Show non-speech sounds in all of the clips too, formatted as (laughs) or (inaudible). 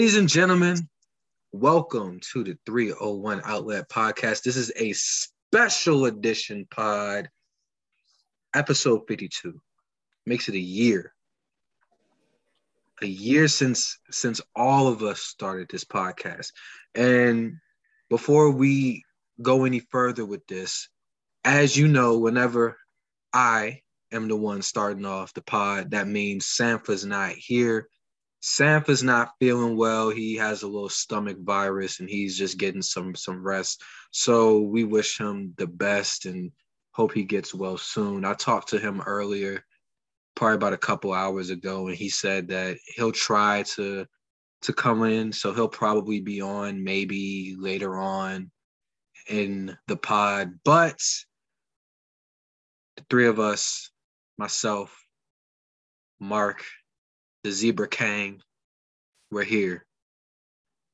Ladies and gentlemen, welcome to the 301 Outlet Podcast. This is a special edition pod, episode 52. Makes it a year. A year since since all of us started this podcast. And before we go any further with this, as you know, whenever I am the one starting off the pod, that means Sampha's not here. Sampha's not feeling well. He has a little stomach virus and he's just getting some some rest. So we wish him the best and hope he gets well soon. I talked to him earlier, probably about a couple hours ago, and he said that he'll try to to come in. So he'll probably be on maybe later on in the pod. But the three of us, myself, Mark, the Zebra Kang, we're here.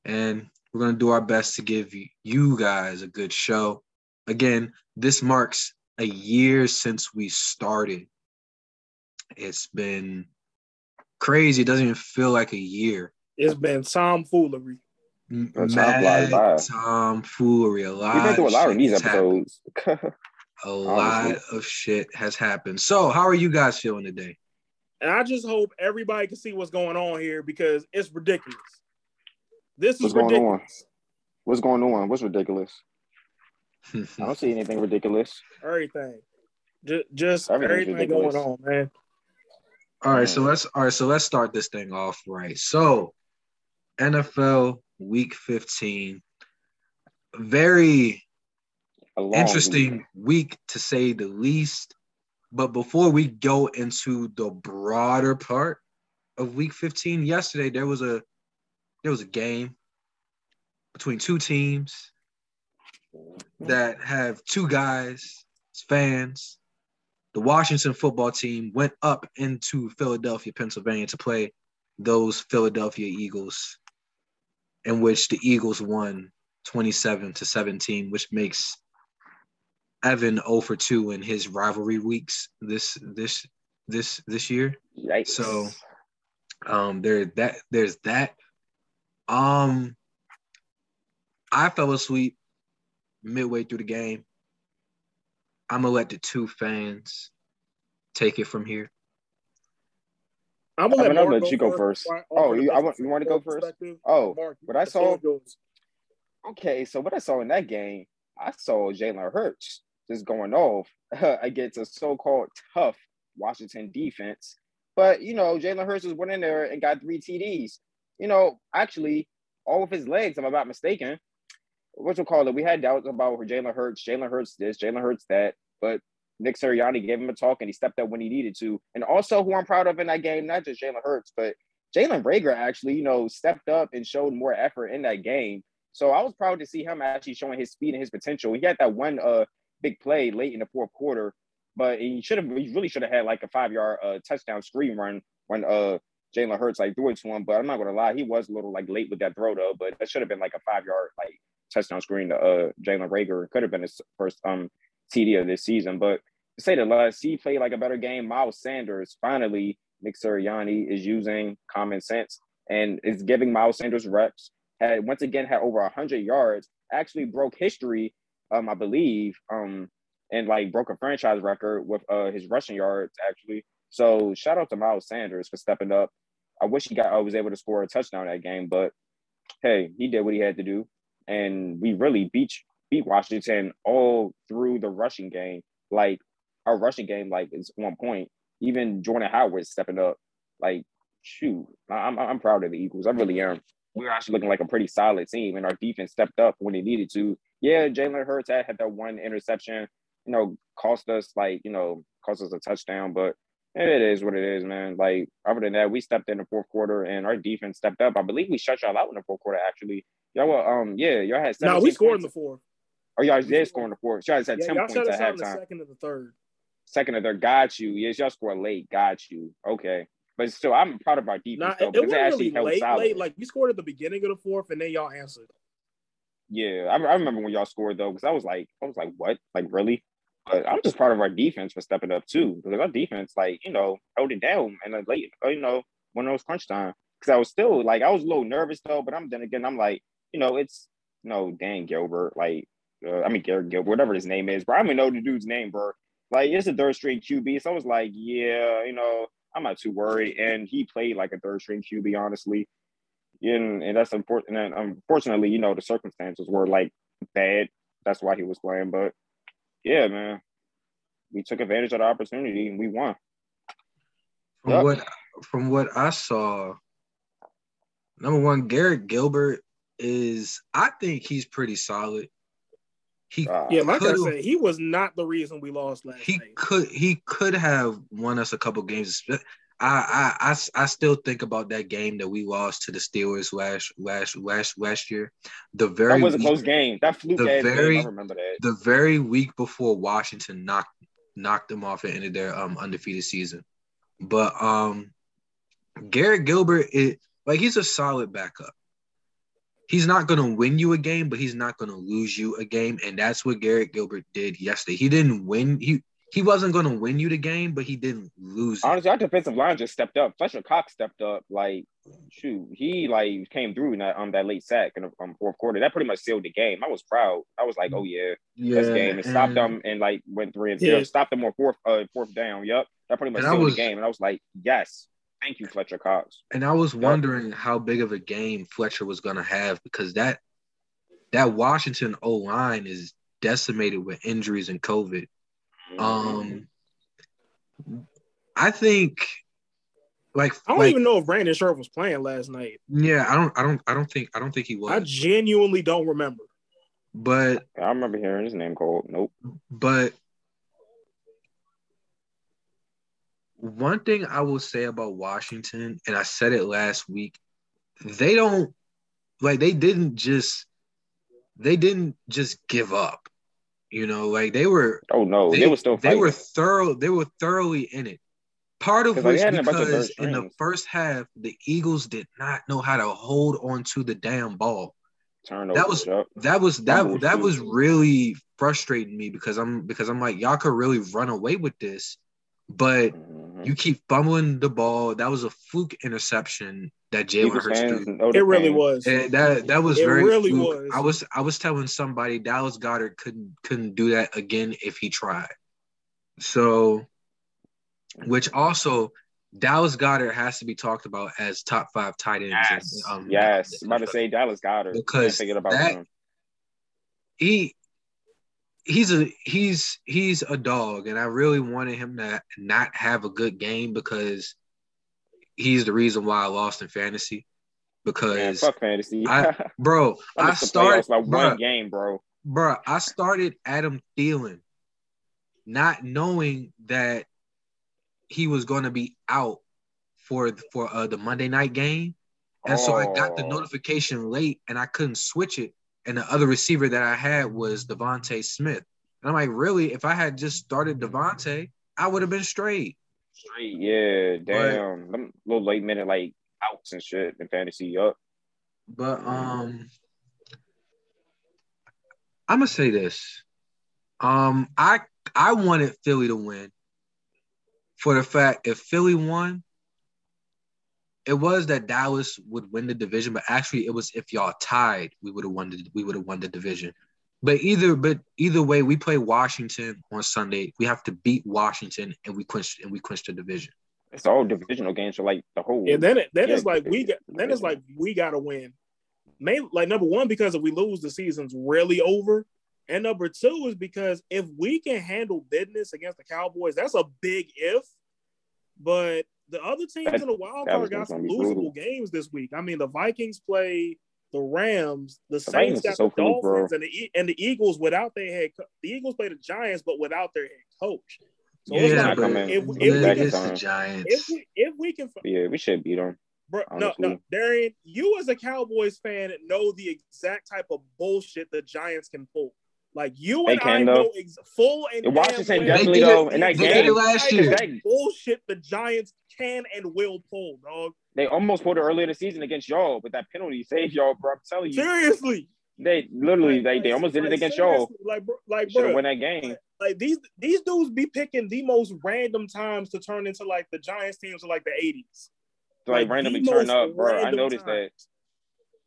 And we're going to do our best to give you guys a good show. Again, this marks a year since we started. It's been crazy. It doesn't even feel like a year. It's been tomfoolery. Mad tomfoolery. A lot. We've been through a lot of these episodes. (laughs) a lot of shit has happened. So, how are you guys feeling today? And I just hope everybody can see what's going on here because it's ridiculous. This is what's ridiculous. Going on? What's going on? What's ridiculous? (laughs) I don't see anything ridiculous. Everything. Just, just everything going on, man. All right, so mm. let's all right, so let's start this thing off right. So NFL week 15. Very interesting week. week to say the least. But before we go into the broader part of week 15, yesterday there was a there was a game between two teams that have two guys, fans. The Washington football team went up into Philadelphia, Pennsylvania to play those Philadelphia Eagles, in which the Eagles won 27 to 17, which makes Evan 0 for 2 in his rivalry weeks this this this this year. Yikes. So um there that there's that. Um I fell asleep midway through the game. I'm gonna let the two fans take it from here. I'm gonna, let, I'm gonna let you go first. Oh, you, I want you want to go first? Oh, Mark, what I saw. Okay, so what I saw in that game, I saw Jalen Hurts just going off (laughs) against a so-called tough Washington defense. But you know, Jalen Hurts was went in there and got three TDs. You know, actually, all of his legs, if I'm not mistaken. What you call it? We had doubts about Jalen Hurts, Jalen Hurts this, Jalen Hurts that, but Nick Sirianni gave him a talk and he stepped up when he needed to. And also, who I'm proud of in that game, not just Jalen Hurts, but Jalen Reagor actually, you know, stepped up and showed more effort in that game. So I was proud to see him actually showing his speed and his potential. He had that one uh big play late in the fourth quarter, but he should have he really should have had like a five yard uh, touchdown screen run when uh Jalen Hurts like threw it to him. But I'm not gonna lie, he was a little like late with that throw though. But that should have been like a five yard like touchdown screen to uh Jalen Reagor. Could have been his first um TD of this season. But to say the last, he played like a better game. Miles Sanders finally Nick Sirianni is using common sense and is giving Miles Sanders reps. Had once again had over hundred yards. Actually broke history um, I believe, um, and like broke a franchise record with uh his rushing yards actually. So shout out to Miles Sanders for stepping up. I wish he got I was able to score a touchdown that game, but hey, he did what he had to do, and we really beat beat Washington all through the rushing game. Like our rushing game, like is one point. Even Jordan Howard stepping up. Like shoot, I'm I'm proud of the Eagles. I really am. We are actually looking like a pretty solid team, and our defense stepped up when they needed to yeah, Jalen Hurts had, had that one interception, you know, cost us like, you know, cost us a touchdown, but it is what it is, man. Like other than that, we stepped in the fourth quarter and our defense stepped up. I believe we shut y'all out in the fourth quarter. Actually, y'all were, um, yeah, y'all had. No, we scored in the fourth. Oh, y'all did score in the fourth. Y'all had yeah, ten y'all points at halftime. second and the third. Second and third, got you. Yes, y'all scored late, got you. Okay, but still, I'm proud of our defense nah, though. It, it wasn't really late, late. Like we scored at the beginning of the fourth, and then y'all answered. Yeah, I, I remember when y'all scored though, because I was like, I was like, what? Like really? But I'm just proud of our defense for stepping up too, because our defense, like you know, held it down and like late, uh, you know, when it was crunch time. because I was still like I was a little nervous though. But I'm then again I'm like you know it's you know Dan Gilbert like uh, I mean Garrett Gilbert whatever his name is, bro. I don't even know the dude's name, bro. Like it's a third string QB, so I was like, yeah, you know, I'm not too worried. And he played like a third string QB, honestly. And, and that's important. And unfortunately, you know, the circumstances were like bad. That's why he was playing. But yeah, man, we took advantage of the opportunity and we won. From yep. what from what I saw, number one, Garrett Gilbert is I think he's pretty solid. He uh, yeah, like I said, he was not the reason we lost last he night. could he could have won us a couple games. I, I I I still think about that game that we lost to the Steelers last last last last year. The very that was a close game. That fluke the very, game, I remember that. The very week before Washington knocked knocked them off and ended their um undefeated season. But um Garrett Gilbert is like he's a solid backup he's not going to win you a game, but he's not going to lose you a game. And that's what Garrett Gilbert did yesterday. He didn't win. He he wasn't going to win you the game, but he didn't lose. Honestly, it. our defensive line just stepped up. Fletcher Cox stepped up. Like, shoot, he like came through on that, um, that late sack in the um, fourth quarter. That pretty much sealed the game. I was proud. I was like, oh yeah, yeah this game. It stopped them and like went three and zero. Yeah. Stopped them on fourth uh, fourth down. Yep, that pretty much sealed was, the game. And I was like, yes. Thank you, Fletcher Cox. And I was wondering how big of a game Fletcher was going to have because that that Washington O line is decimated with injuries and COVID. Mm-hmm. Um, I think, like, I don't like, even know if Brandon Scherff was playing last night. Yeah, I don't, I don't, I don't think, I don't think he was. I genuinely don't remember. But I remember hearing his name called. Nope. But one thing I will say about Washington, and I said it last week, they don't like they didn't just they didn't just give up. You know, like they were. Oh no, they, they were still. Fighting. They were thorough. They were thoroughly in it. Part of which because in the first half the Eagles did not know how to hold on to the damn ball. Turnovers, that was up. that was that that was really frustrating me because I'm because I'm like y'all could really run away with this but mm-hmm. You keep fumbling the ball. That was a fluke interception that Jalen Hurts threw. It really was. And that that was it very really fluke. was. I was I was telling somebody Dallas Goedert couldn't couldn't do that again if he tried. So, which also Dallas Goedert has to be talked about as top five tight ends. Yes, um, yes. I'm about to say Dallas Goedert because about that, him. he he's a he's he's a dog, and I really wanted him to not have a good game because he's the reason why I lost in fantasy. Because Man, fuck fantasy, I, (laughs) bro. I started like bro, one game, bro. Bro, I started Adam Thielen, not knowing that he was going to be out for for uh, the Monday night game, and oh. so I got the oh. notification late, and I couldn't switch it and the other receiver that I had was DeVonta Smith. And I'm like, really? If I had just started DeVonta, I would have been straight. Straight, yeah. Damn. But, little late minute like outs and shit in fantasy up. But um I'm gonna say this. Um, I I wanted Philly to win for the fact if Philly won, it was that Dallas would win the division, but actually it was if y'all tied, we would have won the we would have won the division. But either but either way, we play Washington on Sunday. We have to beat Washington and we quench and we quench the division. It's all divisional games for like the whole. And then it, then yeah, it's like we got then it's like we gotta win. Main like number one because if we lose, the season's really over. And number two is because if we can handle business against the Cowboys, that's a big if. But the other teams that, in the wild card got some losable games this week. I mean, the Vikings play the Rams, the, the Saints got so the Dolphins, and the and the Eagles without their head. The Eagles play the Giants, but without their head coach. So yeah, like, if, if, if, we can, Giants. If we, if we can, yeah, we should beat them. Bro, no, no, Darian, you as a Cowboys fan know the exact type of bullshit the Giants can pull. Like you they and I though. know ex- full and Washington definitely though in that game last year. That bullshit the Giants can and will pull, dog. They almost pulled it earlier in the season against y'all, but that penalty saved y'all, bro. I'm telling you. Seriously. They literally like, they, they almost did it against y'all. Like like bro, win that game. Like these these dudes be picking the most random times to turn into like the Giants teams of like the 80s. to like, like randomly turn up, bro. I noticed times. that.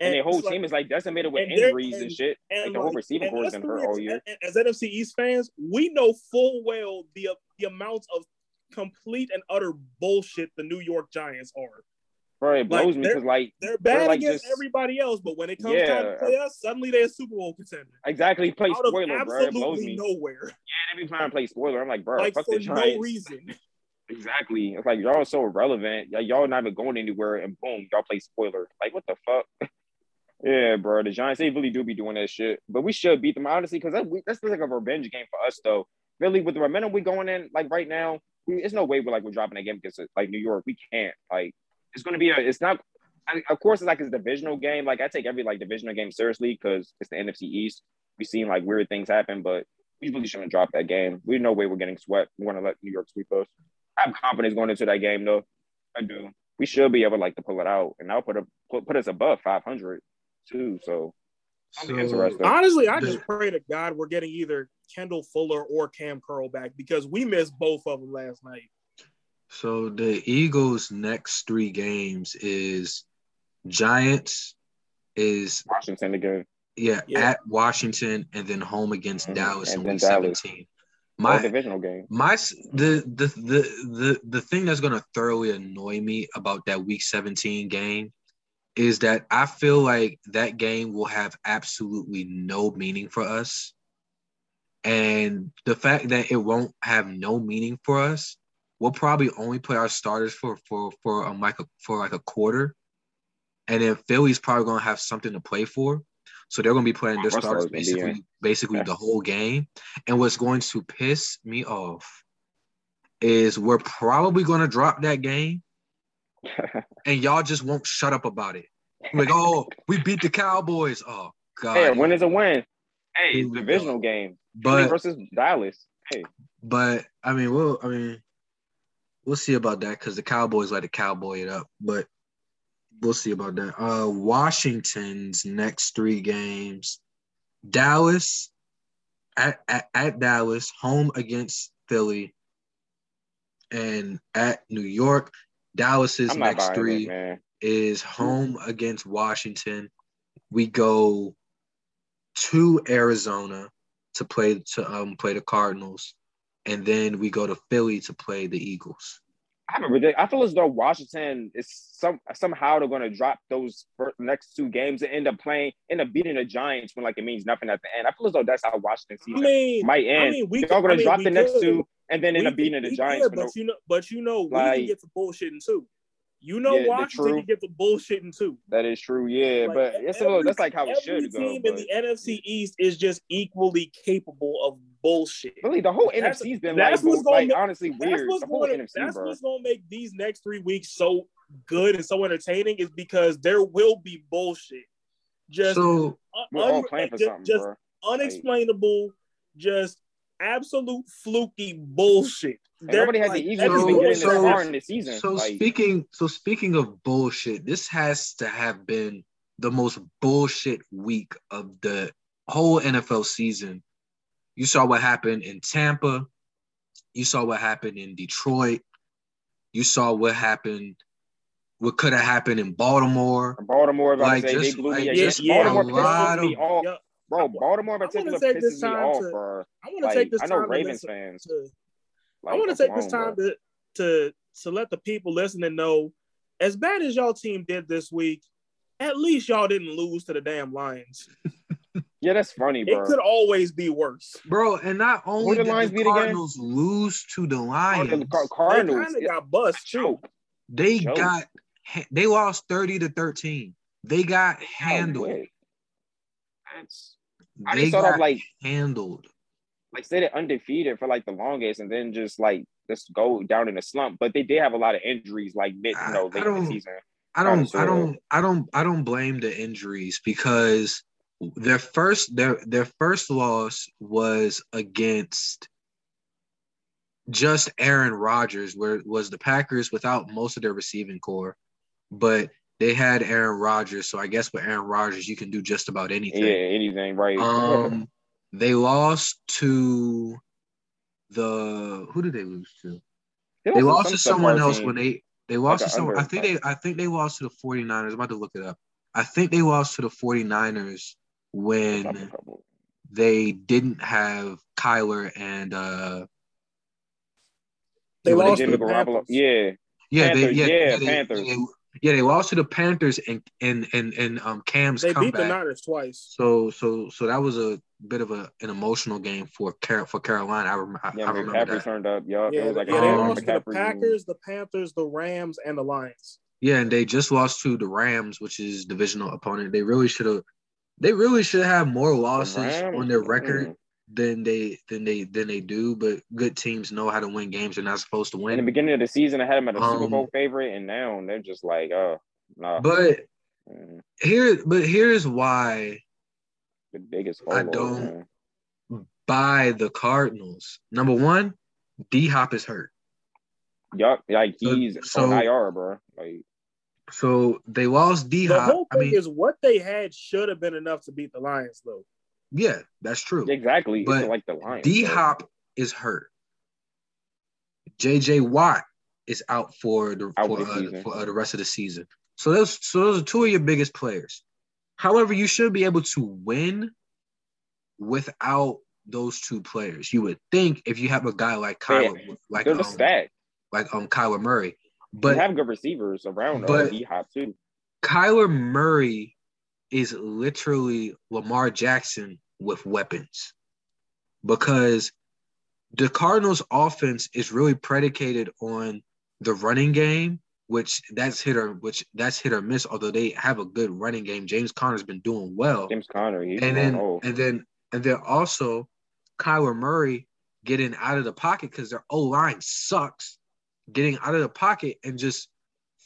And, and their whole team like, is like decimated with and injuries and, and, shit. And like the whole receiving core is gonna hurt all year. As NFC East fans, we know full well the the amounts of complete and utter bullshit the New York Giants are. Bro, it blows like, me because like they're bad like against just, everybody else, but when it comes yeah. time to play us, suddenly they're a Super Bowl contender. Exactly, play Out spoiler, bro. It blows me nowhere. Yeah, they be trying to play spoiler. I'm like, bro, like fuck for the Giants. no reason. Exactly. It's like y'all are so irrelevant. Y'all not even going anywhere, and boom, y'all play spoiler. Like what the fuck? (laughs) yeah, bro. The Giants they really do be doing that shit, but we should beat them honestly because that, that's like a revenge game for us though. Really, with the momentum we going in, like right now, we, there's no way we're like we're dropping a game against like New York. We can't. Like it's gonna be a. It's not. I, of course, it's like it's a divisional game. Like I take every like divisional game seriously because it's the NFC East. We've seen like weird things happen, but we really shouldn't drop that game. We no way we're getting swept. We want to let New York sweep us. I have confidence going into that game though. I do. We should be able like to pull it out, and I'll put a put, put us above 500 too. So, so honestly, I just pray to God we're getting either Kendall Fuller or Kam Curl back because we missed both of them last night. So the Eagles' next three games is Giants, is Washington again. Yeah, yeah. at Washington, and then home against mm-hmm. Dallas and in week Dallas. 17 my divisional game. My the the the the the thing that's gonna thoroughly annoy me about that week 17 game is that I feel like that game will have absolutely no meaning for us. And the fact that it won't have no meaning for us, we'll probably only play our starters for for for um, like a, for like a quarter, and then Philly's probably gonna have something to play for. So they're going to be playing their starters basically, basically yeah. the whole game. And what's going to piss me off is we're probably going to drop that game, (laughs) and y'all just won't shut up about it. Like, oh, we beat the Cowboys. Oh God. Hey, win is a win. Hey, it's a divisional game. But versus Dallas. Hey. But I mean, we'll I mean, we'll see about that because the Cowboys like to cowboy it up. But we'll see about that. Uh, Washington's next three games: Dallas at, at, at Dallas, home against Philly, and at New York. Dallas's next three it, is home against Washington. We go to Arizona to play to um play the Cardinals, and then we go to Philly to play the Eagles. I have a I feel as though Washington is some somehow they're going to drop those next two games and end up playing, end up beating the Giants when like it means nothing at the end. I feel as though that's how Washington season I mean, might end. I mean, we, they're going to drop the next two and then end up beating the Giants. Could, but no, you know, but you know, like, we can get some bullshitting too. You know, yeah, Washington can get the bullshitting too. That is true, yeah. Like, but it's every, a little, that's like how it should go. Every team in the NFC East is just equally capable of bullshit. Really, the whole that's, NFC's been that's like, what's like make, honestly weird. What's the whole gonna, NFC, that's bro. what's gonna make these next three weeks so good and so entertaining is because there will be bullshit. Just so, we're all playing for just, something, just bro. unexplainable, like, just absolute fluky bullshit. Nobody has like, the Eagles so, getting so, far in the season. So like, speaking, so speaking of bullshit, this has to have been the most bullshit week of the whole NFL season you saw what happened in Tampa. You saw what happened in Detroit. You saw what happened, what could have happened in Baltimore. Baltimore, like say, just, like, me. Just yeah, Baltimore pisses me off. Yeah. Bro, Baltimore in particular pisses me off, to, bro. I want to take this time. I know Ravens fans. To, like, I want to take this time to, to to let the people listening know, as bad as y'all team did this week, at least y'all didn't lose to the damn Lions. (laughs) Yeah, that's funny, bro. It could always be worse, bro. And not only did the, the Cardinals again? lose to the Lions, oh, the Cardinals they got bust too. They Joke. got they lost thirty to thirteen. They got handled. That's I they got like handled. Like stayed it undefeated for like the longest, and then just like just go down in a slump. But they did have a lot of injuries, like mid, you know, late in the season. I don't, I don't, I don't, I don't blame the injuries because their first their their first loss was against just Aaron Rodgers, where was the Packers without most of their receiving core, but they had Aaron Rodgers. So I guess with Aaron Rodgers, you can do just about anything. Yeah, anything, right? (laughs) Um, they lost to the who did they lose to? They, they lost to someone else team. when they They lost like to someone. I think they I think they lost to the 49ers. I'm about to look it up. I think they lost to the 49ers when they didn't have Kyler and uh they lost to the Panthers. Yeah. Yeah, Panthers, they, yeah, yeah, they, Panthers. They, yeah, they lost to the Panthers and and and and um Cam's they comeback. beat the Niners twice. So so so that was a bit of a an emotional game for Car- for Carolina. I, rem- yeah, I remember McCaffrey that. turned up. Yep. Yeah, it was like yeah, they lost to the Packers, the Panthers, the Rams, and the Lions. Yeah, and they just lost to the Rams, which is divisional opponent. They really should have. They really should have more losses Rams? on their record Mm. Than they than they than they do. But good teams know how to win games they're not supposed to win. In the beginning of the season, I had them at a Super Um, Bowl favorite, and now they're just like, oh, no. But Mm, here, but here's why the biggest I don't- man. by the Cardinals. Number one, D Hop is hurt. Yup, like So- he's so- on IR, bro. Like, So they lost D The Hop. whole I mean, is what they had should have been enough to beat the Lions, though. Yeah, that's true. exactly. But like the Lions. D Hop is hurt. JJ Watt is out for the Out for, uh, for uh, the rest of the season. So those so those are two of your biggest players. However, you should be able to win without those two players. You would think if you have a guy like Kyler, like They're um, stack. like um Kyler Murray, But but have good receivers around but- uh, D Hop too. Kyler Murray is literally Lamar Jackson with weapons because the Cardinals offense is really predicated on the running game, which that's hit or which that's hit or miss, although they have a good running game. James Conner's been doing well. James Conner, he's and then off. and then and then also Kyler Murray getting out of the pocket because their O line sucks, getting out of the pocket and just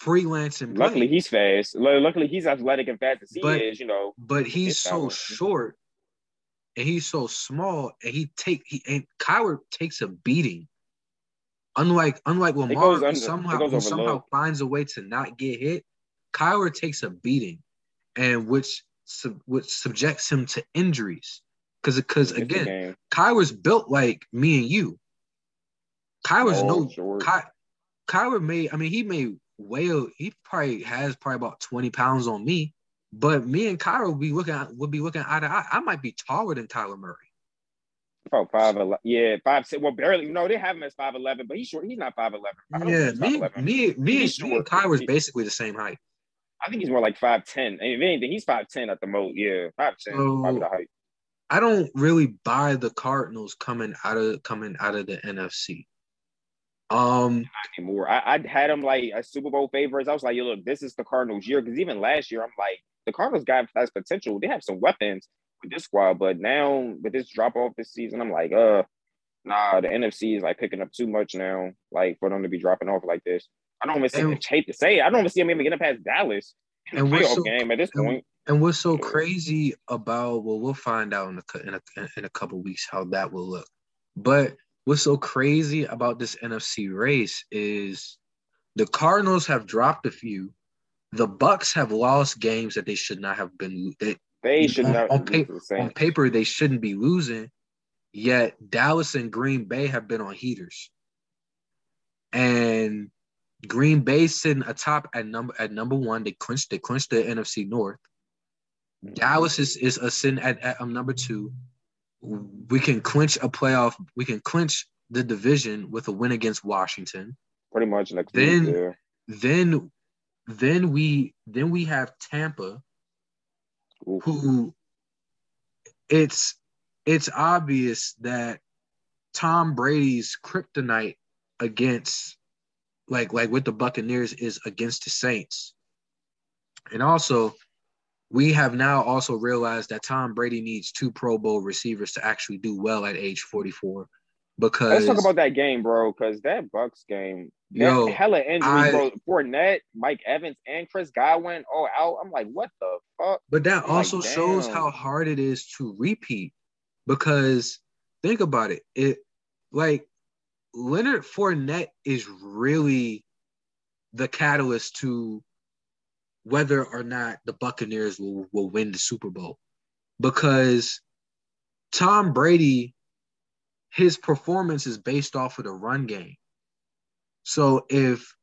freelancing. Luckily, he's fast. Luckily, he's athletic and fast as he But- is. You know, but he's so short and he's so small and he take he and Kyler takes a beating. Unlike unlike Lamar, under- somehow it goes who somehow finds a way to not get hit. Kyler takes a beating, and which sub, which subjects him to injuries. Because because again. Kyler's built like me and you. Kyler's Oh, no short. Ky, Kyler may I mean he may weigh he probably has probably about 20 pounds on me, but me and Kyler would be looking would be looking eye to eye. I might be taller than Kyler Murray. About five, ele- yeah, five. six- Well, barely. No, they have him as five eleven, but he's short. He's not five eleven. Yeah, me, me, me, He's and, me and. Kyler's basically the same height. I think he's more like five ten. If anything, he's five ten at the most. Yeah, five ten. So- probably the height. I don't really buy the Cardinals coming out of coming out of the NFC. Um, anymore. I, I had him like a Super Bowl favorites. I was like, yo, look, this is the Cardinals' year. Because even last year, I'm like, the Cardinals got has potential. They have some weapons with this squad, but now with this drop off this season, I'm like, uh, nah, the NFC is like picking up too much now, like for them to be dropping off like this. I don't even see. And- hate to say it, I don't even see them even getting past Dallas in the And what's playoff so- game at this and- point. And what's so crazy about well, we'll find out in a in a in a couple weeks how that will look. But what's so crazy about this NFC race is the Cardinals have dropped a few. The Bucks have lost games that they should not have been. They, They should on, not on, lose pa- the on paper they shouldn't be losing. Yet Dallas and Green Bay have been on heaters, and Green Bay sitting atop at number at number one. They clinched they clinched the NFC North. Dallas is is a sin at, at um, number two. We can clinch a playoff. We can clinch the division with a win against Washington. Pretty much next Then- week. Yeah. Then, then we then we have Tampa, Oof. who it's it's obvious that Tom Brady's kryptonite against like like with the Buccaneers is against the Saints. And also we have now also realized that Tom Brady needs two Pro Bowl receivers to actually do well at age 44 because Let's talk about that game, bro, because that Bucks game, Yo, hella injuries, I- bro. Fournette, Mike Evans, and Chris Godwin all out. I'm like, what the fuck? But that Like, also shows how hard it is to repeat because think about it. It like Leonard Fournette is really the catalyst to whether or not the Buccaneers will, will win the Super Bowl. Because Tom Brady, his performance is based off of the run game. So if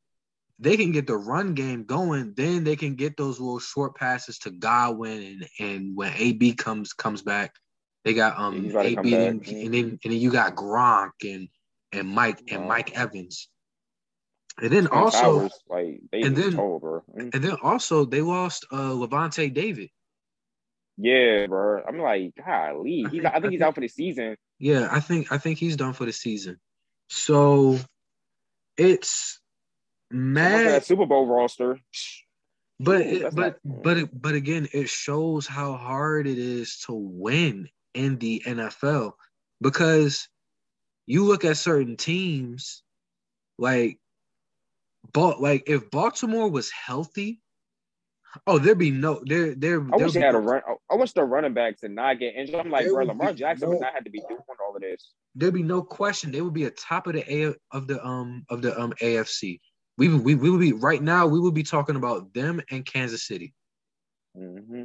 they can get the run game going, then they can get those little short passes to Godwin and and when AB comes comes back, they got um AB and, and, then and then you got Gronk and and Mike and Mike Evans. And then also like they and then and then also they lost uh Lavonte David. Yeah, bro. I'm like, golly. He's, I think, I think he's out for the season. Yeah, I think I think he's done for the season. So it's mad that Super Bowl roster. But Ooh, it, but not... but but again, it shows how hard it is to win in the NFL because you look at certain teams like but like if Baltimore was healthy, oh, there'd be no there there. I wish they had a run. I wish the running backs did not get injured. I'm like, bro, Lamar Jackson no, would not have to be doing all of this. There'd be no question. They would be at top of the A of the um of the um AFC. We we we would be right now. We would be talking about them and Kansas City. Mm-hmm.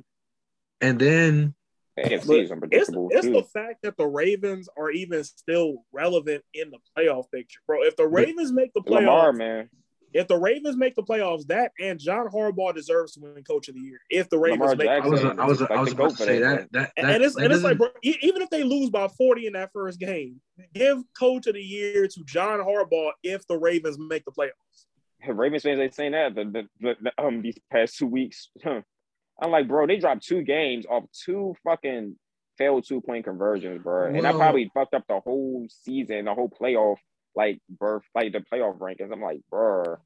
And then AFC is unpredictable. It's, it's the fact that the Ravens are even still relevant in the playoff picture, bro. If the Ravens make the playoffs, Lamar, man. If the Ravens make the playoffs, that and John Harbaugh deserves to win Coach of the Year. If the Ravens Lamar make, Jackson, I was, I was, I was about to say that. that, that and it's, that and it's like, bro, even if they lose by forty in that first game, give Coach of the Year to John Harbaugh if the Ravens make the playoffs. Ravens fans ain't saying that the, the, the, um these past two weeks. I'm like, bro, they dropped two games off two fucking failed two point conversions, bro, and that probably fucked up the whole season, the whole playoff like birth, like the playoff rankings. I'm like, bro,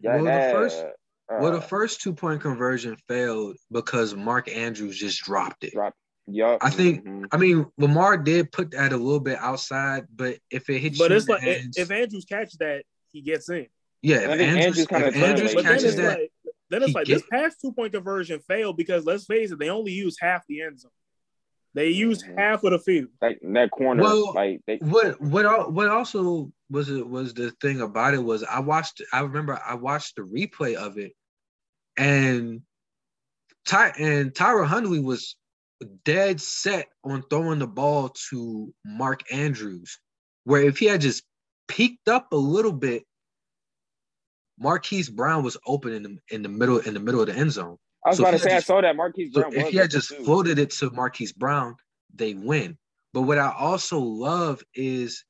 yeah. Well, the first, uh, well, the first two point conversion failed because Mark Andrews just dropped it. Dropped. Yep. I think. Mm-hmm. I mean, Lamar did put that a little bit outside, but if it hits, but it's like hands, if Andrews catches that, he gets in. Yeah, if Andrews, Andrews, if Andrews catches that, like, then it's like get, this past two point conversion failed because let's face it, they only used half the end zone. They used mm-hmm. half of the field. Like that corner, well, like they, what what what also was it was the thing about it was I watched I remember I watched the replay of it, and Ty and Tyler Huntley was dead set on throwing the ball to Mark Andrews, where if he had just peeked up a little bit, Marquise Brown was open in the in the middle in the middle of the end zone. I was so about to say just, I saw that Marquise Brown. So if he had just too. floated it to Marquise Brown, they win. But what I also love is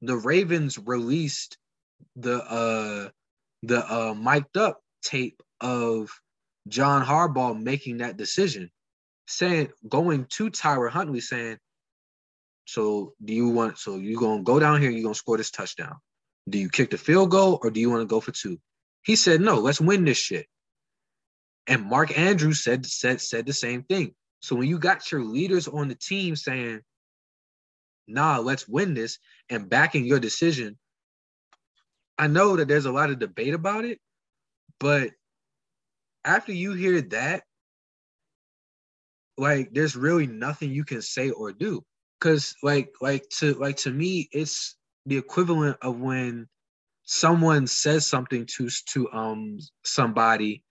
the Ravens released the uh the uh mic'd up tape of John Harbaugh making that decision, saying going to Tyler Huntley saying, So do you want so you gonna go down here, you're gonna score this touchdown? Do you kick the field goal or do you want to go for two? He said, No, let's win this shit. And Mark Andrews said said said the same thing. So when you got your leaders on the team saying, "Nah, let's win this," and backing your decision, I know that there's a lot of debate about it, but after you hear that, like there's really nothing you can say or do. Cause like like to like to me, it's the equivalent of when someone says something to to um somebody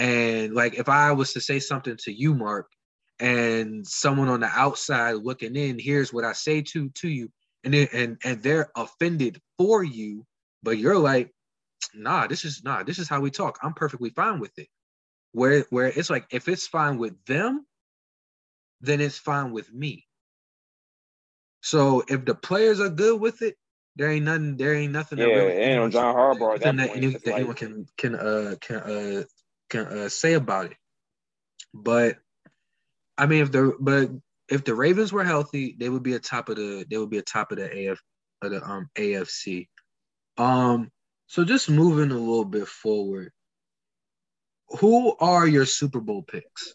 and like if I was to say something to you, Mark, and someone on the outside looking in hears what I say to to you, and then and and they're offended for you, but you're like, nah, this is nah, this is how we talk. I'm perfectly fine with it. Where where it's like if it's fine with them, then it's fine with me. So if the players are good with it, there ain't nothing. There ain't nothing. Yeah, that really, ain't on John Harbaugh. That, that, that anyone can can uh can uh can uh, say about it. But I mean, if the but if the Ravens were healthy, they would be a top of the they would be a top of the AF of the um AFC. Um, so just moving a little bit forward, who are your Super Bowl picks?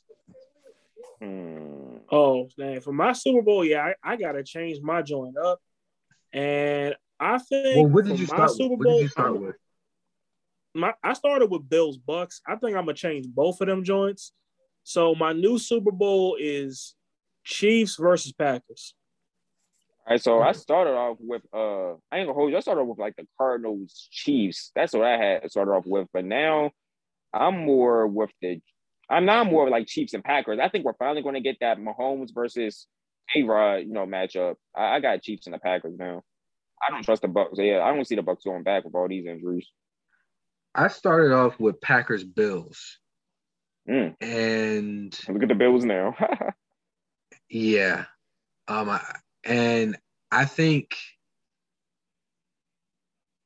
Hmm. Oh, man, for my Super Bowl, yeah, I, I gotta change my joint up, and I think. Well, what did you start? Super Bowl, what did you start with? My I started with Bills Bucks. I think I'm gonna change both of them joints. So my new Super Bowl is Chiefs versus Packers. All right, so I started off with uh I ain't gonna hold you. I started off with like the Cardinals Chiefs. That's what I had started off with. But now I'm more with the I'm now more like Chiefs and Packers. I think we're finally gonna get that Mahomes versus A Rod, you know, matchup. I, I got Chiefs and the Packers now. I don't trust the Bucks. Yeah, I don't see the Bucks going back with all these injuries. I started off with Packers Bills. Mm. And look at the Bills now. (laughs) yeah. Um I, and I think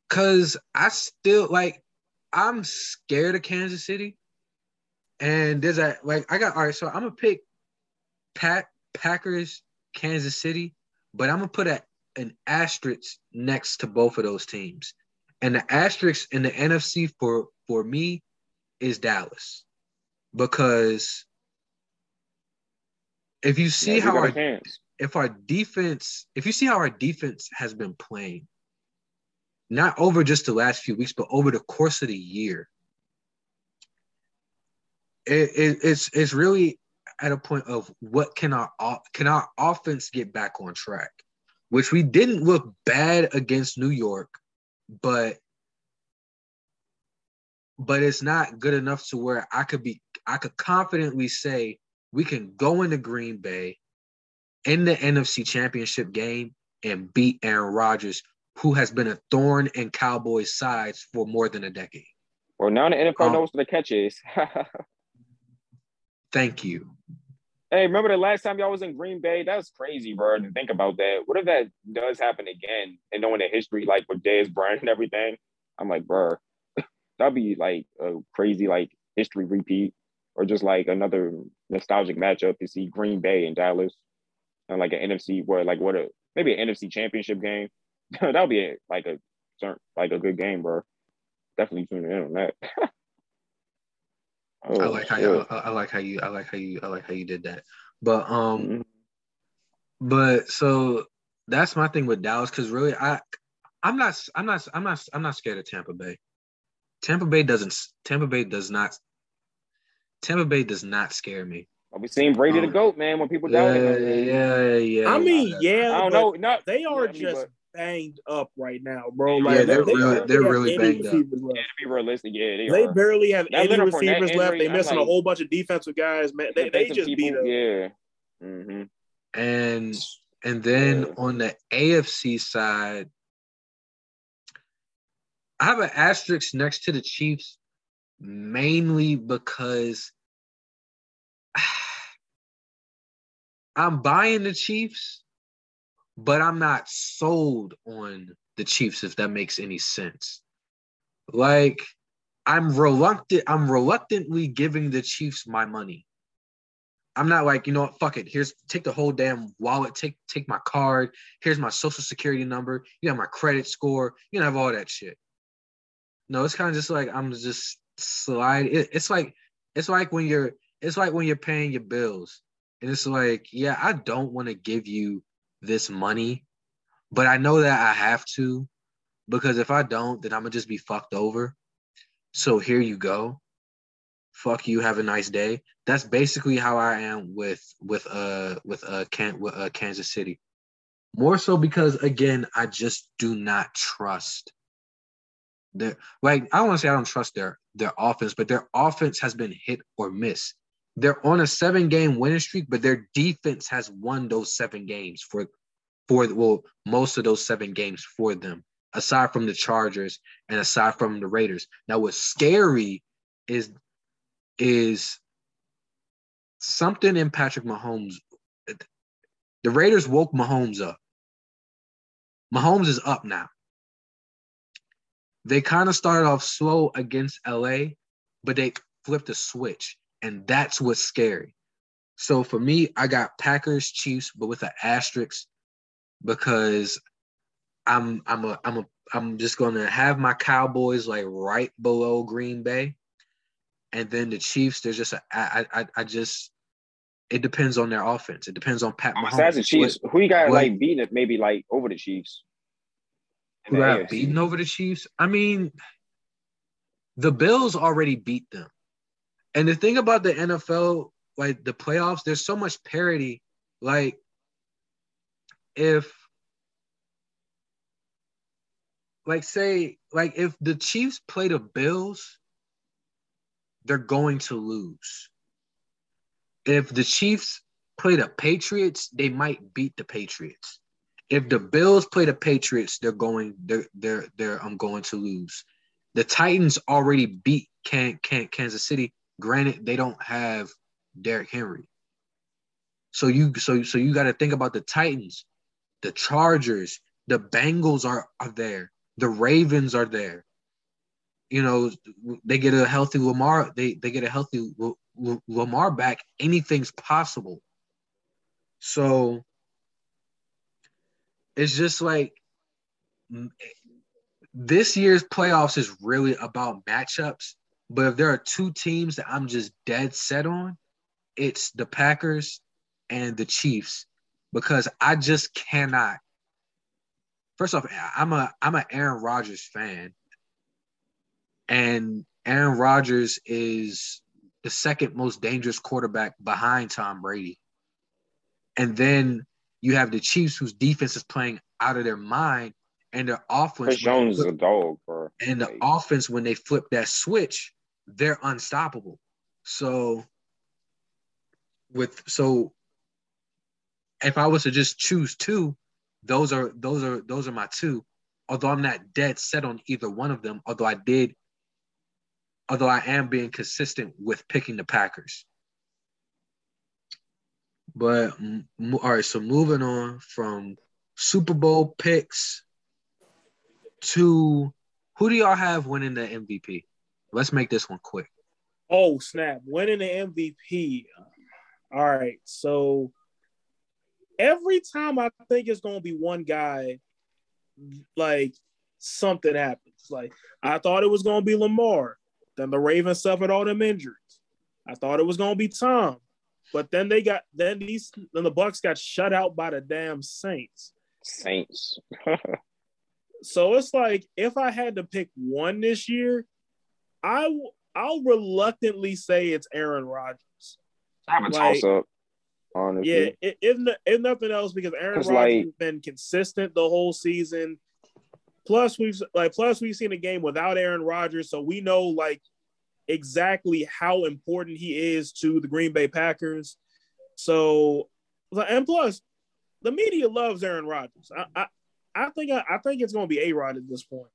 cuz I still like I'm scared of Kansas City. And there's a like I got all right, so I'm gonna pick Pat Packers, Kansas City, but I'm gonna put a, an asterisk next to both of those teams. And the asterisk in the NFC for for me is Dallas. Because if you see yeah, how our if our defense, if you see how our defense has been playing, not over just the last few weeks, but over the course of the year, it, it, it's it's really at a point of what can our can our offense get back on track, which we didn't look bad against New York, but but it's not good enough to where I could be I could confidently say we can go into Green Bay in the NFC Championship game and beat Aaron Rodgers, who has been a thorn in Cowboys' sides for more than a decade. Well, now the NFL um, knows what the catch is. (laughs) thank you. Hey, remember the last time y'all was in Green Bay? That was crazy, bro. To think about that. What if that does happen again? And knowing the history, like with Dez Bryant and everything, I'm like, bro, (laughs) that'd be like a crazy like history repeat, or just like another nostalgic matchup to see Green Bay and Dallas, and like an NFC where like what a maybe an NFC Championship game. (laughs) that'll be a, like a like a good game, bro. Definitely tune in on that. (laughs) Oh, I like how you, I, I, like how you I like how you I like how you did that. But um mm-hmm. but so that's my thing with Dallas because really I I'm not I'm not I'm not I'm not scared of Tampa Bay. Tampa Bay doesn't Tampa Bay does not Tampa Bay does not scare me. Are we seeing Brady um, the goat, man? When people doubt yeah, him, yeah, yeah. I mean, yeah. I don't know. No, they are yeah, just banged up right now, bro. Like, yeah, they're, they, really, they're really banged up. Yeah, to be realistic, yeah, they, they barely have any receivers left. They missing like, a whole bunch of defensive guys, man. They, they just people, beat them. Yeah. Mm-hmm. And and then yeah. on the AFC side, I have an asterisk next to the Chiefs, mainly because (sighs) I'm buying the Chiefs but I'm not sold on the Chiefs if that makes any sense. Like I'm reluctant I'm reluctantly giving the Chiefs my money. I'm not like, you know what, fuck it. Here's take the whole damn wallet, take take my card, here's my social security number, you have my credit score, you have all that shit. No, it's kind of just like I'm just slide. It, it's like it's like when you're it's like when you're paying your bills. And it's like, yeah, I don't want to give you this money, but I know that I have to because if I don't, then I'm gonna just be fucked over. So here you go. Fuck you. Have a nice day. That's basically how I am with with uh with uh can with uh, Kansas City. More so because again, I just do not trust their like I don't want to say I don't trust their their offense, but their offense has been hit or miss they're on a seven game winning streak, but their defense has won those seven games for for well, most of those seven games for them, aside from the Chargers and aside from the Raiders. Now, what's scary is is something in Patrick Mahomes. The Raiders woke Mahomes up. Mahomes is up now. They kind of started off slow against LA, but they flipped a switch and that's what's scary. So for me, I got Packers, Chiefs, but with an asterisk because I'm I'm a I'm a I'm just gonna have my Cowboys like right below Green Bay, and then the Chiefs. There's just a I I I just it depends on their offense. It depends on Pat Mahomes. Besides the Chiefs, what, who you got what, like beating it maybe like over the Chiefs? Who got beaten over the Chiefs? I mean, the Bills already beat them. And the thing about the NFL, like the playoffs, there's so much parity. Like, if, like, say, like, if the Chiefs play the Bills, they're going to lose. If the Chiefs play the Patriots, they might beat the Patriots. If the Bills play the Patriots, they're going, they're, they're, they're, I'm going to lose the Titans already beat can, can, Kansas City. Granted, they don't have Derrick Henry. So you so so you got to think about the Titans, the Chargers, the Bengals are are there, the Ravens are there. You know, they get a healthy Lamar. They they get a healthy Lamar back. Anything's possible. So it's just like this year's playoffs is really about matchups. But if there are two teams that I'm just dead set on, it's the Packers and the Chiefs because I just cannot. First off, I'm a I'm an Aaron Rodgers fan, and Aaron Rodgers is the second most dangerous quarterback behind Tom Brady. And then you have the Chiefs, whose defense is playing out of their mind, and their offense. Chris Jones flip, is a dog, bro. And the offense, when they flip that switch, they're unstoppable. So, with so, if I was to just choose two, those are those are those are my two. Although I'm not dead set on either one of them, although I did, although I am being consistent with picking the Packers. But all right, so moving on from Super Bowl picks to who do y'all have winning the MVP? Let's make this one quick. Oh snap! Winning the MVP. All right, so every time I think it's gonna be one guy, like something happens. Like I thought it was gonna be Lamar, then the Ravens suffered all them injuries. I thought it was gonna be Tom, but then they got then these then the Bucks got shut out by the damn Saints. Saints. (laughs) so it's like if I had to pick one this year, I I'll reluctantly say it's Aaron Rodgers. I have a like, toss up. Honestly. Yeah, if, if nothing else, because Aaron Rodgers like, has been consistent the whole season. Plus, we've like plus we've seen a game without Aaron Rodgers, so we know like exactly how important he is to the Green Bay Packers. So, and plus, the media loves Aaron Rodgers. I, I, I think I, I think it's going to be A Rod at this point.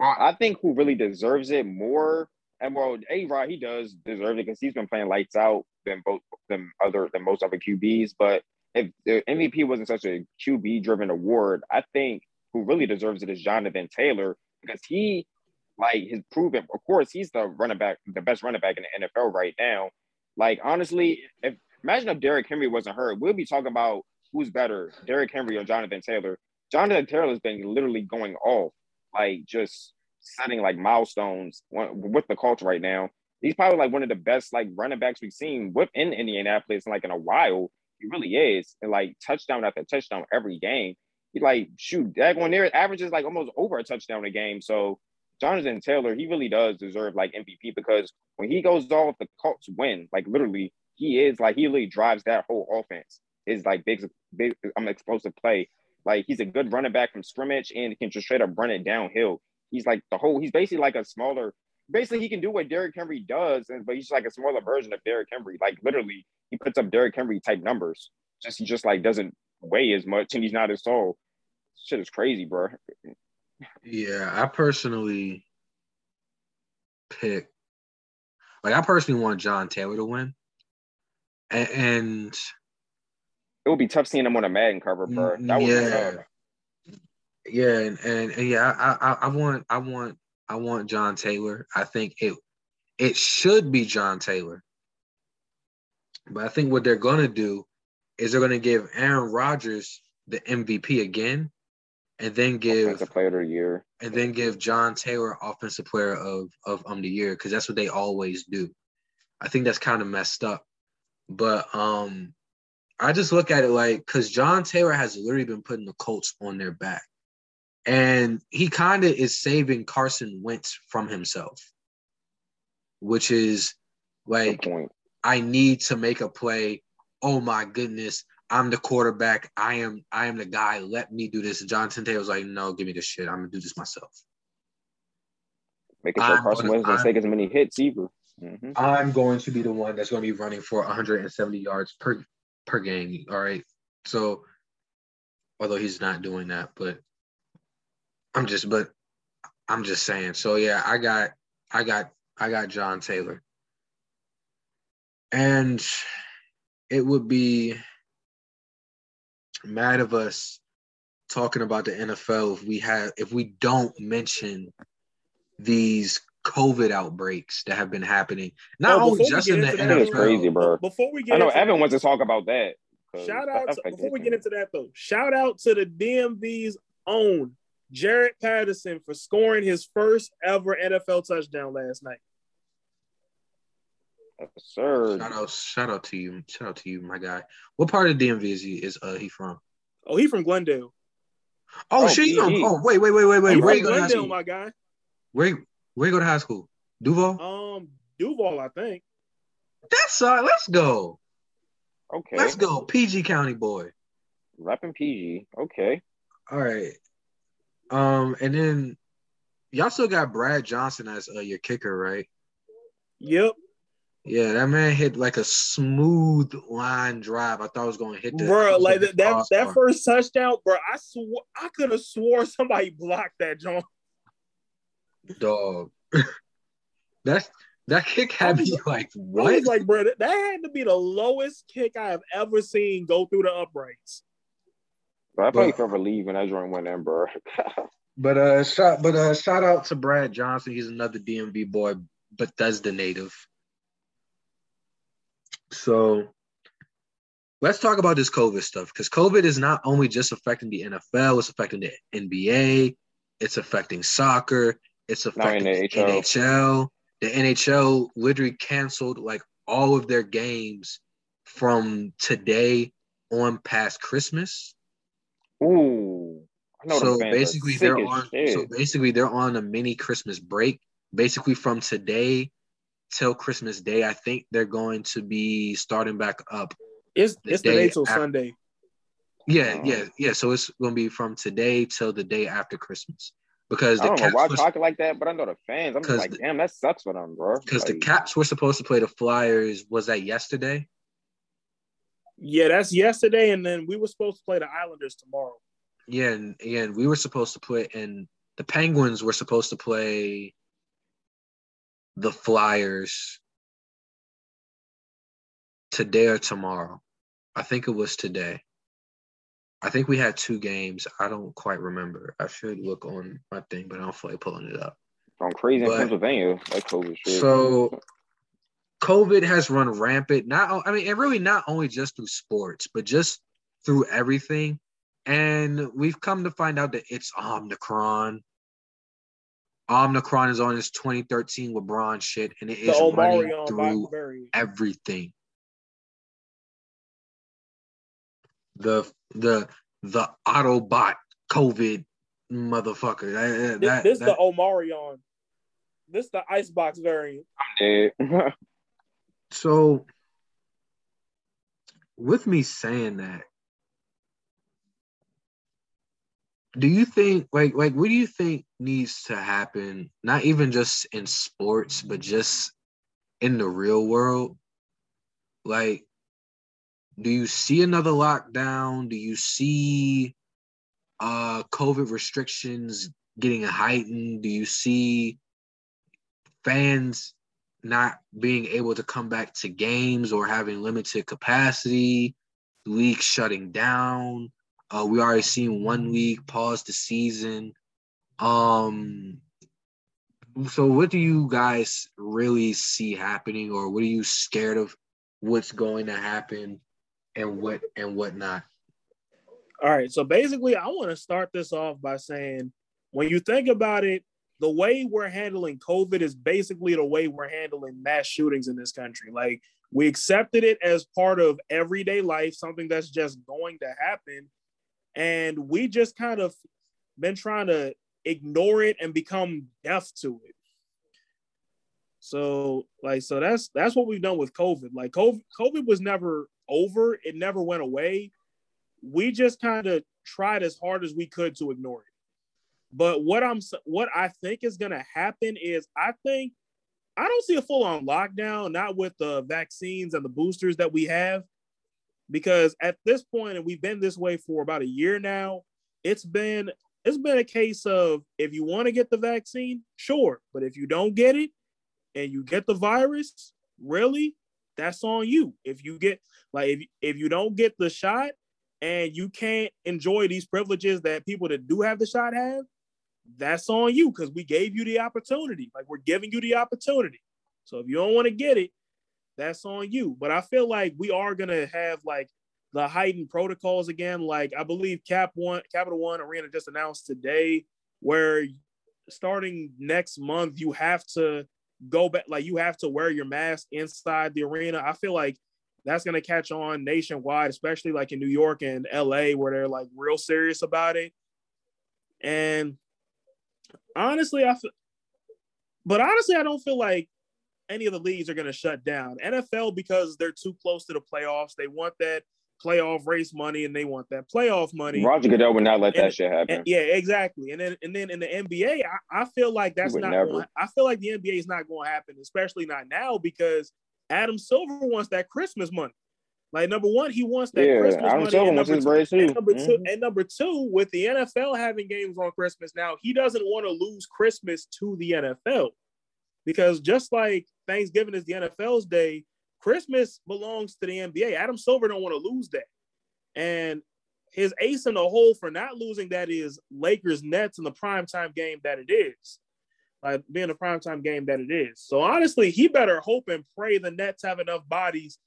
I think who really deserves it more, and well, A Rod he does deserve it because he's been playing lights out than both than other than most other QBs. But if the MVP wasn't such a QB driven award, I think who really deserves it is Jonathan Taylor because he like his proven. Of course, he's the running back, the best running back in the NFL right now. Like honestly, if imagine if Derrick Henry wasn't hurt, we'll be talking about who's better, Derrick Henry or Jonathan Taylor. Jonathan Taylor has been literally going off, like just setting like milestones with the culture right now. He's probably like one of the best like running backs we've seen within Indianapolis in like in a while. He really is, and like touchdown after touchdown every game. He like shoot that one there averages like almost over a touchdown a game. So Jonathan Taylor, he really does deserve like MVP because when he goes off, the Colts win. Like literally, he is like he really drives that whole offense. Is like big, big. I'm explosive play. Like he's a good running back from scrimmage and can just straight up run it downhill. He's like the whole. He's basically like a smaller. Basically, he can do what Derrick Henry does, but he's like a smaller version of Derrick Henry. Like literally, he puts up Derrick Henry type numbers. Just he just like doesn't weigh as much, and he's not as tall. Shit is crazy, bro. Yeah, I personally pick. Like I personally want John Taylor to win, and, and it would be tough seeing him on a Madden cover, bro. That yeah, yeah, and, and, and yeah, I, I I want I want I want John Taylor. I think it it should be John Taylor, but I think what they're gonna do is they're gonna give Aaron Rodgers the MVP again, and then give offensive player of the year, and then give John Taylor offensive player of of um the year because that's what they always do. I think that's kind of messed up, but um, I just look at it like because John Taylor has literally been putting the Colts on their back, and he kind of is saving Carson Wentz from himself, which is like I need to make a play. Oh my goodness, I'm the quarterback. I am I am the guy. Let me do this. Jonathan Taylor's like, no, give me the shit. I'm gonna do this myself. Making sure I'm Carson Wentz doesn't take as many hits either. Mm-hmm. I'm going to be the one that's going to be running for 170 yards per per game. All right. So, although he's not doing that, but I'm just, but I'm just saying. So yeah, I got I got I got John Taylor. And it would be mad of us talking about the NFL if we have if we don't mention these COVID outbreaks that have been happening. Not oh, only just in the NFL. It's crazy, bro. Before we get, I know Evan that, wants to talk about that. Shout out to, before we get into that though. Shout out to the DMV's own Jaret Patterson for scoring his first ever NFL touchdown last night. Yes, sir. Shout out, shout out to you, shout out to you, my guy. What part of DMV is he is uh he from? Oh, he from Glendale. Oh, oh shit! Oh, wait, wait, wait, wait, wait. Where you go to high school? my guy. Where where you go to high school? Duval. Um, Duval, I think. That's all. Right, let's go. Okay. Let's go, PG County boy. Rapping PG. Okay. All right. Um, and then y'all still got Brad Johnson as uh, your kicker, right? Yep. Yeah, that man hit like a smooth line drive. I thought I was going to hit that. Bro, like that that, that first touchdown, bro. I swore I could have swore somebody (laughs) blocked that John. Dog. (laughs) That's that kick had me like what? I was like, bro, that, that had to be the lowest kick I have ever seen go through the uprights. But I probably forever leave when that joint went in, bro. (laughs) but uh, shout, but uh, shout out to Brad Johnson. He's another DMV boy, Bethesda native. So let's talk about this COVID stuff because COVID is not only just affecting the NFL, it's affecting the NBA, it's affecting soccer, it's affecting the NHL. NHL. The NHL literally canceled like all of their games from today on past Christmas. Ooh. so basically they're on shit. so basically they're on a mini Christmas break. Basically from today till Christmas Day, I think they're going to be starting back up. It's the it's the day till after. Sunday. Yeah, uh-huh. yeah, yeah. So it's gonna be from today till the day after Christmas. Because the I don't Caps know why was, talking like that, but I know the fans. I'm just like, damn, that sucks for them, bro. Because like, the Caps were supposed to play the Flyers. Was that yesterday? Yeah, that's yesterday, and then we were supposed to play the Islanders tomorrow. Yeah, and, and we were supposed to play, and the Penguins were supposed to play the Flyers today or tomorrow. I think it was today. I think we had two games. I don't quite remember. I should look on my thing, but I don't feel like pulling it up. I'm crazy but, in Pennsylvania. Like COVID shit. So COVID has run rampant. Not I mean, and really not only just through sports, but just through everything. And we've come to find out that it's Omicron. Omicron is on his 2013 LeBron shit, and it the is running through everything. The the the Autobot COVID motherfucker. That, this, this that, the Omarion. This the icebox variant. I'm (laughs) dead. so, with me saying that, do you think like like what do you think needs to happen not even just in sports but just in the real world like do you see another lockdown do you see uh covid restrictions getting heightened do you see fans not being able to come back to games or having limited capacity leagues shutting down uh, we already seen one league pause the season. Um, so what do you guys really see happening, or what are you scared of? What's going to happen, and what and what not? All right. So basically, I want to start this off by saying, when you think about it, the way we're handling COVID is basically the way we're handling mass shootings in this country. Like we accepted it as part of everyday life, something that's just going to happen. And we just kind of been trying to ignore it and become deaf to it. So like so that's that's what we've done with COVID. Like COVID, COVID was never over. It never went away. We just kind of tried as hard as we could to ignore it. But what I'm what I think is going to happen is I think I don't see a full on lockdown, not with the vaccines and the boosters that we have because at this point, and we've been this way for about a year now, it's been it's been a case of if you want to get the vaccine, sure, but if you don't get it and you get the virus, really, that's on you. If you get like if if you don't get the shot and you can't enjoy these privileges that people that do have the shot have, that's on you because we gave you the opportunity. Like we're giving you the opportunity. So if you don't want to get it, that's on you. But I feel like we are gonna have like the heightened protocols again. Like I believe Cap One, Capital One Arena just announced today, where starting next month you have to go back, like you have to wear your mask inside the arena. I feel like that's gonna catch on nationwide, especially like in New York and LA, where they're like real serious about it. And honestly, I feel, but honestly, I don't feel like any of the leagues are going to shut down. NFL because they're too close to the playoffs. They want that playoff race money and they want that playoff money. Roger Goodell would not let and, that shit happen. And, yeah, exactly. And then and then in the NBA, I, I feel like that's not. Going, I feel like the NBA is not going to happen, especially not now because Adam Silver wants that Christmas money. Like number one, he wants that yeah, Christmas Adam money. Silver wants his bread too. And number mm-hmm. two, and number two, with the NFL having games on Christmas now, he doesn't want to lose Christmas to the NFL because just like Thanksgiving is the NFL's day, Christmas belongs to the NBA. Adam Silver don't want to lose that. And his ace in the hole for not losing that is Lakers Nets in the primetime game that it is. Like being a primetime game that it is. So honestly, he better hope and pray the Nets have enough bodies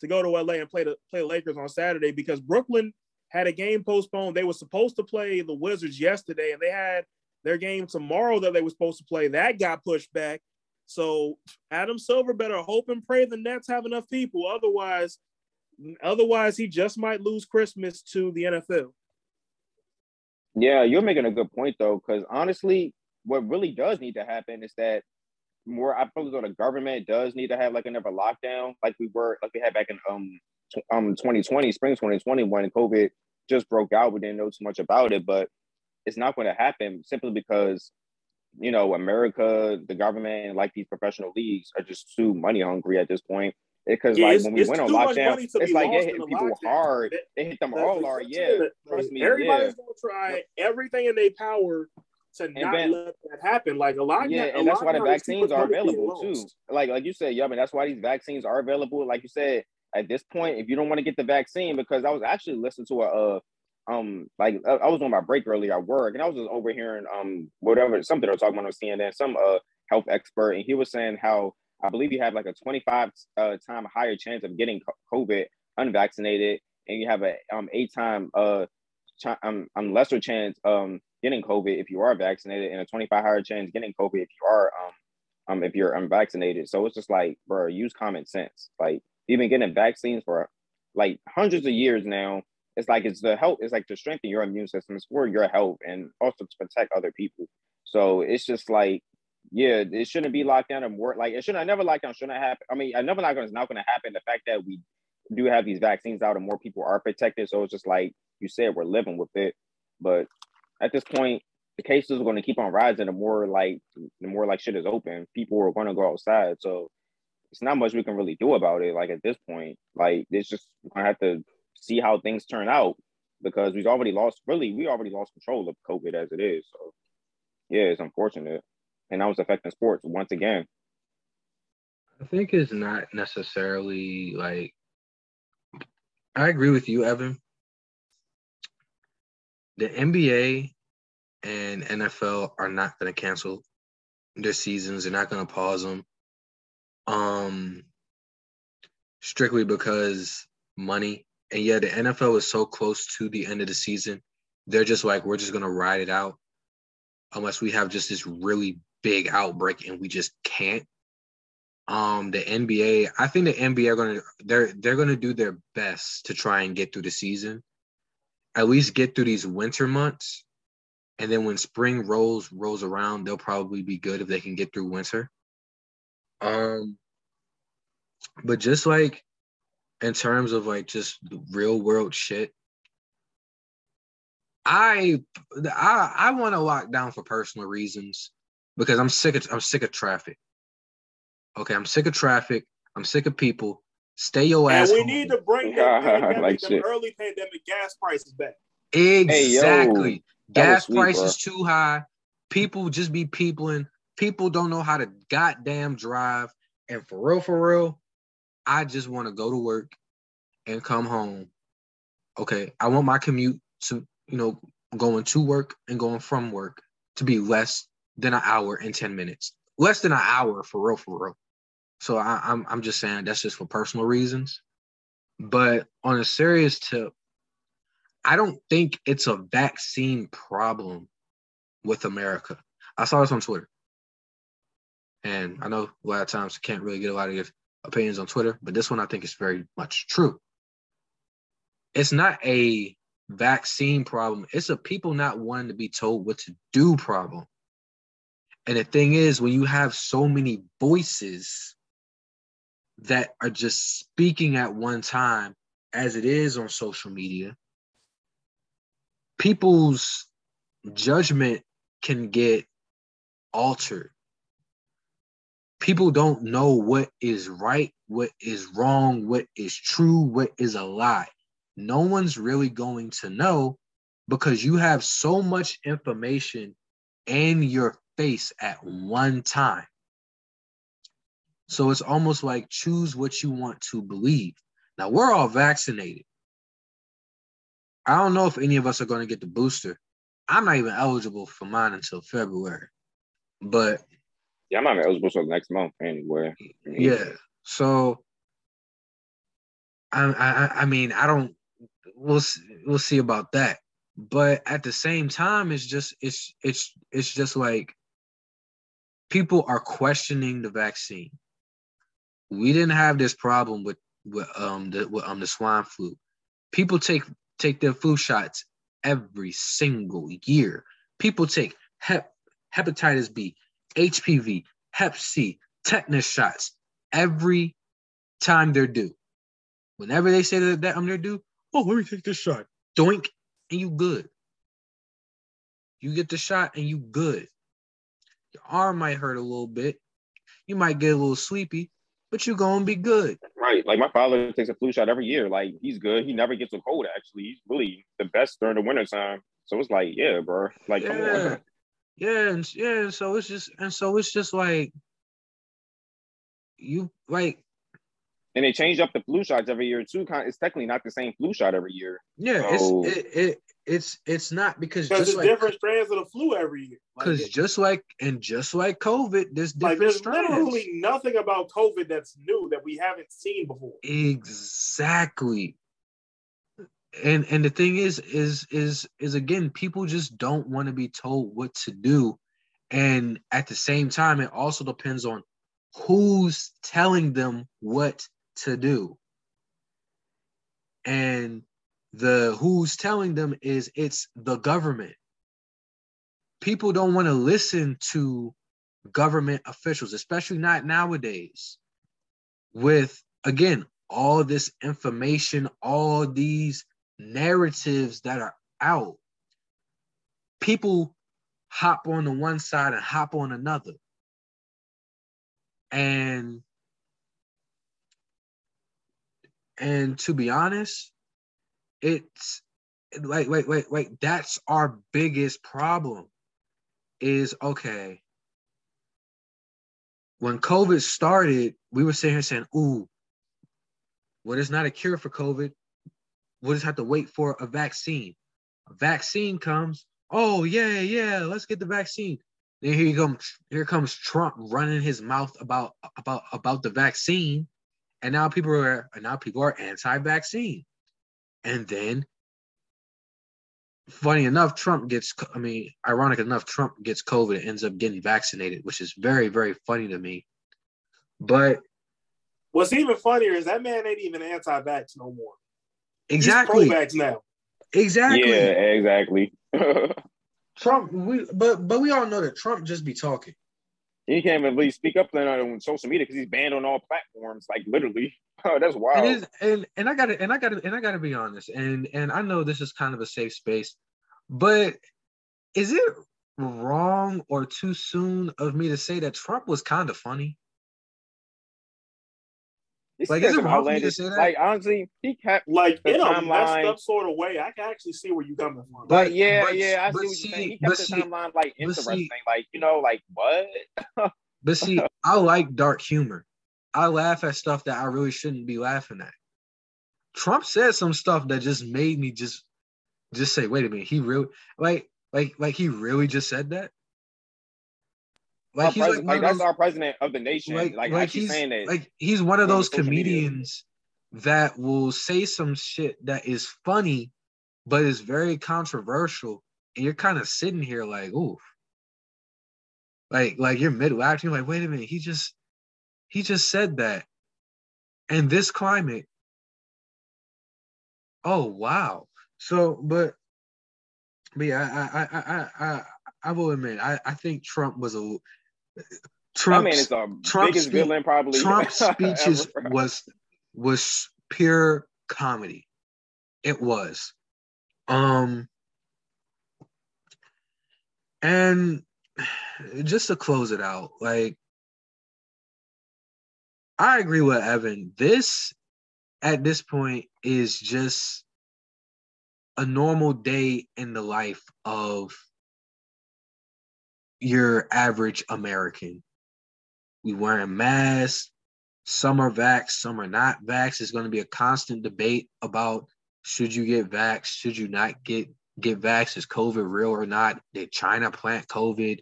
to go to LA and play the play Lakers on Saturday because Brooklyn had a game postponed. They were supposed to play the Wizards yesterday, and they had their game tomorrow that they were supposed to play. That got pushed back. So Adam Silver better hope and pray the Nets have enough people. Otherwise, otherwise he just might lose Christmas to the NFL. Yeah, you're making a good point though, because honestly, what really does need to happen is that more I feel as the government does need to have like another lockdown, like we were like we had back in um um 2020, spring 2020 when COVID just broke out. We didn't know too much about it, but it's not going to happen simply because you know, America, the government, and like these professional leagues are just too money hungry at this point. Because yeah, like when we went on lockdown, it's like it hit people lockdown. hard. They hit them all hard. Yeah, trust me. Everybody's yeah. gonna try everything in their power to and not then, let that happen. Like a lot, yeah, a and that's why the vaccines are available too. Like like you said, yeah, I mean that's why these vaccines are available. Like you said, at this point, if you don't want to get the vaccine, because I was actually listening to a, a um like I was on my break earlier at work and I was just overhearing um whatever something they're talking about on CNN, some uh health expert, and he was saying how I believe you have like a 25 uh, time higher chance of getting COVID unvaccinated, and you have a um eight time uh um, um lesser chance um getting COVID if you are vaccinated, and a 25 higher chance getting COVID if you are um um if you're unvaccinated. So it's just like, bro, use common sense. Like you've been getting vaccines for like hundreds of years now it's like it's the help it's like to strengthen your immune system it's for your health and also to protect other people. So it's just like yeah it shouldn't be locked down and more like it shouldn't I never lockdown shouldn't happen i mean I never lockdown is not going to happen the fact that we do have these vaccines out and more people are protected so it's just like you said we're living with it. But at this point the cases are going to keep on rising the more like the more like shit is open people are going to go outside so it's not much we can really do about it like at this point. Like it's just gonna have to see how things turn out because we've already lost really we already lost control of COVID as it is. So yeah, it's unfortunate. And that was affecting sports once again. I think it's not necessarily like I agree with you, Evan. The NBA and NFL are not going to cancel their seasons. They're not going to pause them. Um, strictly because money and yeah, the NFL is so close to the end of the season. They're just like, we're just gonna ride it out unless we have just this really big outbreak and we just can't. Um, the NBA, I think the NBA are gonna they're they're gonna do their best to try and get through the season, at least get through these winter months, and then when spring rolls rolls around, they'll probably be good if they can get through winter. Um, but just like in terms of like just real world shit, I I I want to lock down for personal reasons because I'm sick of I'm sick of traffic. Okay, I'm sick of traffic. I'm sick of people. Stay your ass. And we home. need to bring the, (laughs) like the early pandemic gas prices back. Exactly. Hey, Gas sweet, prices bro. too high. People just be peopling. People don't know how to goddamn drive. And for real, for real, I just want to go to work and come home. Okay, I want my commute to, you know, going to work and going from work to be less than an hour and 10 minutes. Less than an hour for real, for real. So I, I'm I'm just saying that's just for personal reasons. But on a serious tip, I don't think it's a vaccine problem with America. I saw this on Twitter. And I know a lot of times I can't really get a lot of opinions on Twitter, but this one I think is very much true. It's not a vaccine problem, it's a people not wanting to be told what to do problem. And the thing is, when you have so many voices that are just speaking at one time, as it is on social media, people's judgment can get altered. People don't know what is right, what is wrong, what is true, what is a lie. No one's really going to know because you have so much information in your face at one time. So it's almost like choose what you want to believe. Now we're all vaccinated. I don't know if any of us are going to get the booster. I'm not even eligible for mine until February. But yeah, I'm not eligible until next month anyway. Yeah. So I, I I mean I don't we'll we'll see about that. But at the same time, it's just it's it's it's just like people are questioning the vaccine we didn't have this problem with with um the with, um the swine flu. People take take their flu shots every single year. People take hep, hepatitis B, HPV, Hep C, tetanus shots every time they're due. Whenever they say that, that I'm their due, oh, let me take this shot. Doink, and you good. You get the shot and you good. Your arm might hurt a little bit. You might get a little sleepy, but you're gonna be good. Right. Like my father takes a flu shot every year. Like he's good. He never gets a cold. Actually, he's really the best during the winter time. So it's like, yeah, bro. Like, yeah. Come on. Yeah, and yeah, so it's just and so it's just like you like and they change up the flu shots every year too. It's technically not the same flu shot every year. Yeah, so, it's it, it it's it's not because just there's like, different strands of the flu every year. Because like just like and just like COVID, there's different like there's strands. literally nothing about COVID that's new that we haven't seen before. Exactly. And and the thing is is is is again, people just don't want to be told what to do, and at the same time, it also depends on who's telling them what to do. And the who's telling them is it's the government. People don't want to listen to government officials, especially not nowadays. With again, all this information, all these narratives that are out, people hop on the one side and hop on another. And and to be honest, it's like wait wait wait that's our biggest problem is okay when covid started we were sitting here saying ooh well there's not a cure for covid we'll just have to wait for a vaccine. A vaccine comes. Oh yeah yeah let's get the vaccine. Then here you come here comes trump running his mouth about about about the vaccine. And now people are now people are anti-vaccine. And then, funny enough, Trump gets, I mean, ironic enough, Trump gets COVID and ends up getting vaccinated, which is very, very funny to me. But what's even funnier is that man ain't even anti vax no more. Exactly. He's pro vax now. Exactly. Yeah, exactly. (laughs) Trump, we but but we all know that Trump just be talking. He can't even really speak up uh, on social media because he's banned on all platforms, like literally. (laughs) Oh, that's wild. It is, and and I got to and I got to and I got to be honest, and and I know this is kind of a safe space, but is it wrong or too soon of me to say that Trump was kind of funny? Like, is it wrong for me to say that? Like, honestly, he kept like in a messed up sort of way. I can actually see where you're coming from. But yeah, but, yeah, I see what you're saying. He kept the see, timeline like interesting. See, like, you know, like what? (laughs) but see, I like dark humor. I laugh at stuff that I really shouldn't be laughing at. Trump said some stuff that just made me just just say, wait a minute, he really like like like he really just said that? Like, he's like, like that's our president of the nation. Like, like, like he's saying that. Like he's one of those comedians media. that will say some shit that is funny, but is very controversial, and you're kind of sitting here like, ooh. Like, like you're mid you're like, wait a minute, he just he just said that. And this climate. Oh wow. So, but but yeah, I I I I I will admit, I, I think Trump was a Trump man is the Trump's biggest villain probably. Trump's (laughs) speeches was was pure comedy. It was. Um and just to close it out, like I agree with Evan. This at this point is just a normal day in the life of your average American. We wearing masks. Some are vax, some are not vax. It's going to be a constant debate about should you get vax, should you not get get vax? Is COVID real or not? Did China plant COVID?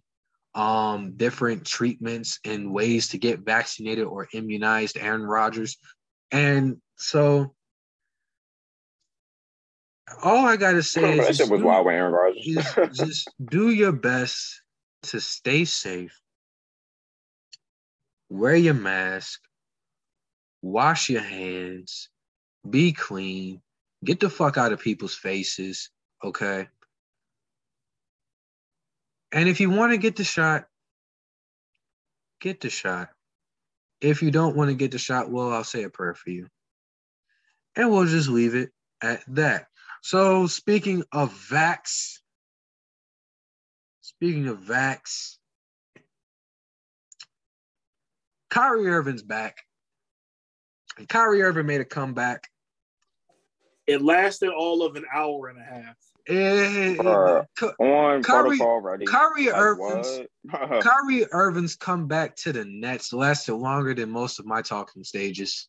Um, different treatments and ways to get vaccinated or immunized. Aaron Rodgers, and so all I gotta say is, just, do, wild with Aaron Rodgers. is just (laughs) do your best to stay safe, wear your mask, wash your hands, be clean, get the fuck out of people's faces, okay? And if you want to get the shot, get the shot. If you don't want to get the shot, well, I'll say a prayer for you. And we'll just leave it at that. So, speaking of vax, speaking of vax, Kyrie Irving's back. And Kyrie Irving made a comeback. It lasted all of an hour and a half. It, uh, on Kyrie, already. Kyrie like Irving's (laughs) Kyrie Irving's comeback to the Nets lasted longer than most of my talking stages.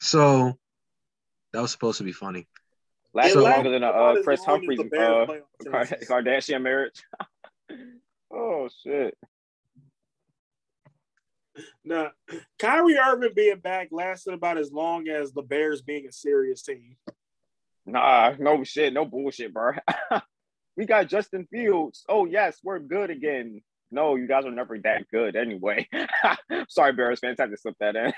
So that was supposed to be funny. Last longer than a uh, Kris Humphries uh, Kardashian marriage. (laughs) oh shit. Now, Kyrie Irving being back lasted about as long as the Bears being a serious team. Nah, no shit, no bullshit, bro. (laughs) we got Justin Fields. Oh yes, we're good again. No, you guys are never that good anyway. (laughs) Sorry, Bears fans, had to slip that in.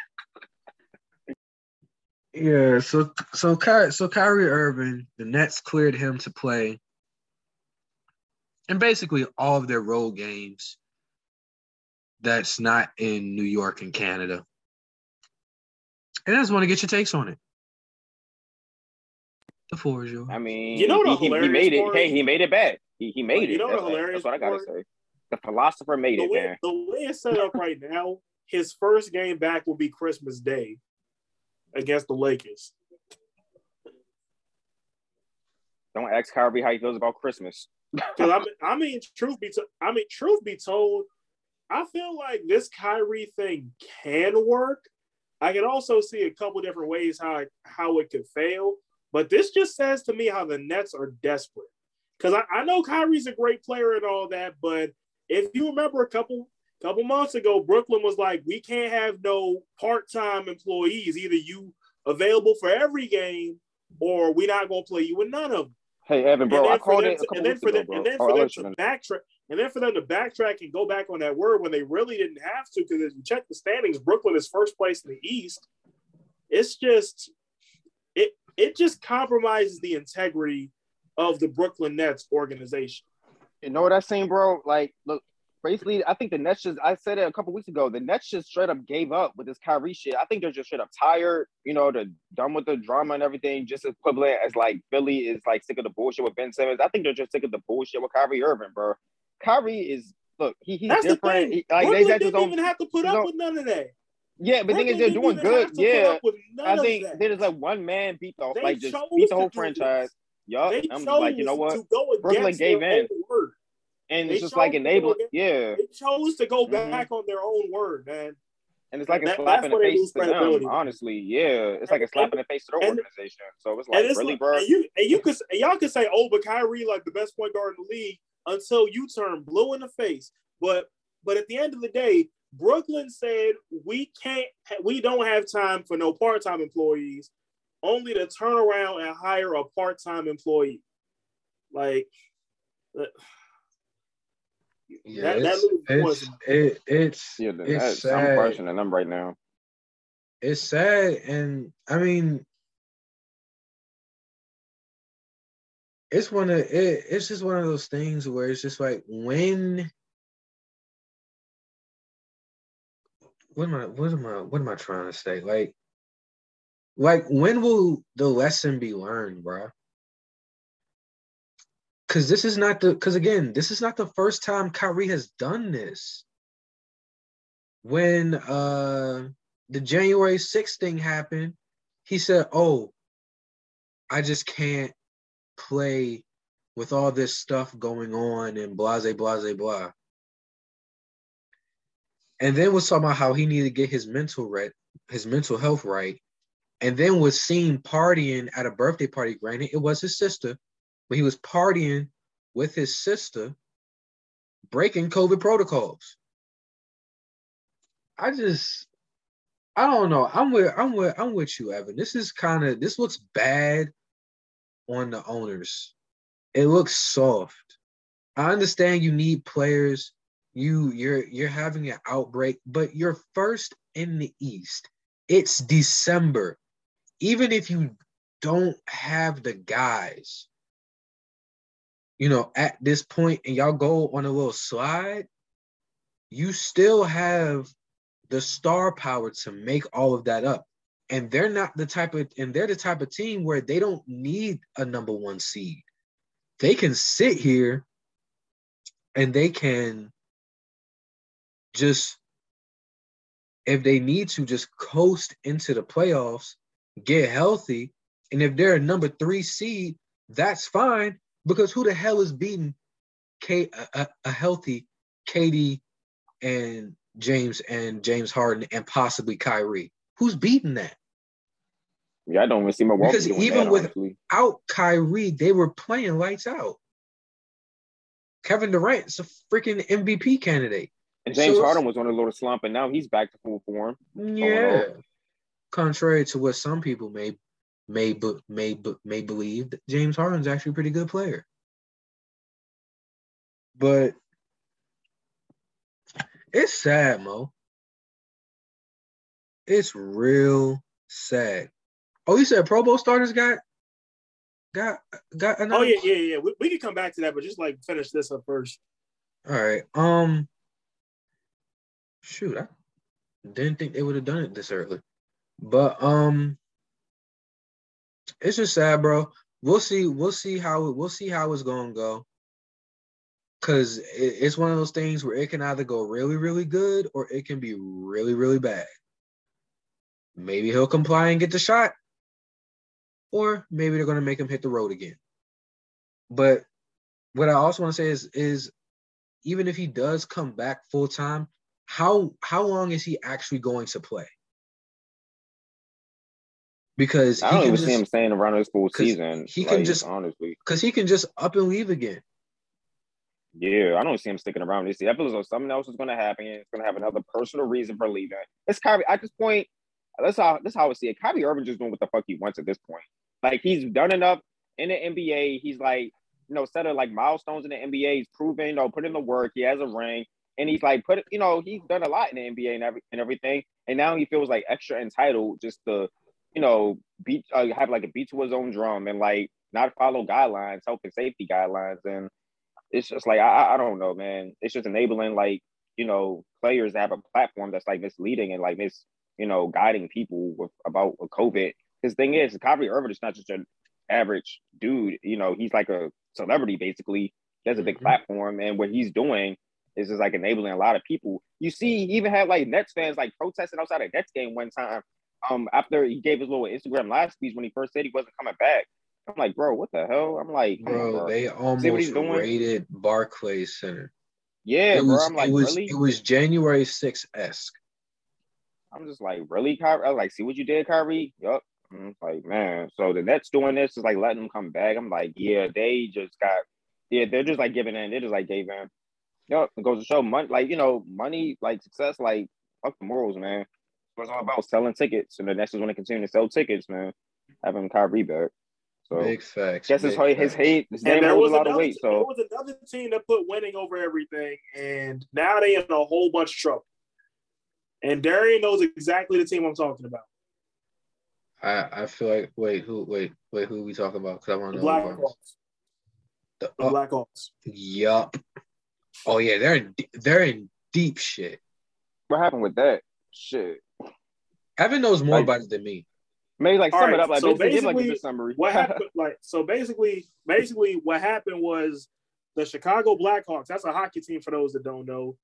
Yeah, so so Ky- so Kyrie Irving, the Nets cleared him to play in basically all of their road games. That's not in New York and Canada. And I just want to get your takes on it. The floor is yours. I mean, you know what he, he, made it. Hey, he made it back. He, he made you it. You know what hilarious? That's what I gotta say. The philosopher made the it, way, man. The way it's set up (laughs) right now, his first game back will be Christmas Day against the Lakers. Don't ask Kyrie how he feels about Christmas. (laughs) Because I mean, I mean, truth be, to- I mean, truth be told, I feel like this Kyrie thing can work. I can also see a couple different ways how how it could fail, but this just says to me how the Nets are desperate. Because I, I know Kyrie's a great player and all that, but if you remember a couple couple months ago, Brooklyn was like, we can't have no part-time employees. Either you available for every game or we're not gonna play you with none of them. Hey Evan, bro, I called it. To, and then for them, ago, and then oh, for oh, them to backtrack, and then for them to backtrack and go back on that word when they really didn't have to, because if you check the standings, Brooklyn is first place in the East. It's just it it just compromises the integrity of the Brooklyn Nets organization. You know what I'm saying, bro? Like, look, basically, I think the Nets just, I said it a couple weeks ago, the Nets just straight up gave up with this Kyrie shit. I think they're just straight up tired, you know, they're done with the drama and everything, just as equivalent as like Philly is like sick of the bullshit with Ben Simmons. I think they're just sick of the bullshit with Kyrie Irving, bro. Kyrie is, look, he, he's That's different. He, like, they didn't even have to put up with none of that. Yeah, but the thing is, they're doing good. Yeah, I think there's like one man beat the they like just beat the whole franchise. Yup, I'm like, you know what? Brooklyn gave in, and they it's just like enable. Yeah, they chose to go mm-hmm. back on their own word, man. And it's like a that, slap in the face to them, honestly. Yeah, it's like a slap in the face to their organization. So it's like it's really, like, bro. And you and you could and y'all could say, oh, but Kyrie like the best point guard in the league until you turn blue in the face. But but at the end of the day, Brooklyn said we can't, we don't have time for no part time employees, only to turn around and hire a part time employee. Like, yeah, that, it's, that it's, it, it's yeah, it's sad. I'm questioning them right now. It's sad, and I mean, it's one of it, it's just one of those things where it's just like when what am I what am I what am I trying to say? Like like when will the lesson be learned, bro? Cause this is not the cause again, this is not the first time Kyrie has done this. When uh the January 6th thing happened, he said, Oh, I just can't play with all this stuff going on and blase, blase, blah. And then was talking about how he needed to get his mental right, his mental health right. And then was seen partying at a birthday party. Granted, it was his sister, but he was partying with his sister, breaking COVID protocols. I just, I don't know. I'm with, I'm with, I'm with you, Evan. This is kind of, this looks bad on the owners. It looks soft. I understand you need players you you're you're having an outbreak, but you're first in the East. It's December. Even if you don't have the guys, you know, at this point and y'all go on a little slide, you still have the star power to make all of that up. And they're not the type of and they're the type of team where they don't need a number one seed. They can sit here and they can just if they need to just coast into the playoffs, get healthy, and if they're a number three seed, that's fine because who the hell is beating a healthy KD and James and James Harden and possibly Kyrie? Who's beating that? Yeah, I don't even see my because even without Kyrie, they were playing lights out. Kevin Durant's a freaking MVP candidate. And James so Harden was on a little slump, and now he's back to full form. Yeah. Contrary to what some people may may but may but may believe, James Harden's actually a pretty good player. But it's sad, Mo. It's real sad. Oh, you said Pro Bowl starters got got got. Announced? Oh yeah, yeah, yeah. We, we can come back to that, but just like finish this up first. All right. Um shoot, I didn't think they would have done it this early. But um it's just sad, bro. We'll see. We'll see how we'll see how it's gonna go. Cause it's one of those things where it can either go really, really good or it can be really, really bad. Maybe he'll comply and get the shot, or maybe they're gonna make him hit the road again. But what I also want to say is, is even if he does come back full time, how how long is he actually going to play? Because I don't even just, see him staying around this full season. He can like, just honestly because he can just up and leave again. Yeah, I don't see him sticking around this year. I feel as though something else is going to happen. It's going to have another personal reason for leaving. It's Kyrie. At this point, that's how that's how I see it. Kyrie Irving just doing what the fuck he wants at this point. Like he's done enough in the NBA. He's like, you know, set of like milestones in the NBA. He's proven, you know, put in the work. He has a ring and he's like put you know he's done a lot in the NBA and every and everything, and now he feels like extra entitled just to you know beat uh, have like a beat to his own drum and like not follow guidelines, health and safety guidelines, and it's just like I I don't know, man. It's just enabling like you know players to have a platform that's like misleading and like mis you know guiding people with about with COVID. His thing is Kyrie Irving is not just an average dude. You know, he's like a celebrity basically. He has a big mm-hmm. platform, and what he's doing is just like enabling a lot of people. You see, he even had like Nets fans like protesting outside a Nets game one time. Um, after he gave his little Instagram live speech when he first said he wasn't coming back. I'm like, bro, what the hell? I'm like, bro, bro. they almost raided Barclays Center. Yeah, it bro. Was, I'm like, it was really? it was January 6th esque. I'm just like, really, Kyrie? I was like, see what you did, Kyrie? Yup. I'm like, man. So the Nets doing this is like letting them come back. I'm like, yeah, they just got, yeah, they're just like giving in. They're just like gave in. Yep, it goes to show money, like you know, money, like success, like fuck the morals, man. It's all about selling tickets, and the Nets is going to continue to sell tickets, man. Having Kyrie back. So big facts. Guess his his hate his name holds a lot of weight. So there was another team that put winning over everything, and now they in a whole bunch of trouble. And Darian knows exactly the team I'm talking about. I I feel like wait who wait wait who we talking about because I want to know Blackhawks. The, the uh, Blackhawks. Yup. Oh yeah, they're in, they're in deep shit. What happened with that? Shit. Evan knows more like, about it than me. Maybe like sum right, it up like so basically, like a summary. what (laughs) happened? Like so basically, basically what happened was the Chicago Blackhawks. That's a hockey team for those that don't know.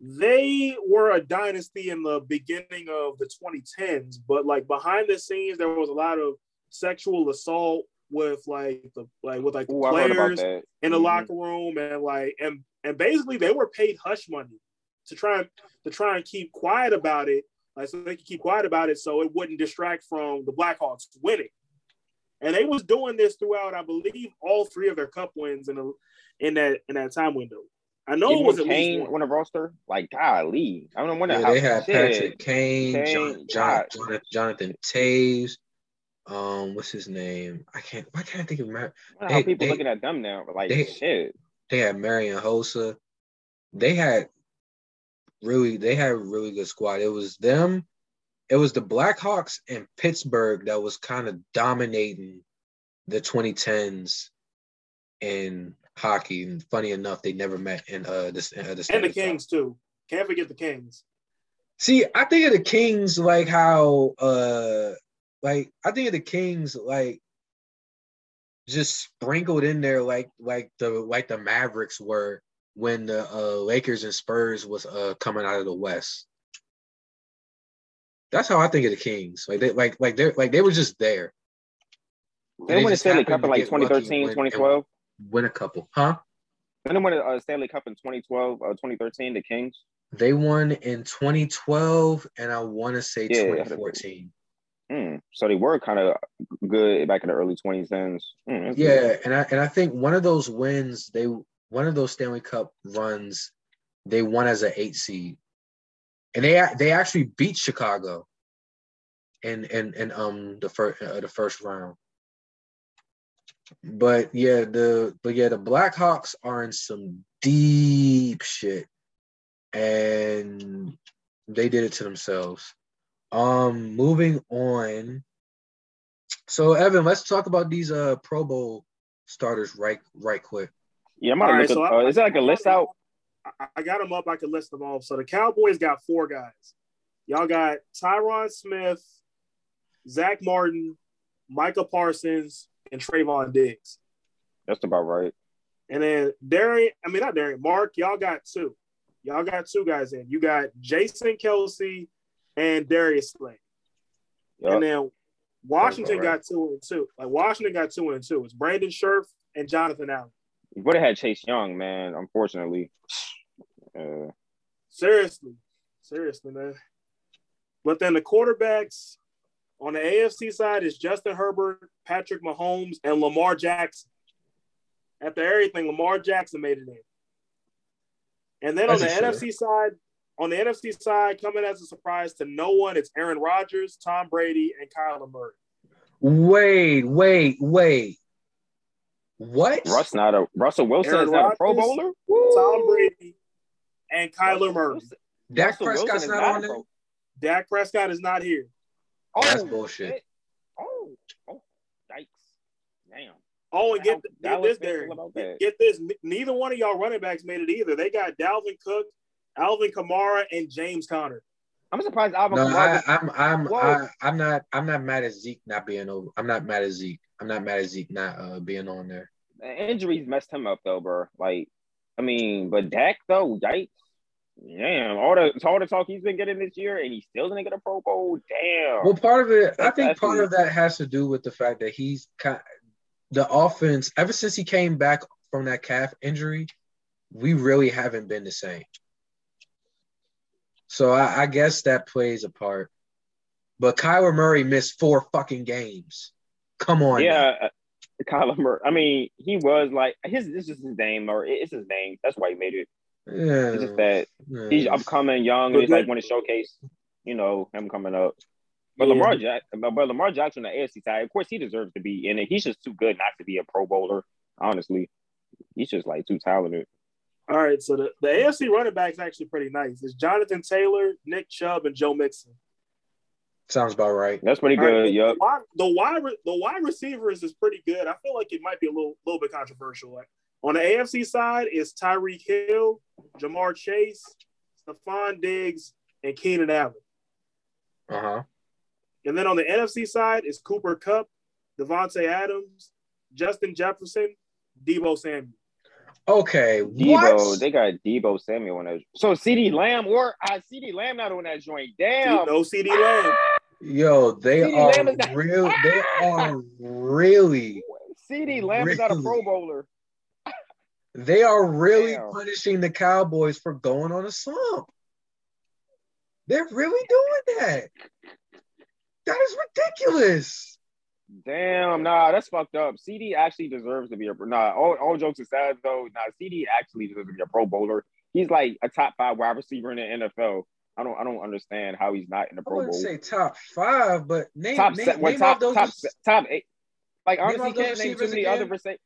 They were a dynasty in the beginning of the 2010s, but like behind the scenes, there was a lot of sexual assault with like the like with like Ooh, players in the mm-hmm. locker room and like and and basically they were paid hush money to try and to try and keep quiet about it like so they could keep quiet about it so it wouldn't distract from the Blackhawks winning. And they was doing this throughout, I believe, all three of their cup wins in the in that in that time window. I know Even it was at Kane least on the roster. Like golly, I don't know yeah, they had Patrick Kane, Kane John, John, Jonathan Toews. Um, what's his name? I can't. Why can't I think of Mar- how people they, looking at them now? Like they, shit. They had Marian Hossa. They had really they had a really good squad. It was them, it was the Blackhawks and Pittsburgh that was kind of dominating the 2010s in hockey. And funny enough, they never met in uh this uh, the and the Kings too. Can't forget the Kings. See, I think of the Kings like how uh like I think of the Kings like just sprinkled in there like like the like the Mavericks were when the uh, Lakers and Spurs was uh, coming out of the West. That's how I think of the Kings. Like they like like they're like they were just there. They, they won a Stanley Cup in like 2013, 2012. Win a couple, huh? Then they won a Stanley Cup in 2012, uh, 2013. The Kings. They won in 2012, and I want to say yeah, 2014. Mm, so they were kind of good back in the early 2010s. Mm, yeah, good. and I and I think one of those wins they one of those Stanley Cup runs, they won as an eight seed, and they they actually beat Chicago in in in um the first uh, the first round. But yeah, the but yeah, the Blackhawks are in some deep shit, and they did it to themselves. Um, moving on. So Evan, let's talk about these uh Pro Bowl starters right right quick. Yeah, I'm gonna right, look so uh, is that like a list out? I got them up. I can list them off. So the Cowboys got four guys. Y'all got Tyron Smith, Zach Martin, Micah Parsons, and Trevon Diggs. That's about right. And then Darian, I mean not Darian, Mark, y'all got two. Y'all got two guys in. You got Jason Kelce and Darius Slay. Yep. And then Washington right. got two and two. Like Washington got two and two. It's Brandon Scherff and Jonathan Allen. You would have had Chase Young, man. Unfortunately. Uh, seriously, seriously, man. But then the quarterbacks on the AFC side is Justin Herbert, Patrick Mahomes, and Lamar Jackson. After everything, Lamar Jackson made it in. And then That's on the NFC side, on the NFC side, coming as a surprise to no one, it's Aaron Rodgers, Tom Brady, and Kyler Murray. Wait, wait, wait. What? Russ not a Russell Wilson Aaron is not a Pro Bowler. Tom Brady and Kyler Murray. Dak Prescott's not, not on there. Dak Prescott is not here. Oh, That's oh, bullshit. Oh, oh, yikes! Damn. Oh, and get, get this there. Get, get, this. Neither one of y'all running backs made it either. They got Dalvin Cook, Alvin Kamara, and James Conner. I'm surprised Alvin no, Kamara. I, I'm I'm I, I'm not I'm not mad at Zeke not being over. I'm not mad at Zeke. I'm not mad at Zeke not uh, being on there. Injuries messed him up though, bro. Like I mean, but Dak though, yikes. Damn, all the all the talk he's been getting this year, and he still didn't get a Pro Bowl. Damn. Well, part of it, I think part of that has to do with the fact that he's kind the offense ever since he came back from that calf injury, we really haven't been the same. So I, I guess that plays a part. But Kyler Murray missed four fucking games. Come on. Yeah, uh, Kyler Murray. I mean, he was like his. This is his name, or it's his name. That's why he made it. Yeah. It's just that yeah. he's upcoming young. And he's like want to showcase, you know, him coming up. But yeah. Lamar Jackson, but Lamar Jackson on the AFC side, of course, he deserves to be in it. He's just too good not to be a Pro Bowler. Honestly, he's just like too talented. All right, so the, the AFC running backs actually pretty nice. It's Jonathan Taylor, Nick Chubb, and Joe Mixon. Sounds about right. That's pretty good. Right, yep. The wide, the wide the wide receivers is pretty good. I feel like it might be a little little bit controversial. Like on the AFC side, is Tyreek Hill, Ja'Marr Chase, Stefon Diggs, and Keenan Allen. Uh huh. And then on the NFC side, is Cooper Kupp, Davante Adams, Justin Jefferson, Deebo Samuel. Okay, Deebo, what? they got Deebo Samuel on that. So CeeDee Lamb or uh, CeeDee Lamb not on that joint. Damn, no CeeDee Lamb. Yo, they CeeDee are real. They (laughs) ah! are really. CD Lamb really, is not a Pro Bowler. They are really Damn. punishing the Cowboys for going on a slump. They're really doing that. That is ridiculous. Damn, nah, that's fucked up. CD actually deserves to be a nah. All, all jokes aside, though, nah, CD actually deserves to be a Pro Bowler. He's like a top five wide receiver in the NFL. I don't, I don't understand how he's not in the Pro Bowl. Say top five, but name top, name, well, name top, those top, top eight. Like honestly, can't name too many again? other receivers.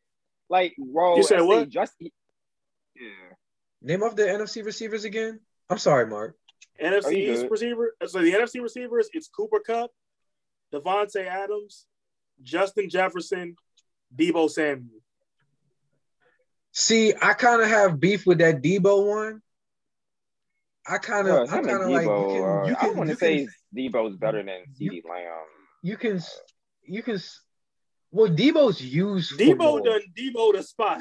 Like, bro, you said what? Just yeah. Name off the NFC receivers again. I'm sorry, Mark. NFC East receiver. Uh, so the NFC receivers, it's Cooper Kupp, Davante Adams, Justin Jefferson, Deebo Samuel. See, I kind of have beef with that Deebo one. I kind of, I kind of like. You can, you can, I want to say Deebo's better than CeeDee Lamb. You can, you can. Well, Deebo's used. Deebo done Deebo the spot.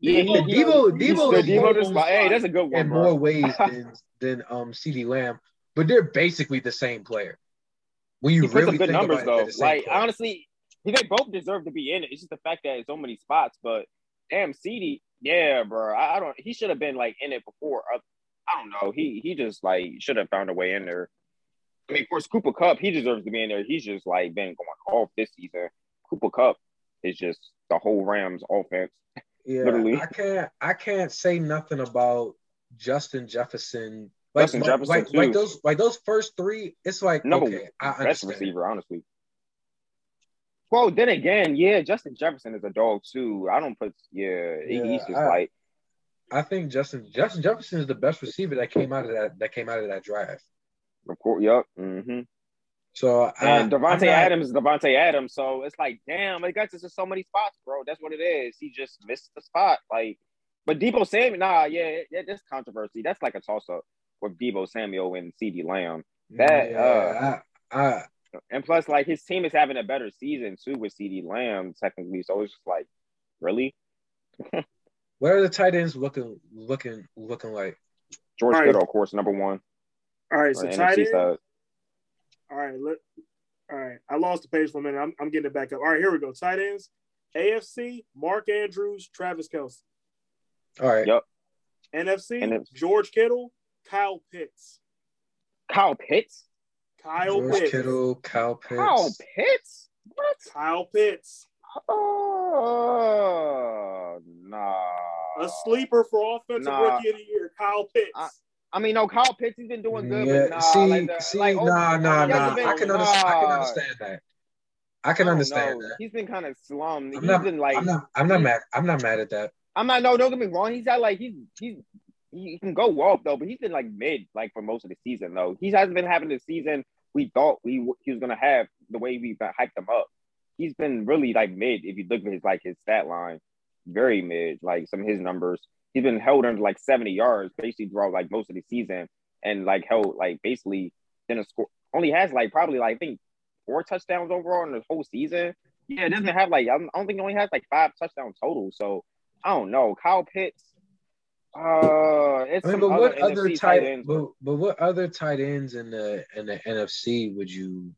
Yeah, Deebo, Deebo, Deebo, Deebo the spot. Hey, that's a good one. In bro. more ways (laughs) than than um CeeDee Lamb, but they're basically the same player. When you he really some good numbers though, like player. honestly, they both deserve to be in it. It's just the fact that it's so many spots. But damn, CD, yeah, bro, I, I don't. He should have been like in it before. Don't know. He he just like should have found a way in there. I mean, of course, Cooper Kupp, he deserves to be in there. He's just like been going off this season. Cooper Kupp is just the whole Rams offense. Yeah, literally. I can't I can't say nothing about Justin Jefferson. Like, Justin Jefferson like, too. like those like those first three, it's like Number okay, I best receiver, honestly. Well, then again, yeah, Justin Jefferson is a dog too. I don't put yeah, yeah he's just I, like I think Justin Justin Jefferson is the best receiver that came out of that that came out of that draft. Of course, yep. Mm-hmm. So and Davante Adams is Davante Adams. So it's like, damn, it got to so many spots, bro. That's what it is. He just missed the spot. Like, but Deebo Samuel, nah, yeah, yeah, that's controversy. That's like a toss up with Deebo Samuel and CeeDee Lamb. That yeah, uh, I, I, and plus, like his team is having a better season too with CeeDee Lamb technically. So it's just like, really. (laughs) what are the tight ends looking looking looking like? George right. Kittle, of course, number one. All right, so uh, tight end. All right, let. All right, I lost the page for a minute. I'm, I'm getting it back up. All right, here we go. Tight ends. AFC, Mark Andrews, Travis Kelce. All right. Yep. NFC, NFC. George Kittle, Kyle Pitts. Kyle Pitts? Kyle George Pitts. Kittle, Kyle Pitts. Kyle Pitts? What? Kyle Pitts. Oh, nah. A sleeper for offensive nah. rookie of the year, Kyle Pitts. I, I mean, no, Kyle Pitts, he's been doing good. Yeah, but nah, see, like the, see, like, nah, nah, nah. Been, I can, nah. Understand, I can understand that. I can I understand know. that. He's been kind of slummed. I'm he's not, been like, I'm not, I'm not mad. I'm not mad at that. I'm not. No, don't get me wrong. He's got like he's he's he can go off though, but he's been like mid like for most of the season though. He hasn't been having the season we thought we he was gonna have the way we uh, hyped him up. He's been really like mid if you look at his like his stat line, very mid. Like some of his numbers, he's been held under like 70 yards basically throughout like most of the season, and like held like basically didn't score. Only has like probably like I think four touchdowns overall in the whole season. Yeah, it doesn't have like I don't think he only has like five touchdowns total. So I don't know. Kyle Pitts, Uh, it's I mean, but what other NFC tight, ends, but, but what other tight ends in the in the NFC would you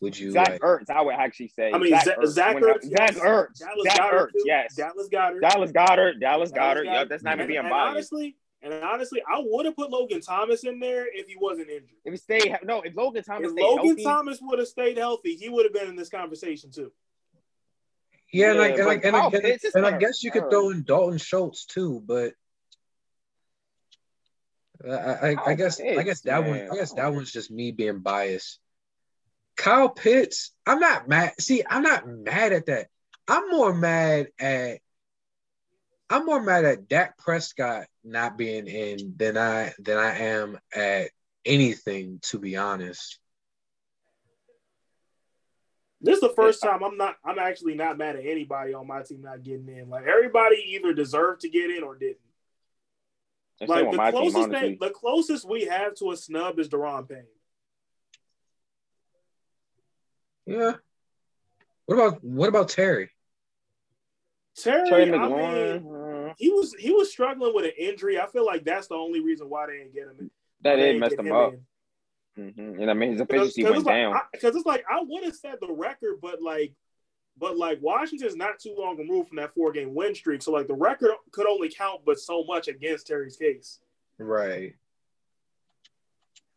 would you Zach like, Ertz? I would actually say. I mean, Zach, Zach, Zach Ertz, Zach Ertz, Dallas Zach Goedert, Ertz, yes, Dallas Goedert, Dallas Goedert, Dallas Goedert. Yep, that's not even being biased. Honestly, and honestly, I would have put Logan Thomas in there if he wasn't injured. If he stayed, no, if Logan Thomas, if Logan healthy, Thomas would have stayed healthy, he would have been in this conversation too. Yeah, and, I, and, I, and, I, and, and I guess you could throw in Dalton Schultz too, but I, I, I guess I guess that man. one I guess that one's just me being biased. Kyle Pitts, I'm not mad. See, I'm not mad at that. I'm more mad at I'm more mad at Dak Prescott not being in than I than I am at anything, to be honest. This is the first time I'm not I'm actually not mad at anybody on my team not getting in. Like everybody either deserved to get in or didn't. like the closest team, thing, the closest we have to a snub is Daron Payne. Yeah. What about what about Terry? Terry, Terry I mean, uh, he was he was struggling with an injury. I feel like that's the only reason why they didn't get him. That did mess him, him up. Mm-hmm. And I mean his efficiency went down. Because it's like I would have set the record, but like, but like Washington's not too long removed from that four game win streak, so like the record could only count but so much against Terry's case. Right.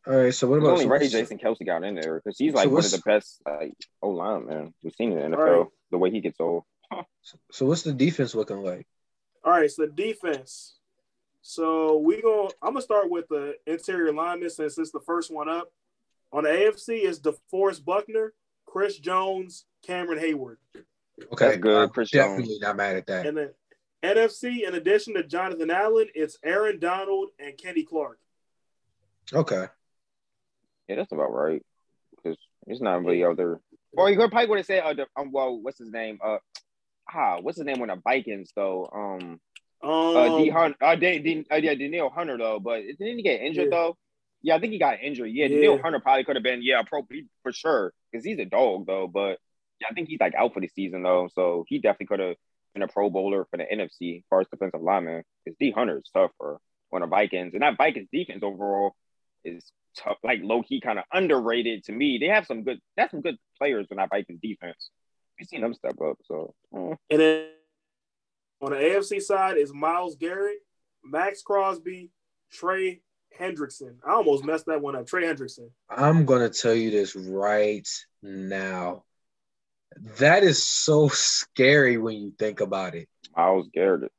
All right. So what about only Ray Jason Kelce got in there because he's like so one of the best like O line man we've seen in the NFL. Right. The way he gets old. So what's the defense looking like? All right. So defense. So we go. I'm gonna start with the interior lineman since it's the first one up. On the AFC is DeForest Buckner, Chris Jones, Cameron Heyward. Okay, That's good. I'm Chris definitely Jones. not mad at that. And then NFC, in addition to Jonathan Allen, it's Aaron Donald and Kenny Clark. Okay. Yeah, that's about right. Because it's not really other. Or you could probably would have said, uh, um, well, what's his name? Uh, ah, what's his name on the Vikings though? Um, um, uh, D Hunt, uh, D, D, uh, yeah, Danielle Hunter though, but didn't he get injured yeah. though? Yeah, I think he got injured. Yeah, yeah. Danielle Hunter probably could have been yeah pro for sure because he's a dog though. But yeah, I think he's like out for the season though, so he definitely could have been a Pro Bowler for the NFC as far as defensive lineman. Because D Hunter is tough for on the Vikings, and that Vikings defense overall is tough, like low key kind of underrated to me. They have some good, that's some good players in that Vikings defense. We've seen them step up. So, mm. and then on the AFC side is Myles Garrett, Maxx Crosby, Trey Hendrickson. I almost messed that one up. Trey Hendrickson. I'm gonna tell you this right now. That is so scary when you think about it. Myles Garrett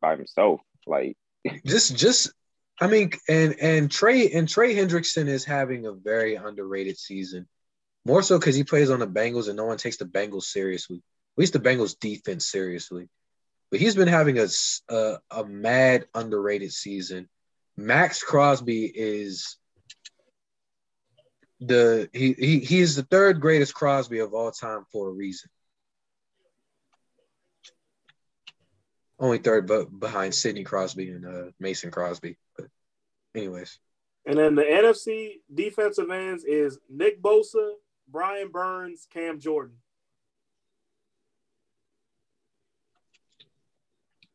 by himself, like (laughs) just just I mean, and and Trey and Trey Hendrickson is having a very underrated season. More so because he plays on the Bengals and no one takes the Bengals seriously. At least the Bengals defense seriously. But he's been having a, a, a mad underrated season. Maxx Crosby is the he, he he is the third greatest Crosby of all time for a reason. Only third, but behind Sidney Crosby and uh, Mason Crosby. But anyways. And then the NFC defensive ends is Nick Bosa, Brian Burns, Cam Jordan.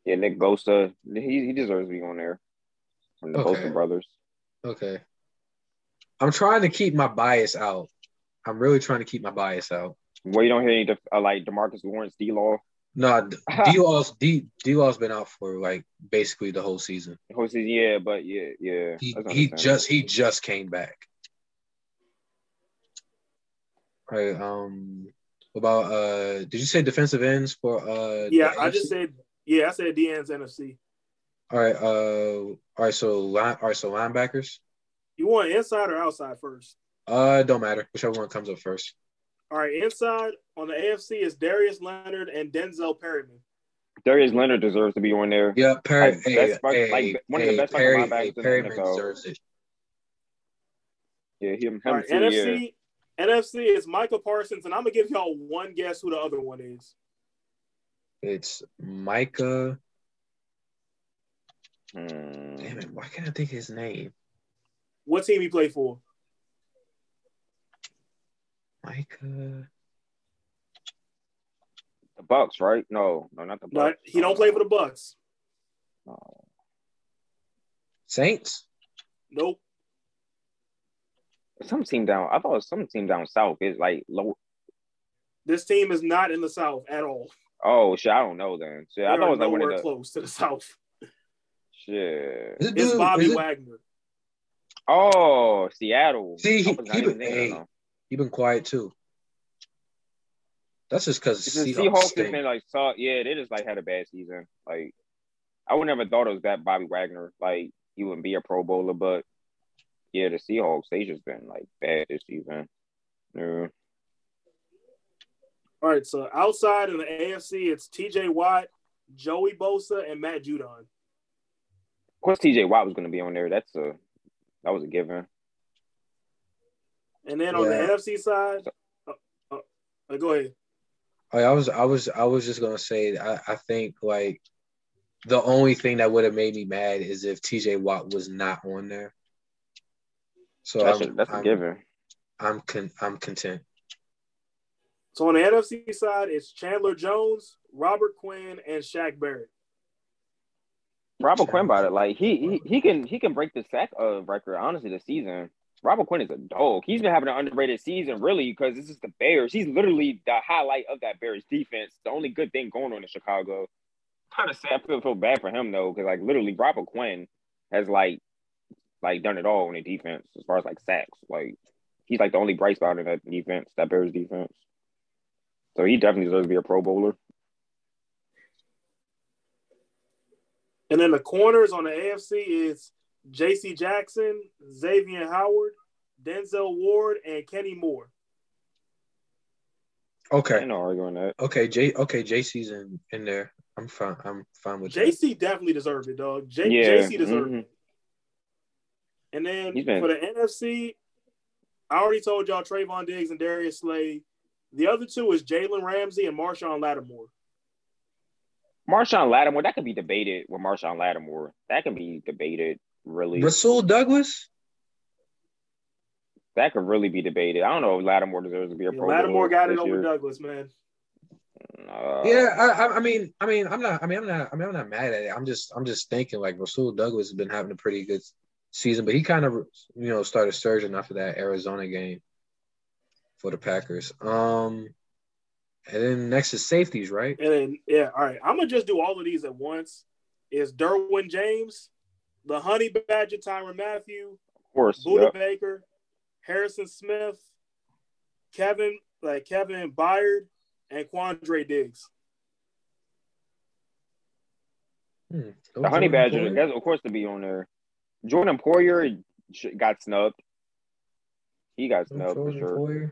Yeah, Nick Bosa, he, he deserves to be on there from the okay. Bosa brothers. Okay. I'm trying to keep my bias out. I'm really trying to keep my bias out. Well, you don't hear any uh, like Demarcus Lawrence, D Law. No, (laughs) D Law's D D Law's been out for like basically the whole season. The whole season, yeah, but yeah, yeah. He, he just he just came back. Right. Um. About uh, did you say defensive ends for uh? Yeah, I just said yeah, I said D ends NFC. All right. Uh. All right. So line. All right. So linebackers. You want inside or outside first? Uh, don't matter. Whichever one comes up first. All right. Inside on the AFC is Darius Leonard and Denzel Perryman. Darius Leonard deserves to be on there. Yeah, Perry, like, hey, hey, like one hey, of the best Perry, linebackers hey, Perryman in the NFL. deserves it. Yeah, him. him All right, NFC. Yeah. NFC is Michael Parsons, and I'm gonna give y'all one guess who the other one is. It's Micah. Hmm. Damn it! Why can't I think his name? What team he played for? Micah. Uh, the Bucks, right? No, no, not the Bucks. No, he don't play for the Bucks. No. Saints. Nope. Some team down. I thought some team down south is like low. This team is not in the south at all. Oh shit! I don't know then. Shit, I thought it was like one of the close to the south. Shit, it's Bobby it... Wagner. Oh, Seattle. See, he, he been, hey, he been quiet too. That's just because Seahawks, Seahawks has been like saw yeah, they just like had a bad season. Like I would never thought it was that Bobby Wagner. Like he wouldn't be a Pro Bowler, but yeah, the Seahawks they just been like bad this season. Yeah. All right, so outside in the AFC, it's T.J. Watt, Joey Bosa, and Matt Judon. Of course, T.J. Watt was going to be on there. That's a that was a given. And then on yeah. the NFC side, uh, uh, uh, go ahead. I was I was I was just gonna say I, I think like the only thing that would have made me mad is if TJ Watt was not on there. So that's, I'm, a, that's a I'm, given. I'm con- I'm content. So on the NFC side, it's Chandler Jones, Robert Quinn, and Shaq Barrett. Robert Quinn about it. Like he, he he can he can break the sack uh, record honestly this season. Robert Quinn is a dog. He's been having an underrated season, really, because this is the Bears. He's literally the highlight of that Bears defense. The only good thing going on in Chicago. Kind of sad. I feel, feel bad for him though, because like literally Robert Quinn has like like done it all in the defense as far as like sacks. Like he's like the only bright spot in that defense, that Bears defense. So he definitely deserves to be a Pro Bowler. And then the corners on the AFC is J.C. Jackson, Xavien Howard, Denzel Ward, and Kenny Moore. Okay. I know arguing that. Okay, J. Okay, JC's in in there. I'm fine. I'm fine with JC. That. Definitely deserved it, dog. J- yeah. JC deserved mm-hmm. it. And then been... for the NFC, I already told y'all Trevon Diggs and Darius Slay. The other two is Jalen Ramsey and Marshon Lattimore. Marshon Lattimore, that could be debated with Marshon Lattimore. That can be debated, really. Rasul Douglas? That could really be debated. I don't know if Lattimore deserves to be a yeah, pro. Lattimore got it over year. Douglas, man. Uh, yeah, I, I, mean, I mean, I'm not. I mean, I'm not. I mean, I'm not mad at it. I'm just, I'm just thinking like Rasul Douglas has been having a pretty good season, but he kind of, you know, started surging after that Arizona game for the Packers. Um, and then next is safeties, right? And then yeah, all right. I'm gonna just do all of these at once. Is Derwin James, the Honey Badger, Tyrann Mathieu, of course, Budda yep. Baker, Harrison Smith, Kevin, like Kevin Byard, and Quandre Diggs. Hmm. The Honey Badger, that's of course to be on there. Jordan Poyer got snubbed. He got snubbed for sure. Poyer.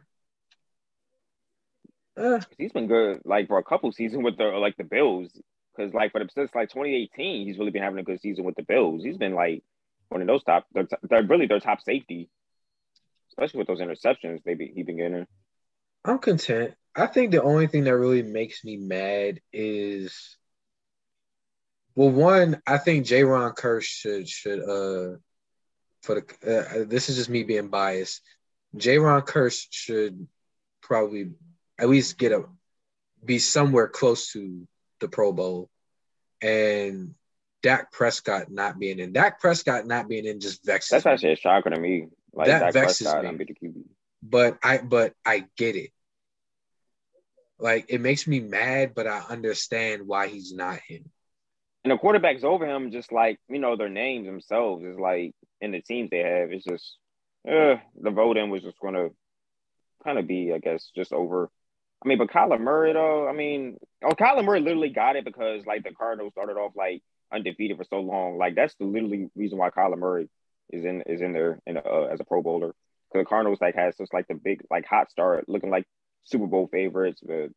Uh, he's been good, like for a couple seasons with the like the Bills. Because like for the since like 2018, he's really been having a good season with the Bills. He's been like one of those top. They're, they're really their top safety, especially with those interceptions they be he been getting. I'm content. I think the only thing that really makes me mad is, well, one, I think Jayron Kearse should should uh for the uh, this is just me being biased. Jayron Kearse should probably at least get a be somewhere close to the Pro Bowl. And Dak Prescott not being in. Dak Prescott not being in just vexes. That's me. actually a shocker to me. Like that Dak vexes Prescott me. But I but I get it. Like it makes me mad, but I understand why he's not him. And the quarterbacks over him, just like you know, their names themselves is like in the teams they have. It's just uh, the voting was just going to kind of be, I guess, just over I mean, but Kyler Murray though, I mean, oh, Kyler Murray literally got it because like the Cardinals started off like undefeated for so long. Like that's the literally reason why Kyler Murray is in is in there in uh, as a Pro Bowler because the Cardinals like has just like the big like hot start, looking like Super Bowl favorites, but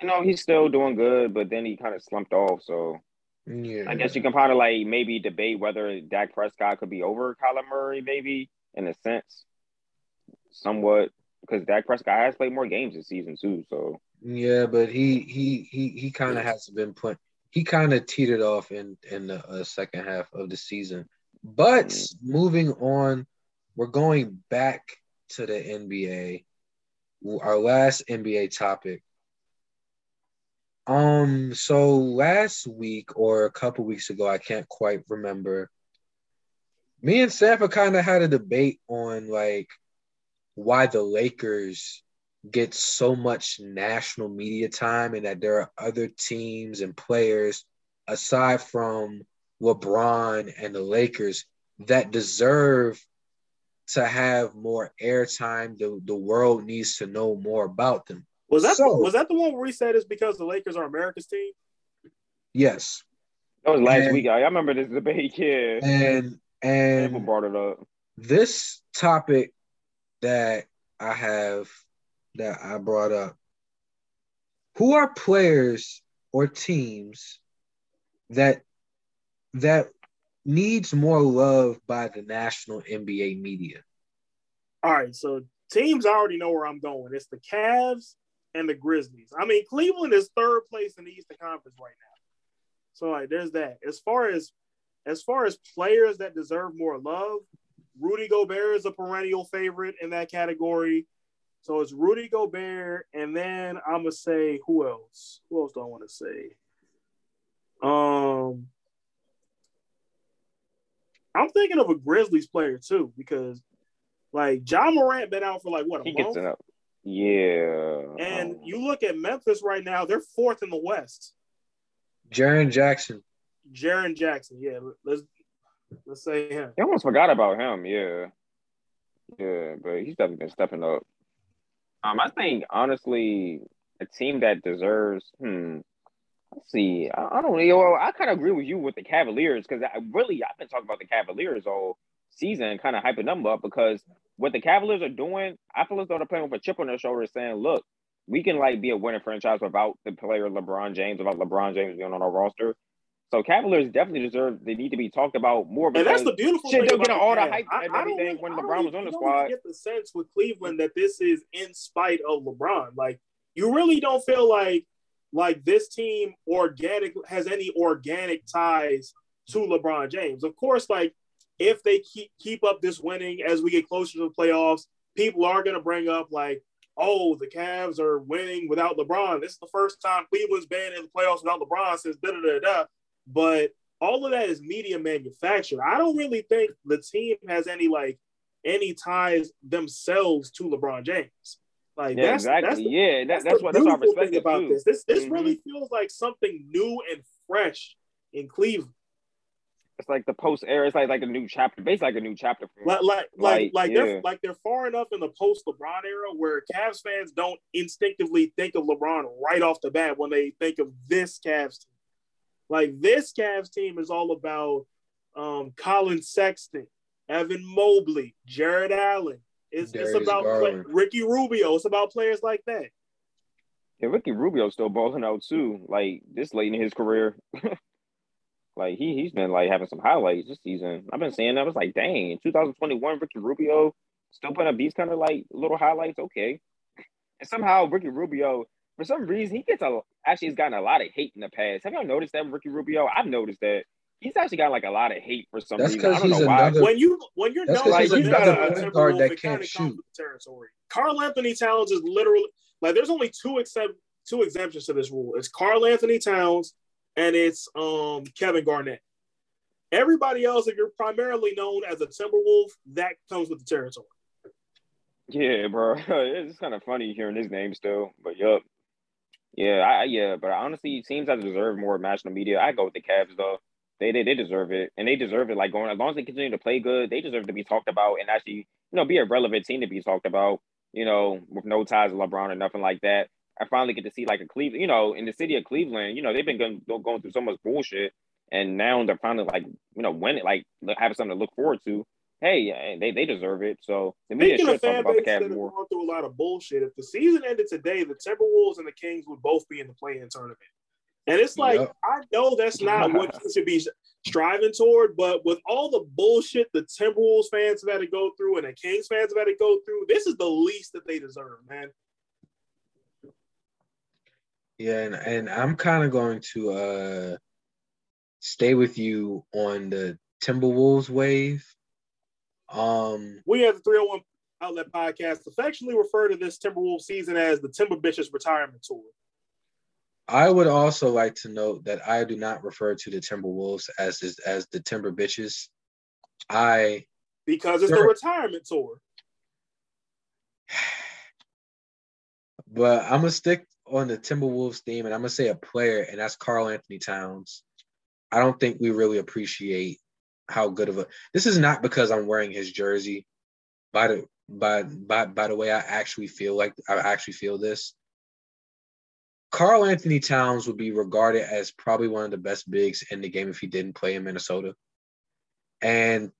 you know he's still doing good, but then he kind of slumped off. So yeah. I guess you can kind of like maybe debate whether Dak Prescott could be over Kyler Murray, maybe in a sense, somewhat because Dak Prescott has played more games this season too. So yeah, but he he he he kind of has been put. He kind of teetered off in in the uh, second half of the season. But mm. moving on, we're going back to the NBA. Our last NBA topic. Um, so last week or a couple weeks ago, I can't quite remember. Me and Sanfa kind of had a debate on like why the Lakers get so much national media time and that there are other teams and players aside from LeBron and the Lakers that deserve to have more airtime. The the world needs to know more about them. Was that so, was that the one where we said it's because the Lakers are America's team? Yes. That was last and, week. I, I remember this debate. (laughs) Yeah. And and people brought it up. This topic that I have that I brought up. Who are players or teams that that needs more love by the national NBA media? All right, so teams I already know where I'm going. It's the Cavs and the Grizzlies. I mean, Cleveland is third place in the Eastern Conference right now. So like there's that. As far as as far as players that deserve more love, Rudy Gobert is a perennial favorite in that category. So it's Rudy Gobert, and then I'm gonna say who else? Who else do I want to say? Um, I'm thinking of a Grizzlies player too because, like, John Morant been out for like what a he month. Gets it. Yeah. And you look at Memphis right now; they're fourth in the West. Jaren Jackson. Jaren Jackson. Yeah, let's let's say him. I almost forgot about him. Yeah. Yeah, but he's definitely been stepping up. Um, I think honestly, a team that deserves. Hmm. Let's see. I, I don't know. I kind of agree with you with the Cavaliers because I really I've been talking about the Cavaliers all season, kind of hyping them up because what the Cavaliers are doing, I feel as though they're playing with a chip on their shoulder, saying, "Look, we can like be a winning franchise without the player LeBron James, without LeBron James being on our roster." So Cavaliers definitely deserve. They need to be talked about more. And that's the beautiful shit, thing. They're getting all the hype I, and everything when LeBron was on the squad. Get the sense with Cleveland that this is in spite of LeBron. Like you really don't feel like like this team organic has any organic ties to LeBron James. Of course, like if they keep keep up this winning as we get closer to the playoffs, people are going to bring up like, oh, the Cavs are winning without LeBron. This is the first time Cleveland's been in the playoffs without LeBron since da da da da. But all of that is media manufactured. I don't really think the team has any like any ties themselves to LeBron James. Like yeah, that's, exactly. That's the, yeah, that, that's, that's what that's our perspective about too. this. This this mm-hmm. really feels like something new and fresh in Cleveland. It's like the post era. It's like like a new chapter, basically like a new chapter. Like like like like, yeah. they're like they're far enough in the post LeBron era where Cavs fans don't instinctively think of LeBron right off the bat when they think of this Cavs team. Like this Cavs team is all about um, Collin Sexton, Evan Mobley, Jarrett Allen. It's, it's about play, Ricky Rubio. It's about players like that. Yeah, Ricky Rubio's still balling out too. Like this late in his career. (laughs) like he he's been like having some highlights this season. I've been saying that. I was like, dang, 2021 Ricky Rubio still putting up these kind of like little highlights. Okay. And somehow Ricky Rubio for some reason he gets a actually he's gotten a lot of hate in the past. Have y'all noticed that Ricky Rubio? I've noticed that he's actually got like a lot of hate for some that's reason. I don't know why. Another, when you when you're known like he's got a guard that can't shoot. Territory. Karl-Anthony Towns is literally like there's only two except two exemptions to this rule. It's Karl-Anthony Towns and it's um Kevin Garnett. Everybody else, if you're primarily known as a Timberwolf, that comes with the territory. Yeah, bro. (laughs) It's kind of funny hearing his name still, but yup. Yeah, I yeah, but honestly, teams that deserve more national media, I go with the Cavs though. They, they they deserve it, and they deserve it. Like going as long as they continue to play good, they deserve to be talked about and actually, you know, be a relevant team to be talked about. You know, with no ties to LeBron or nothing like that. I finally get to see like a Cleveland, you know, in the city of Cleveland. You know, they've been going, going through so much bullshit, and now they're finally like, you know, winning, like having something to look forward to hey, they, they deserve it. So the media should talk about the Cavs more. Gone through a lot of bullshit. If the season ended today, the Timberwolves and the Kings would both be in the play-in tournament. And it's like yep. I know that's not (laughs) what you should be striving toward, but with all the bullshit the Timberwolves fans have had to go through and the Kings fans have had to go through, this is the least that they deserve, man. Yeah, and, and I'm kind of going to uh stay with you on the Timberwolves wave um, we at the 301 Outlet Podcast affectionately refer to this Timberwolves season as the Timber Bitches Retirement Tour. I would also like to note that I do not refer to the Timberwolves as as the Timber Bitches. I because it's the retirement tour. (sighs) But I'm gonna stick on the Timberwolves theme, and I'm gonna say a player, and that's Karl-Anthony Towns. I don't think we really appreciate how good of a. This is not because I'm wearing his jersey. By the by by by the way, I actually feel like I actually feel this. Karl-Anthony Towns would be regarded as probably one of the best bigs in the game if he didn't play in Minnesota. And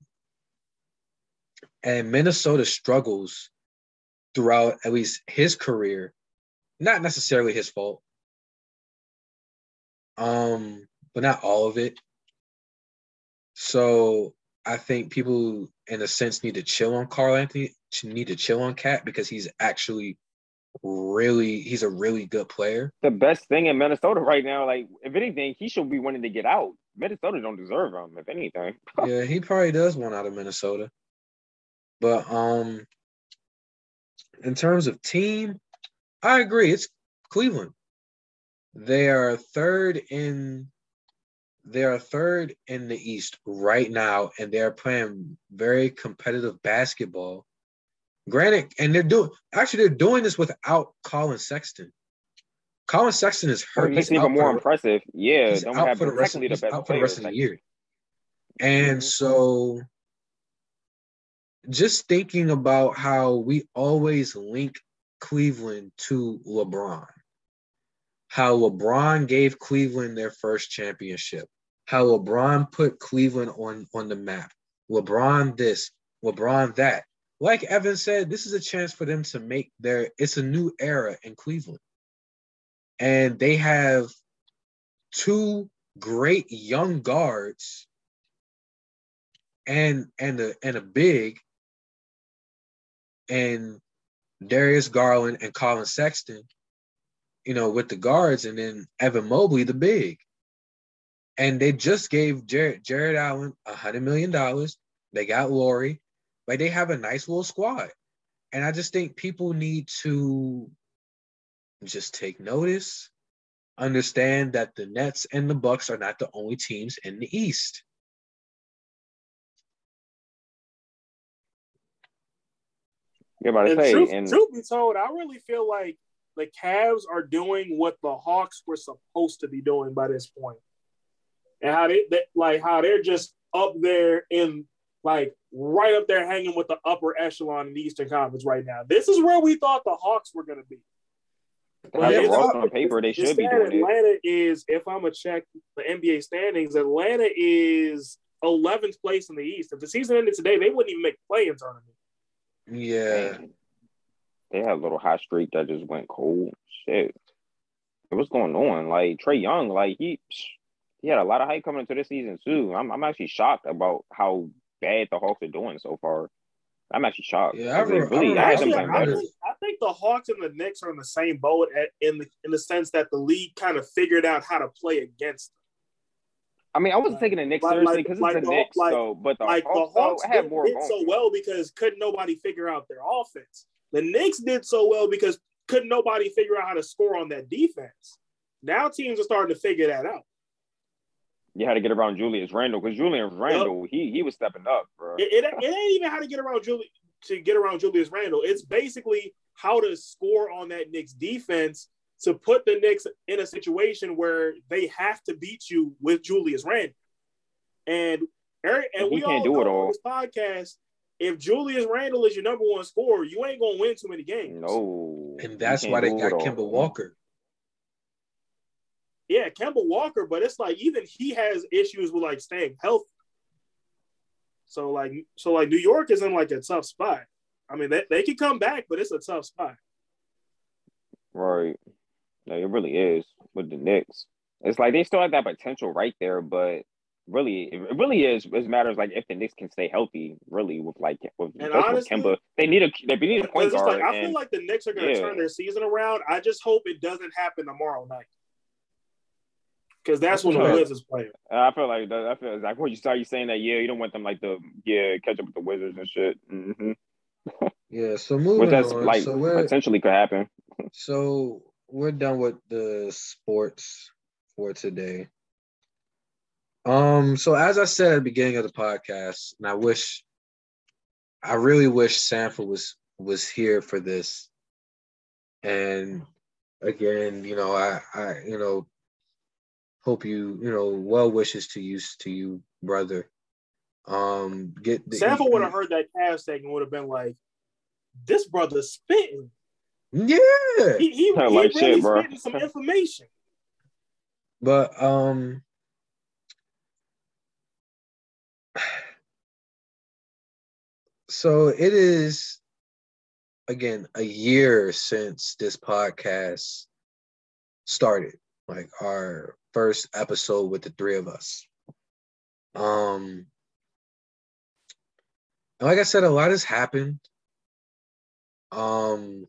and Minnesota struggles throughout at least his career. Not necessarily his fault. Um, but not all of it. So I think people in a sense need to chill on Karl-Anthony, need to chill on Cat because he's actually really he's a really good player. The best thing in Minnesota right now, like if anything, he should be wanting to get out. Minnesota don't deserve him, if anything. (laughs) yeah, he probably does want out of Minnesota. But um in terms of team, I agree. It's Cleveland. They are third in they are third in the East right now, and they're playing very competitive basketball. Granted, and they're doing actually they're doing this without Collin Sexton. Collin Sexton is hurt. Oh, it makes even more impressive. Yeah, he's out for the rest of, the, the out for the rest of the year. And so just thinking about how we always link Cleveland to LeBron, how LeBron gave Cleveland their first championship, how LeBron put Cleveland on, on the map, LeBron this, LeBron that. Like Evan said, this is a chance for them to make their, it's a new era in Cleveland. And they have two great young guards and and a and a big and Darius Garland and Collin Sexton, you know, with the guards, and then Evan Mobley, the big. And they just gave Jared, Jarrett Allen a hundred million dollars. They got Lauri. Like they have a nice little squad. And I just think people need to just take notice, understand that the Nets and the Bucks are not the only teams in the East. You're about to and say, truth, and truth be told, I really feel like the Cavs are doing what the Hawks were supposed to be doing by this point, and how they, they like how they're just up there in like right up there hanging with the upper echelon in the Eastern Conference right now. This is where we thought the Hawks were going to be. Well, yeah, on paper, they should be doing Atlanta it. is, if I'm gonna check the NBA standings, Atlanta is 11th place in the East. If the season ended today, they wouldn't even make the play-in tournament. Yeah. They had a little hot streak that just went cold. Shit. What's going on? Like Trae Young, like he he had a lot of hype coming into this season too. I'm I'm actually shocked about how bad the Hawks are doing so far. I'm actually shocked. Yeah, I, really, I, actually, I, think, I, think, the Hawks and the Knicks are in the same boat at, in the in the sense that the league kind of figured out how to play against them. I mean, I wasn't taking the Knicks like, seriously because like, it's the, the Knicks, like, though. But the like Hawks, the Hawks had more did so well because couldn't nobody figure out their offense. The Knicks did so well because couldn't nobody figure out how to score on that defense. Now teams are starting to figure that out. You had to get around Julius Randle because Julius Randle yep. he he was stepping up, bro. It, it, it ain't even how to get around Julius to get around Julius Randle. It's basically how to score on that Knicks defense to put the Knicks in a situation where they have to beat you with Julius Randle. And Eric, and we can't all do it all. this podcast, if Julius Randle is your number one scorer, you ain't gonna win too many games. No, and that's why they got Kemba Walker. Yeah, Kemba Walker, but it's like even he has issues with like staying healthy. So like, so like New York is in like a tough spot. I mean, they, they can come back, but it's a tough spot. Right. No, it really is with the Knicks. It's like they still have that potential right there, but really, it really is. It matters like if the Knicks can stay healthy, really with like with, and honestly, Kemba, they need a they need a point guard. Like, I feel like the Knicks are going to yeah. turn their season around. I just hope it doesn't happen tomorrow night because that's when the Wizards play. I feel like that, I feel like when you start you saying that, yeah, you don't want them like the yeah catch up with the Wizards and shit. Mm-hmm. (laughs) yeah, so moving that's on, like so potentially could happen. (laughs) So we're done with the sports for today. Um, Um, so as I said at the beginning of the podcast, and I wish I really wish Sanford was was here for this. And again, you know, I I you know hope you, you know, well wishes to you to you, brother. Um get the, Sanfa would have heard that cast segment would have been like, this brother's spitting. Yeah. He, he, he like really shit, spitting some information. But um so it is again a year since this podcast started like our first episode with the three of us. Um like i said a lot has happened. Um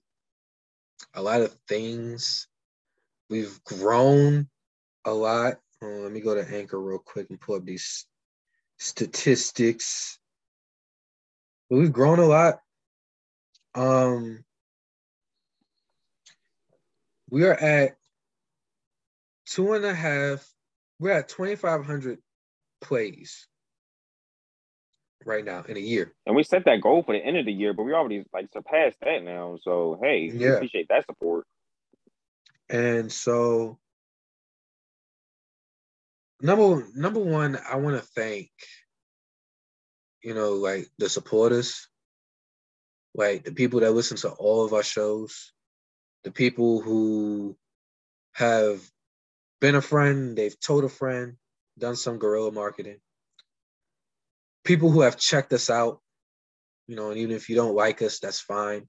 a lot of things. We've grown a lot. Let me go to anchor real quick and pull up these statistics. But we've grown a lot. Um, we are at two and a half. We're at twenty five hundred plays right now in a year. And we set that goal for the end of the year, but we already like surpassed that now. So hey, yeah. appreciate that support. And so number number one, I want to thank you know, like the supporters, like the people that listen to all of our shows, the people who have been a friend, they've told a friend, done some guerrilla marketing. People who have checked us out, you know, and even if you don't like us, that's fine.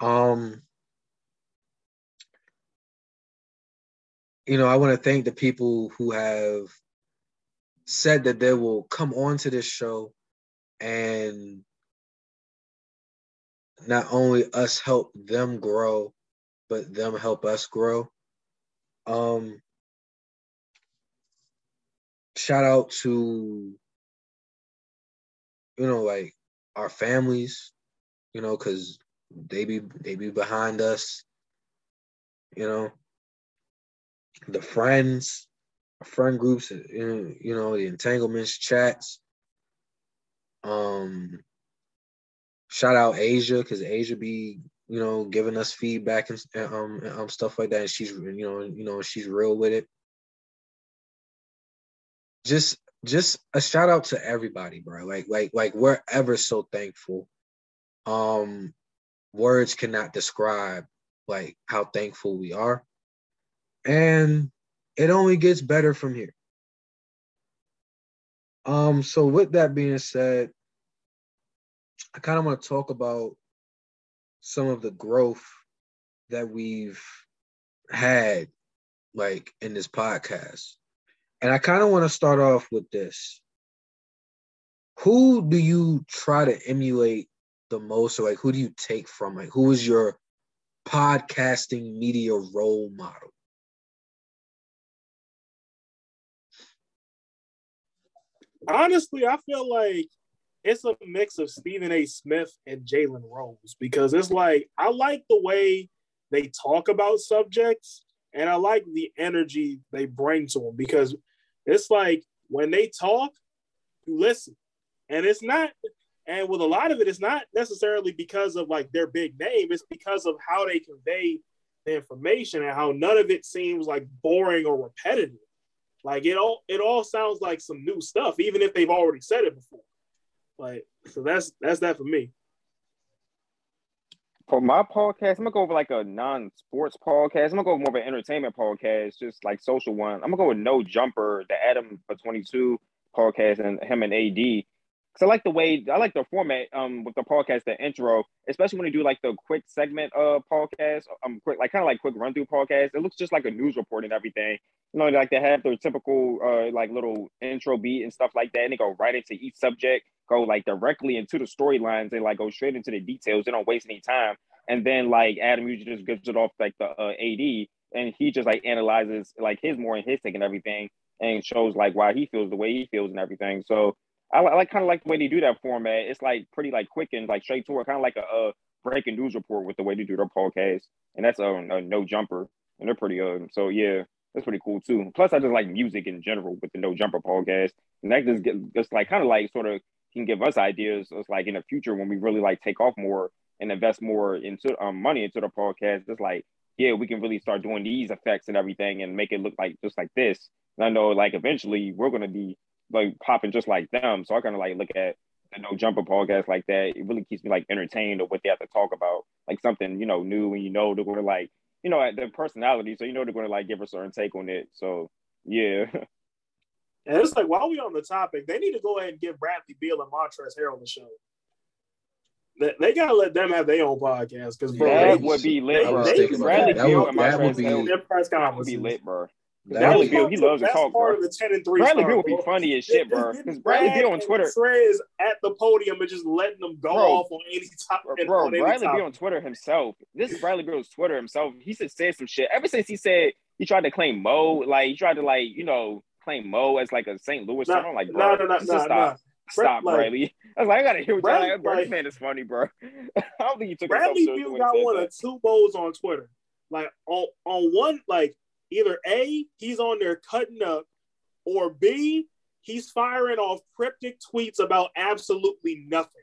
Um, you know, I want to thank the people who have said that they will come on to this show and not only us help them grow, but them help us grow. Um, shout out to you know like our families, you know, because they be they be behind us, you know, the friends, friend groups, you know, the entanglements, chats. Um, shout out Asia because Asia be you know giving us feedback and um, um stuff like that, and she's you know you know she's real with it. Just just a shout out to everybody, bro. Like like like we're ever so thankful. Um, words cannot describe like how thankful we are, and it only gets better from here. Um, so with that being said, I kind of want to talk about some of the growth that we've had like in this podcast. And I kind of want to start off with this. Who do you try to emulate the most or like who do you take from like who is your podcasting media role model? honestly, I feel like it's a mix of Stephen A. Smith and Jalen Rose because it's like I like the way they talk about subjects and I like the energy they bring to them because it's like when they talk, you listen. And it's not, and with a lot of it, it's not necessarily because of like their big name, it's because of how they convey the information and how none of it seems like boring or repetitive. Like it all it all sounds like some new stuff, even if they've already said it before. Like so that's that's that for me. For my podcast, I'm gonna go over like a non-sports podcast. I'm gonna go more of an entertainment podcast, just like social one. I'm gonna go with No Jumper, the Adam for 22 podcast, and him and AD. Cause I like the way I like the format um with the podcast, the intro, especially when you do like the quick segment uh podcast, um quick like kind of like quick run through podcast. It looks just like a news report and everything. You know, like they have their typical uh like little intro beat and stuff like that, and they go right into each subject, go like directly into the storylines, they like go straight into the details. They don't waste any time. And then like Adam usually just gives it off like the uh, AD, and he just like analyzes like his more and his take and everything, and shows like why he feels the way he feels and everything. So I, I like kind of like the way they do that format. It's like pretty like quick and like straight to it, kind of like a, a, breaking news report with the way they do their podcast. And that's a, a no jumper, and they're pretty uh. So yeah, that's pretty cool too. Plus, I just like music in general with the No Jumper podcast, and that just get just like kind of like sort of can give us ideas. It's like in the future when we really like take off more and invest more into um, money into the podcast. It's like yeah, we can really start doing these effects and everything and make it look like just like this. And I know like eventually we're gonna be like popping just like them. So I kind of like look at the No Jumper podcast like that. It really keeps me like entertained of what they have to talk about, like something you know new, and you know they're gonna like you know their personality, so you know they're gonna like give a certain take on it. So yeah. (laughs) And it's like while we on the topic, they need to go ahead and give Bradley Beal and Montrezl Harrell on the show. They, they, gotta let them have their own podcast because bro, that would be lit, bro. Bradley Beal and Montrezl Harrell. would be lit, bro. Bradley Beal, he loves to talk, bro. The 10 and 3 Bradley Beal would be funny as shit, bro. Because Bradley Beal on Twitter. Trez at the podium and just letting them go bro, off on any topic. Bro, Bradley Beal on Twitter himself. This is Bradley Beal's Twitter himself. He said said some shit. Ever since he said he tried to claim Mo, like he tried to like, you know, claim Mo as like a St. Louis. Nah, I'm like, bro, no, no, no, no, stop. Stop, like, Bradley. (laughs) I was like, I gotta hear what Bradley, y'all like, bro, this man is funny, bro. (laughs) I don't think you took Bradley Beal got one of two bowls on Twitter. Like on on one, like either A, he's on there cutting up, or B, he's firing off cryptic tweets about absolutely nothing.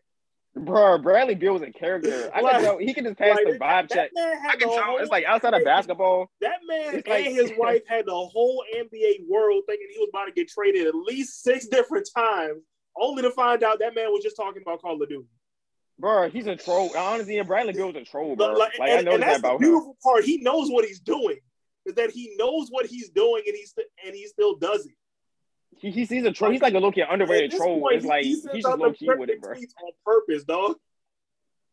Bro, Bradley Beal was a character. I like, know he can just pass like, the vibe check. I can tell. It's like outside of basketball. That man and like, his (laughs) wife had the whole NBA world thinking he was about to get traded at least six different times, only to find out that man was just talking about Call of Duty. Bro, he's a troll. Honestly, Bradley Beal's a troll, bro. Like, like and, I know that about the beautiful him. part. He knows what he's doing is that he knows what he's doing and he's and he still does it. He, he's, he's a troll. He's like a low key underrated troll. Point, it's like he's just low key with it, bro. On purpose, dog.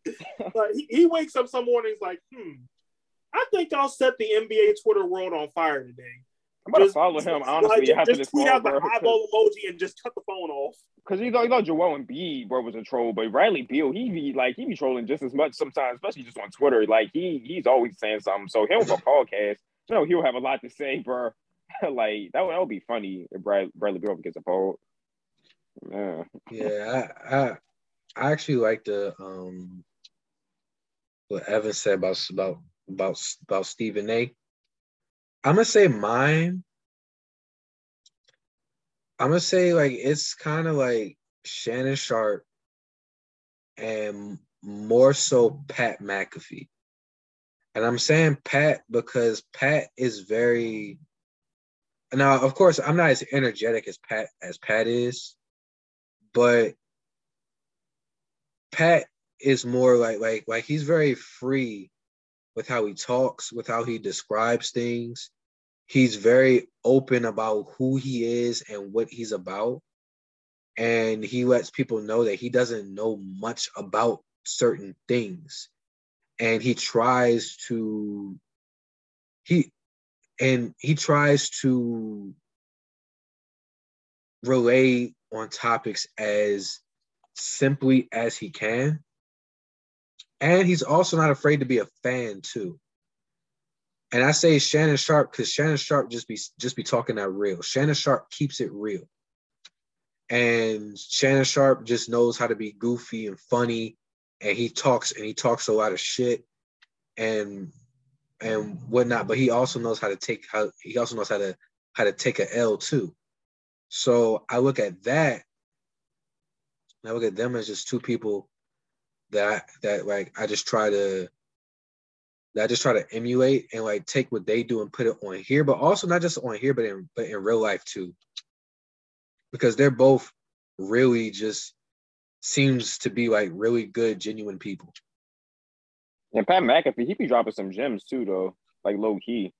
(laughs) but he, he wakes up some mornings like, hmm, I think I'll set the NBA Twitter world on fire today. I'm about just, to follow him, honestly, like, after just this tweet call, out the eyeball emoji and just cut the phone off. Because you know, you know, Joel Embiid, bro, was a troll, but Bradley Beal, he be like, he be trolling just as much sometimes, especially just on Twitter. Like he, he's always saying something. So him with a (clears throat) podcast, know, he'll have a lot to say, bro. (laughs) like that would, that would be funny if Brad, Bradley Beal gets a poll. Yeah. Yeah, I, I I actually like the um what Evan said about about about about Stephen A. I'm gonna say mine. I'm gonna say like it's kind of like Shannon Sharpe and more so Pat McAfee. And I'm saying Pat because Pat is very now, of course, I'm not as energetic as Pat as Pat is, but Pat is more like like like he's very free with how he talks, with how he describes things. He's very open about who he is and what he's about. And he lets people know that he doesn't know much about certain things and he tries to he and he tries to relay on topics as simply as he can. And he's also not afraid to be a fan too. And i say shannon sharpe because shannon sharpe just be just be talking that real. Shannon sharpe keeps it real. And shannon sharpe just knows how to be goofy and funny and he talks and he talks a lot of shit and and whatnot, but he also knows how to take how he also knows how to how to take a L too. So I look at that. I look at them as just two people that that like I just try to that I just try to emulate and like take what they do and put it on here, but also not just on here, but in but in real life too. Because they're both really just seems to be like really good, genuine people. And Pat McAfee, he be dropping some gems too, though. Like low key.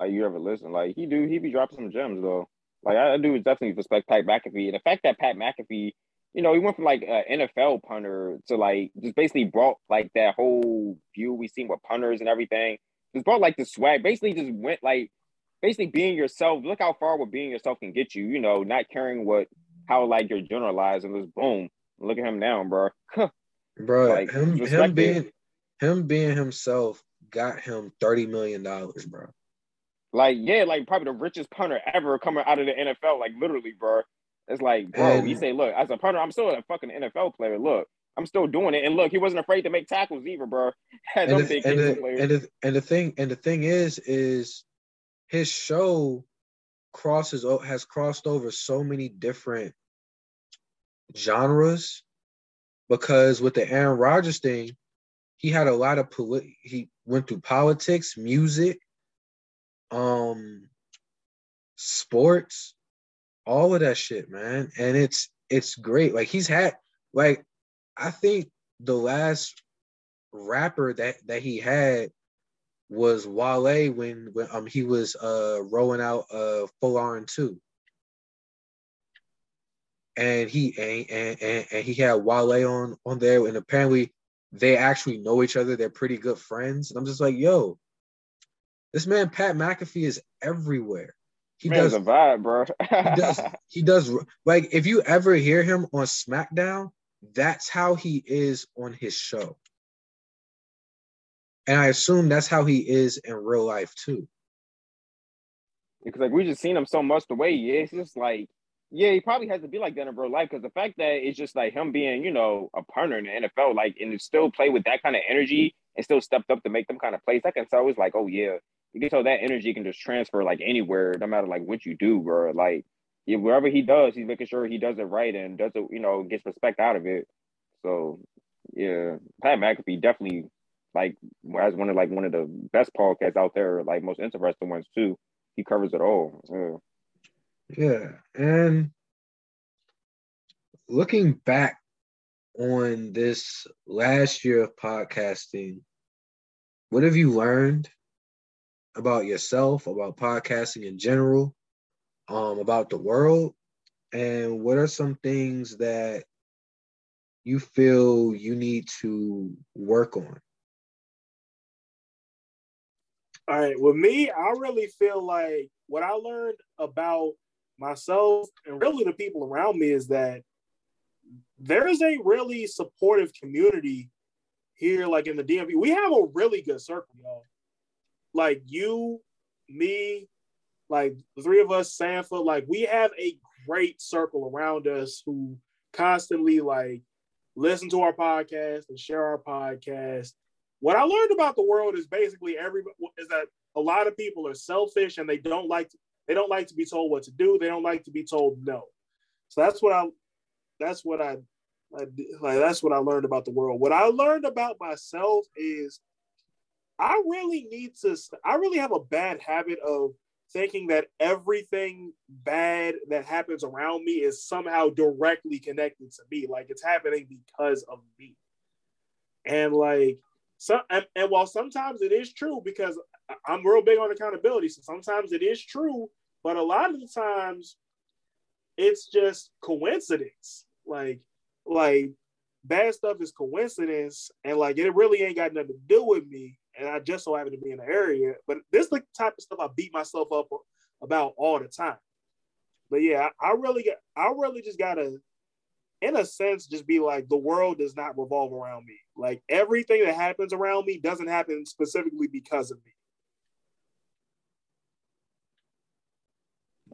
Like you ever listen? Like he do, he be dropping some gems though. Like I, do definitely respect Pat McAfee. And the fact that Pat McAfee, you know, he went from like an NFL punter to like just basically brought like that whole view we seen with punters and everything. Just brought like the swag. Basically, just went like basically being yourself. Look how far what being yourself can get you. You know, not caring what how like you're generalized and just boom. Look at him now, bro. (laughs) bro, like, him, him being him being himself got him thirty million dollars, bro. Like, yeah, like probably the richest punter ever coming out of the NFL. Like, literally, bro. It's like, bro, and, he say, look, as a punter, I'm still a fucking NFL player. Look, I'm still doing it. And look, he wasn't afraid to make tackles either, bro. (laughs) and, the, and, the, and, the, and the thing, and the thing is, is his show crosses has crossed over so many different genres because with the Aaron Rodgers thing, he had a lot of polit- he went through politics, music, um, sports, all of that shit, man. And it's it's great. Like he's had like I think the last rapper that that he had was Wale when when um he was uh rolling out uh Folarin two. And he and, and and he had Wale on on there, and apparently they actually know each other. They're pretty good friends. And I'm just like, yo, this man Pat McAfee is everywhere. He Man's does a vibe, bro. he does. (laughs) He does. Like if you ever hear him on SmackDown, that's how he is on his show. And I assume that's how he is in real life too. Because like we just seen him so much the way he is, it's just like, yeah, he probably has to be like that in real life. Because the fact that it's just like him being, you know, a partner in the NFL, like, and still play with that kind of energy and still stepped up to make them kind of plays, I can tell it's like, oh yeah, you can tell that energy can just transfer like anywhere, no matter like what you do, bro. Like, yeah, wherever he does, he's making sure he does it right and does it, you know, gets respect out of it. So yeah, Pat McAfee definitely like as one of like one of the best podcasts out there, like most interesting ones too. He covers it all. Yeah. Yeah. And looking back on this last year of podcasting, what have you learned about yourself, about podcasting in general, um, about the world? And what are some things that you feel you need to work on? All right. With me, I really feel like what I learned about myself and really the people around me is that there is a really supportive community here, like in the DMV. We have a really good circle, y'all. Like you, me, like the three of us, Sanfa, like we have a great circle around us who constantly like listen to our podcast and share our podcast what I learned about the world is basically every is that a lot of people are selfish and they don't like they don't like to be told what to do. They don't like to be told no. So that's what I that's what I, I like that's what I learned about the world. What I learned about myself is I really need to I really have a bad habit of thinking that everything bad that happens around me is somehow directly connected to me like it's happening because of me. And like so and, and while sometimes it is true because I'm real big on accountability, so sometimes it is true, but a lot of the times it's just coincidence. Like, like bad stuff is coincidence, and like it really ain't got nothing to do with me. And I just so happen to be in the area. But this is the type of stuff I beat myself up about all the time. But yeah, I, I really I really just gotta in a sense, just be like, the world does not revolve around me. Like everything that happens around me doesn't happen specifically because of me.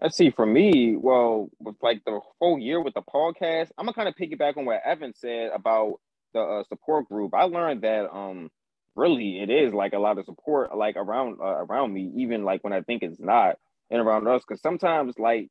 Let's see. For me, well, with like the whole year with the podcast, I'm gonna kind of piggyback on what Evan said about the uh, support group. I learned that um really it is like a lot of support like around uh, around me, even like when I think it's not, and around us. Because sometimes like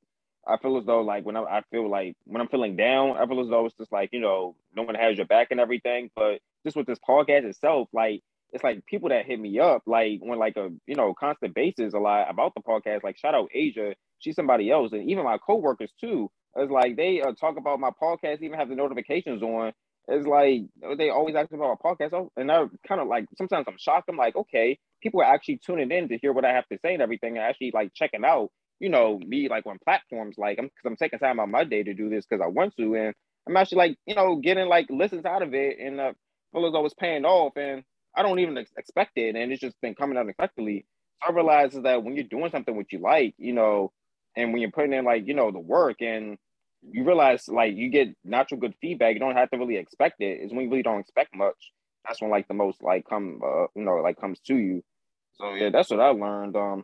I feel as though like when I, I feel like when I'm feeling down, I feel as though it's just like you know no one has your back and everything. But just with this podcast itself, like it's like people that hit me up like on like a you know constant basis a lot about the podcast. Like shout out Asia, she's somebody else, and even my coworkers too. It's like they uh, talk about my podcast, even have the notifications on. It's like they always ask about my podcast, and I kind of like sometimes I'm shocked. I'm like, okay, people are actually tuning in to hear what I have to say and everything, and actually like checking out you know, me like on platforms like I'm because I'm taking time out my day to do this because I want to, and I'm actually like you know getting like listens out of it, and uh, feel as though it's paying off, and I don't even expect it, and it's just been coming unexpectedly. So I realize that when you're doing something which you like, you know, and when you're putting in like you know the work, and you realize like you get natural good feedback, you don't have to really expect it. Is when you really don't expect much. That's when like the most like come uh, you know like comes to you. So yeah, that's what I learned. Um,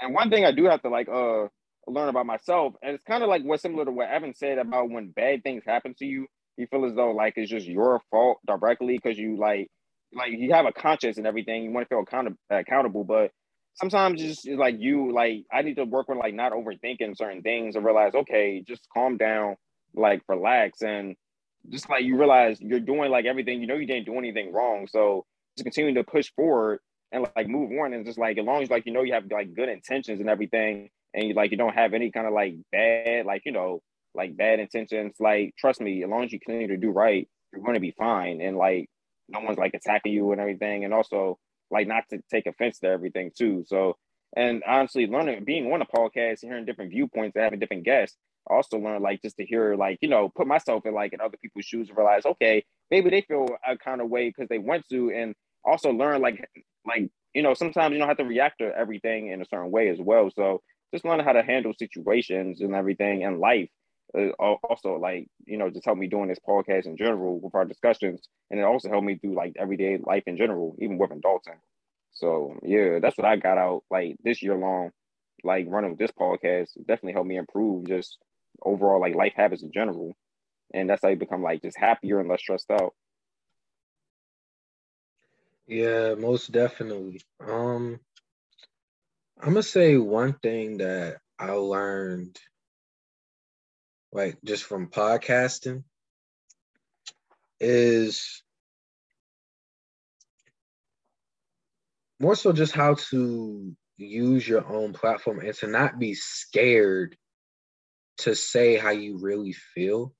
and one thing I do have to like uh learn about myself, and it's kind of like what's similar to what Evan said about when bad things happen to you, you feel as though like it's just your fault directly because you like like you have a conscience and everything. You want to feel account- accountable, but sometimes just like you like I need to work on like not overthinking certain things and realize okay, just calm down, like relax and just like you realize you're doing like everything you know you didn't do anything wrong so just continue to push forward and like move on and just like as long as like you know you have like good intentions and everything and you like you don't have any kind of like bad like you know like bad intentions like trust me as long as you continue to do right you're going to be fine and like no one's like attacking you and everything and also like not to take offense to everything too. So and honestly learning being on a podcast hearing different viewpoints and having different guests I also learned like just to hear like you know put myself in like in other people's shoes and realize okay maybe they feel a kind of way because they went to and also learn like like you know sometimes you don't have to react to everything in a certain way as well. So just learn how to handle situations and everything in life uh, also like you know just help me doing this podcast in general with our discussions. And it also helped me through like everyday life in general even with Dalton so yeah that's what I got out like this year long like running with this podcast definitely helped me improve just overall like life habits in general. And that's how you become like just happier and less stressed out. Yeah most definitely. Um i'm gonna say one thing that i learned like just from podcasting is more so just how to use your own platform and to not be scared to say how you really feel.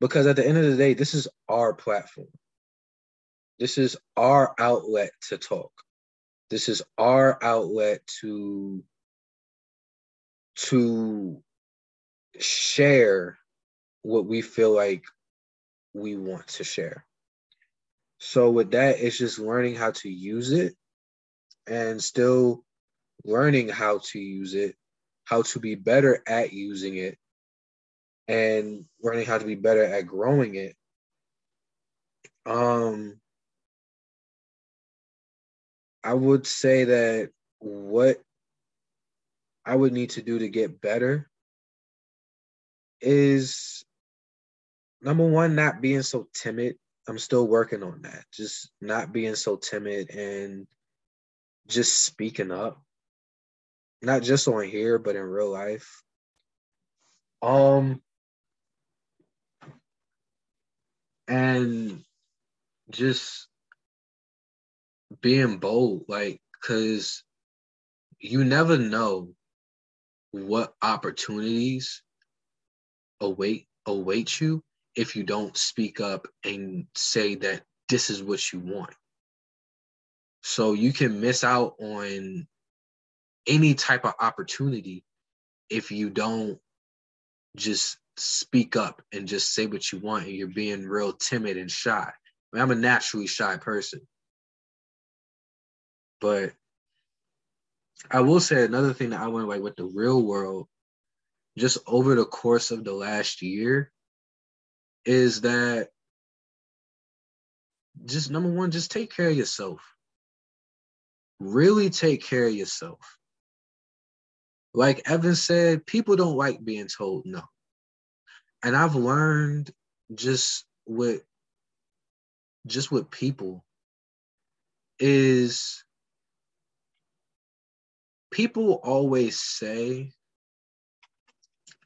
Because at the end of the day, this is our platform. This is our outlet to talk. This is our outlet to to share what we feel like we want to share. So with that, it's just learning how to use it and still learning how to use it, how to be better at using it, and learning how to be better at growing it. Um, I would say that what I would need to do to get better is number one, not being so timid. I'm still working on that. Just not being so timid and just speaking up. Not just on here, but in real life. Um and just being bold, like, cause you never know what opportunities await await you if you don't speak up and say that this is what you want. So you can miss out on any type of opportunity if you don't just speak up and just say what you want and you're being real timid and shy. I I'm a naturally shy person. But I will say another thing that I went like with the real world just over the course of the last year is that just number one, just take care of yourself. Really take care of yourself. Like Evan said, people don't like being told no. And I've learned just with just with people is people always say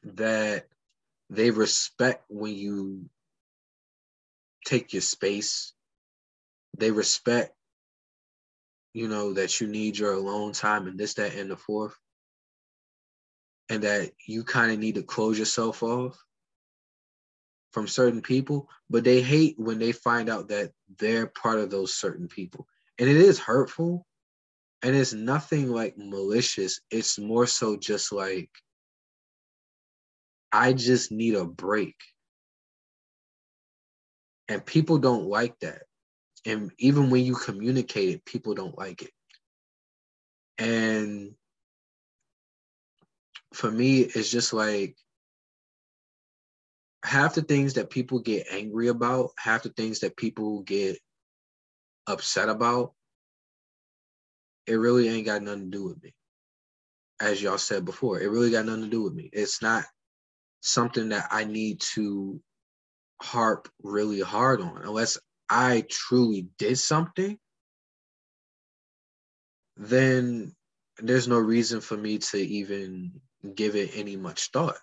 that they respect when you take your space. They respect, you know, that you need your alone time and this, that, and the fourth. And that you kind of need to close yourself off from certain people, but they hate when they find out that they're part of those certain people. And it is hurtful and it's nothing like malicious. It's more so just like I just need a break. And people don't like that. And even when you communicate it, people don't like it. And for me, it's just like half the things that people get angry about, half the things that people get upset about, it really ain't got nothing to do with me. As y'all said before, it really got nothing to do with me. It's not something that I need to harp really hard on unless I truly did something then there's no reason for me to even give it any much thought.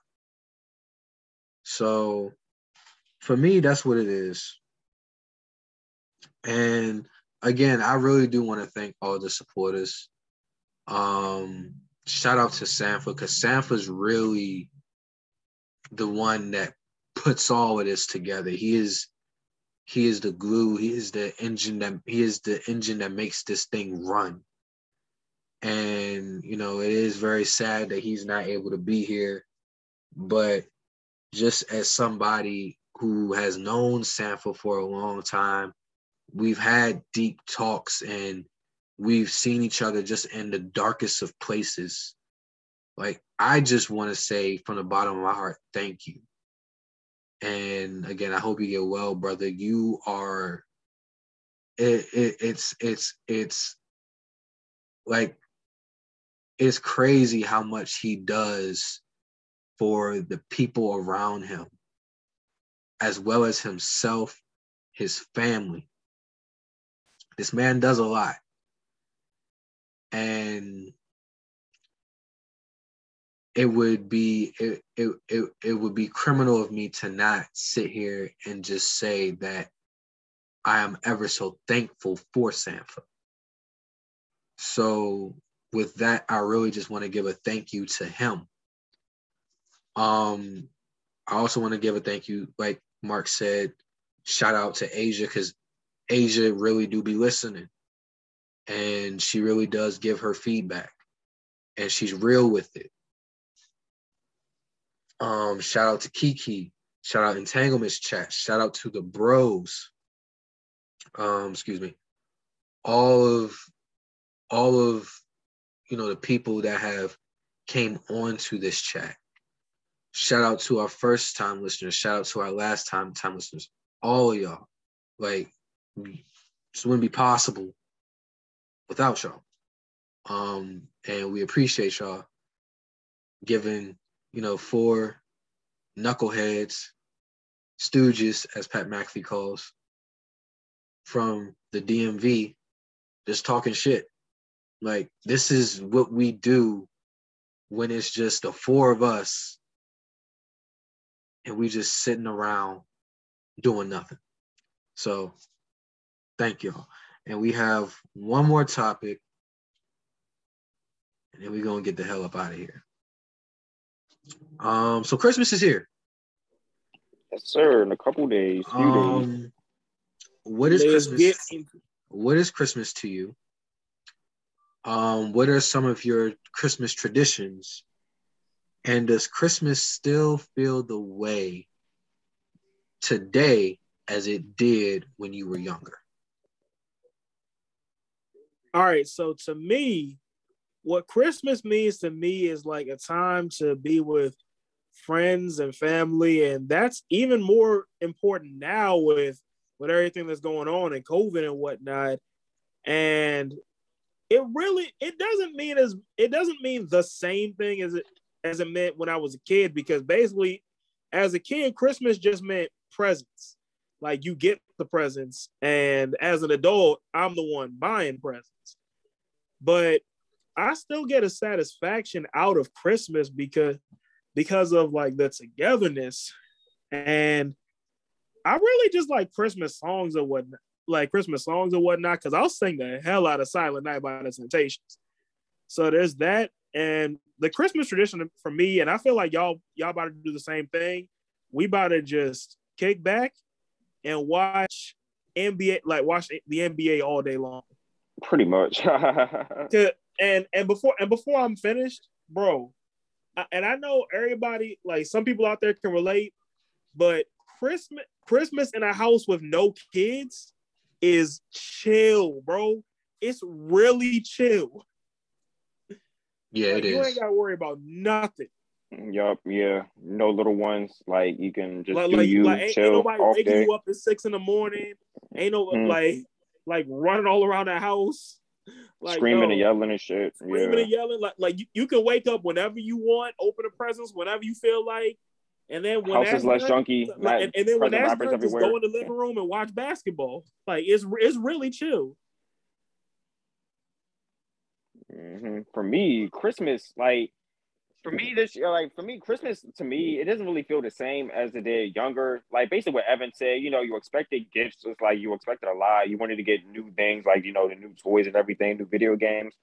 So for me, that's what it is. And again, I really do want to thank all the supporters. Um, shout out to Sanfa because Sanfa's really the one that puts all of this together. He is he is the glue, he is the engine that he is the engine that makes this thing run. And you know, it is very sad that he's not able to be here. But just as somebody who has known Sanfa for a long time, we've had deep talks and we've seen each other just in the darkest of places. Like, I just want to say from the bottom of my heart, thank you. And again, I hope you get well, brother. You are it, it it's it's it's like it's crazy how much he does for the people around him as well as himself, his family. This man does a lot. And it would be it, it, it, it would be criminal of me to not sit here and just say that I am ever so thankful for Sanfa. So with that, I really just want to give a thank you to him. Um, I also want to give a thank you, like Mark said, shout out to Asia because Asia really do be listening. And she really does give her feedback. And she's real with it. Um, shout out to Kiki. Shout out Entanglements Chat. Shout out to the bros. Um, excuse me. All of all of you know the people that have came on to this chat Shout out to our first time listeners. Shout out to our last time time listeners. All of y'all. Like this wouldn't be possible without y'all. Um, and we appreciate y'all giving, you know, four knuckleheads, stooges, as Pat McAfee calls, from the DMV, just talking shit. Like this is what we do when it's just the four of us and we just sitting around doing nothing. So thank y'all. And we have one more topic, and then we're gonna get the hell up out of here. Um, so Christmas is here. Yes, sir. In a couple days, few um, days. What is Christmas? What is Christmas to you? Um, what are some of your Christmas traditions? And does Christmas still feel the way today as it did when you were younger? All right. So to me, what Christmas means to me is like a time to be with friends and family. And that's even more important now with with everything that's going on and COVID and whatnot. And it really it doesn't mean as it doesn't mean the same thing as it as it meant when I was a kid because basically, as a kid, Christmas just meant presents. Like you get the presents, and as an adult, I'm the one buying presents. But I still get a satisfaction out of Christmas because because of like the togetherness, and I really just like Christmas songs or whatnot, like Christmas songs or whatnot, because I'll sing the hell out of Silent Night by the Temptations. So there's that, and the Christmas tradition for me, and I feel like y'all y'all about to do the same thing. We about to just kick back and watch NBA, like watch the NBA all day long. Pretty much. (laughs) and and before and before I'm finished, bro, and I know everybody, like some people out there can relate, but Christmas Christmas in a house with no kids is chill, bro. It's really chill. Yeah, like, it you is. ain't got to worry about nothing. Yup, yeah. No little ones. Like you can just like, do like, you like, ain't, chill ain't nobody waking day. you up at six in the morning. Ain't no mm. like like running all around the house. (laughs) Like, screaming and yelling and shit. Screaming yeah. and yelling. Like like you, you can wake up whenever you want, open the presents whenever you feel like. And then when house is less done, junky, like, and, and, then when that's done, just go in the living room and watch basketball. Like it's it's really chill. Mm-hmm. For me, Christmas, like for me this year, like for me, Christmas to me, it doesn't really feel the same as it did younger. Like basically what Evan said, you know, you expected gifts, it's like you expected a lot. You wanted to get new things, like you know, the new toys and everything, new video games.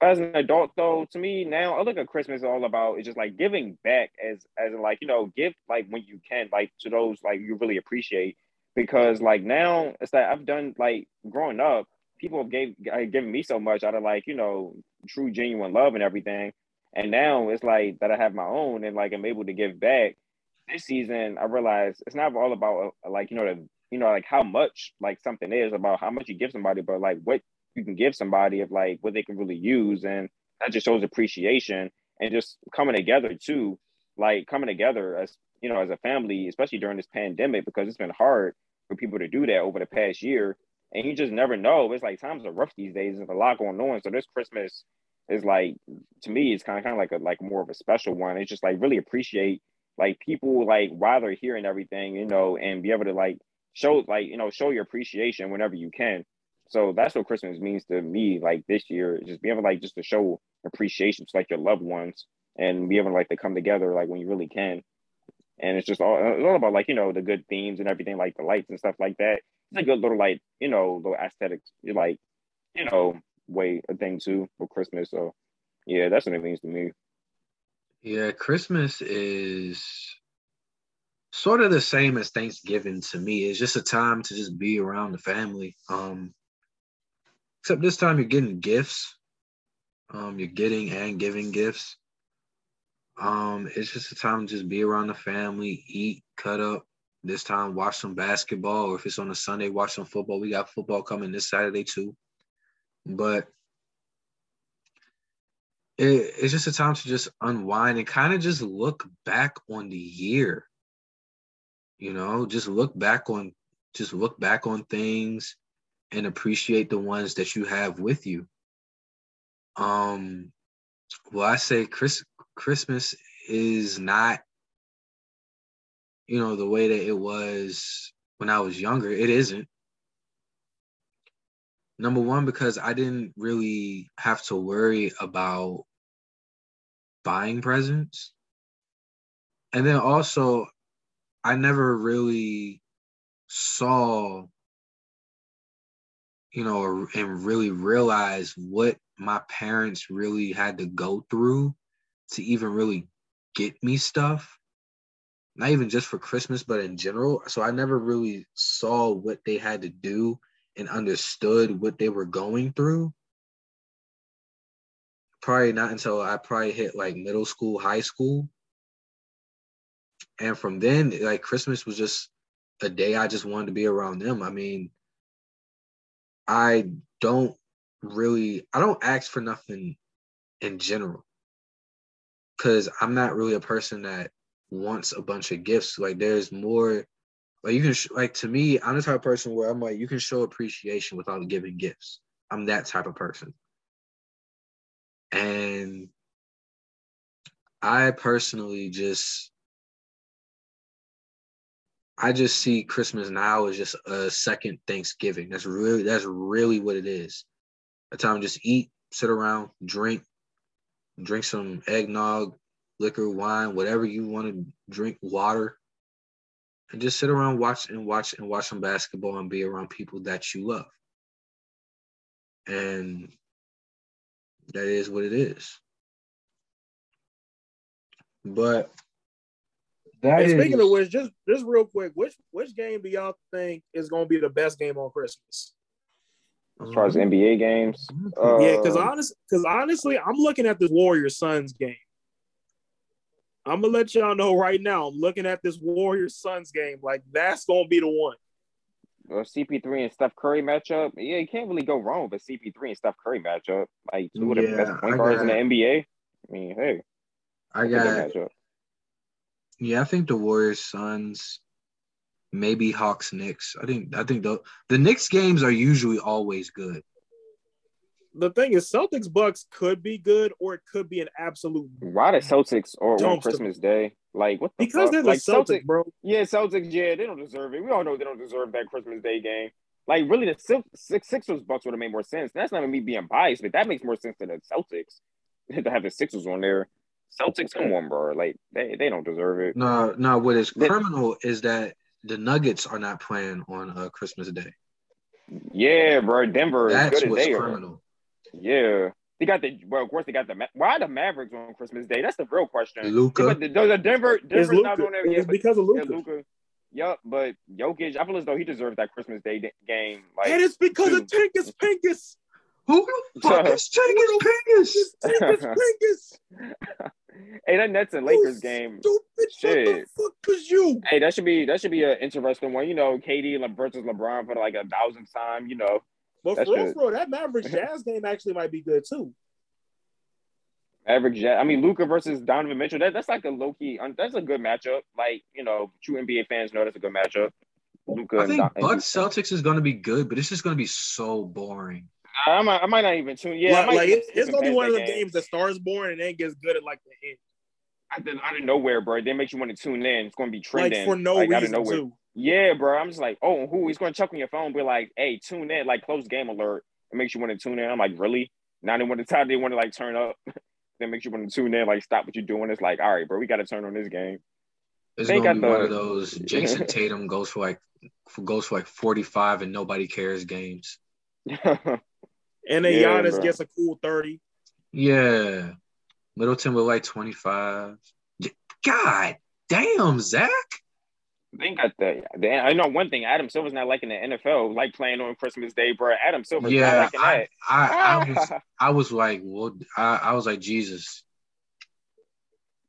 As an adult, though, to me now, I look at Christmas all about is just like giving back as as like you know, give like when you can, like to those like you really appreciate. Because like now, it's that I've done like growing up, people have gave given me so much out of like you know true genuine love and everything and now it's like that I have my own and like I'm able to give back. This season, I realized it's not all about uh, like you know the you know like how much like something is about how much you give somebody, but like what you can give somebody of like what they can really use, and that just shows appreciation and just coming together too, like coming together as you know as a family, especially during this pandemic because it's been hard for people to do that over the past year, and you just never know. It's like times are rough these days. There's a lot going on, so this Christmas is like to me it's kind of kind of like a like more of a special one. It's just like really appreciate like people like while they're hearing everything, you know, and be able to like show like you know show your appreciation whenever you can. So that's what Christmas means to me. Like this year, just being able like just to show appreciation to like your loved ones and be able to like to come together like when you really can. And it's just all it's all about like you know the good themes and everything like the lights and stuff like that. It's a good little like you know little aesthetics like you know way a thing too for Christmas. So yeah, that's what it means to me. Yeah, Christmas is sort of the same as Thanksgiving to me. It's just a time to just be around the family. Um, except this time you're getting gifts. Um, you're getting and giving gifts. Um, it's just a time to just be around the family, eat, cut up. This time, watch some basketball, or if it's on a Sunday, watch some football. We got football coming this Saturday too. But it, it's just a time to just unwind and kind of just look back on the year. You know, just look back on just look back on things and appreciate the ones that you have with you. Um well I say Chris Christmas is not you know the way that it was when I was younger. It isn't. Number one, because I didn't really have to worry about buying presents. And then also, I never really saw, you know, and really realized what my parents really had to go through to even really get me stuff. Not even just for Christmas, but in general. So I never really saw what they had to do and understood what they were going through probably not until I probably hit like middle school, high school. And from then, like Christmas was just a day I just wanted to be around them. I mean, I don't really, I don't ask for nothing in general because I'm not really a person that wants a bunch of gifts. Like, there's more like you can sh- like to me, I'm the type of person where I'm like you can show appreciation without giving gifts. I'm that type of person. And I personally just I just see Christmas now as just a second Thanksgiving. That's really that's really what it is. A time to just eat, sit around, drink, drink some eggnog, liquor, wine, whatever you want to drink, water and just sit around watch and watch and watch some basketball and be around people that you love. And that is what it is. But that hey, speaking is, of which, just just real quick, which which game do y'all think is going to be the best game on Christmas? As far as NBA games, uh, yeah, because honest, because honestly, I'm looking at this Warriors Suns game. I'm gonna let y'all know right now. I'm looking at this Warriors Suns game. Like that's gonna be the one. Well, CP3 and Steph Curry matchup. Yeah, you can't really go wrong with CP3 and Steph Curry matchup. Like two of the best point guards in the NBA. I mean, hey, I got. Yeah, I think the Warriors Suns, maybe Hawks Knicks. I think I think the the Knicks games are usually always good the thing is, Celtics Bucks could be good, or it could be an absolute. Why the Celtics or on Christmas Day? Like what? The because fuck? they're the like, Celtics, Celtics, bro. Yeah, Celtics. Yeah, they don't deserve it. We all know they don't deserve that Christmas Day game. Like really, the six Sixers Bucks would have made more sense. That's not even me being biased, but that makes more sense than the Celtics (laughs) to have the Sixers on there. Celtics, come on, bro. Like they, they don't deserve it. No, no. What is criminal is that the Nuggets are not playing on uh, Christmas Day. Yeah, bro. Denver That's what's criminal. Yeah. They got the well, of course they got the why the Mavericks on Christmas Day? That's the real question. Luka, the, the, Denver, Denver's not on there. Yeah, it's because of Luka. Yeah, Luka. Yep, but Jokic, I feel as though he deserves that Christmas Day game. Like, and it's because too. of Tinkus (laughs) Pinkus. Who the fuck is Tinkus Pinkus? Tinkus Pinkus. hey, that Nets and Lakers game. Stupid. Shit. What the fuck you? Hey, that should be that should be an interesting one. You know, KD versus LeBron for like a thousandth time. You know. But for real, for real, that Mavericks (laughs) Jazz game actually might be good too. Mavericks Jazz. I mean, Luka versus Donovan Mitchell. That, that's like a low key. That's a good matchup. Like you know, true NBA fans know that's a good matchup. Luka I think Don- Bucks Celtics is going to be good, but it's just going to be so boring. I might, I might not even tune. Yeah, like, like it's, it's, gonna be one of the game. games that starts boring and then gets good at like the end. I did out of nowhere, bro. They makes you want to tune in. It's gonna be trending like for no like, reason too. Yeah, bro. I'm just like, oh, who? He's gonna check on your phone, be like, hey, tune in, like close game alert. It makes you want to tune in. I'm like, really? Now they want to time they want to like turn up. (laughs) then makes you want to tune in, like stop what you're doing. It's like, all right, bro, we got to turn on this game. It's gonna be the... one of those Jayson (laughs) Tatum goes for like goes for like 45 and nobody cares games. (laughs) and then yeah, Giannis bro. gets a cool 30. Yeah. Middleton with like 25. God damn, Zach. They got the. I know one thing. Adam Silver's not liking the NFL, like playing on Christmas Day, bro. Adam Silver's yeah, not liking I, that. I, I, (laughs) was, I was like, well, I, I was like, Jesus.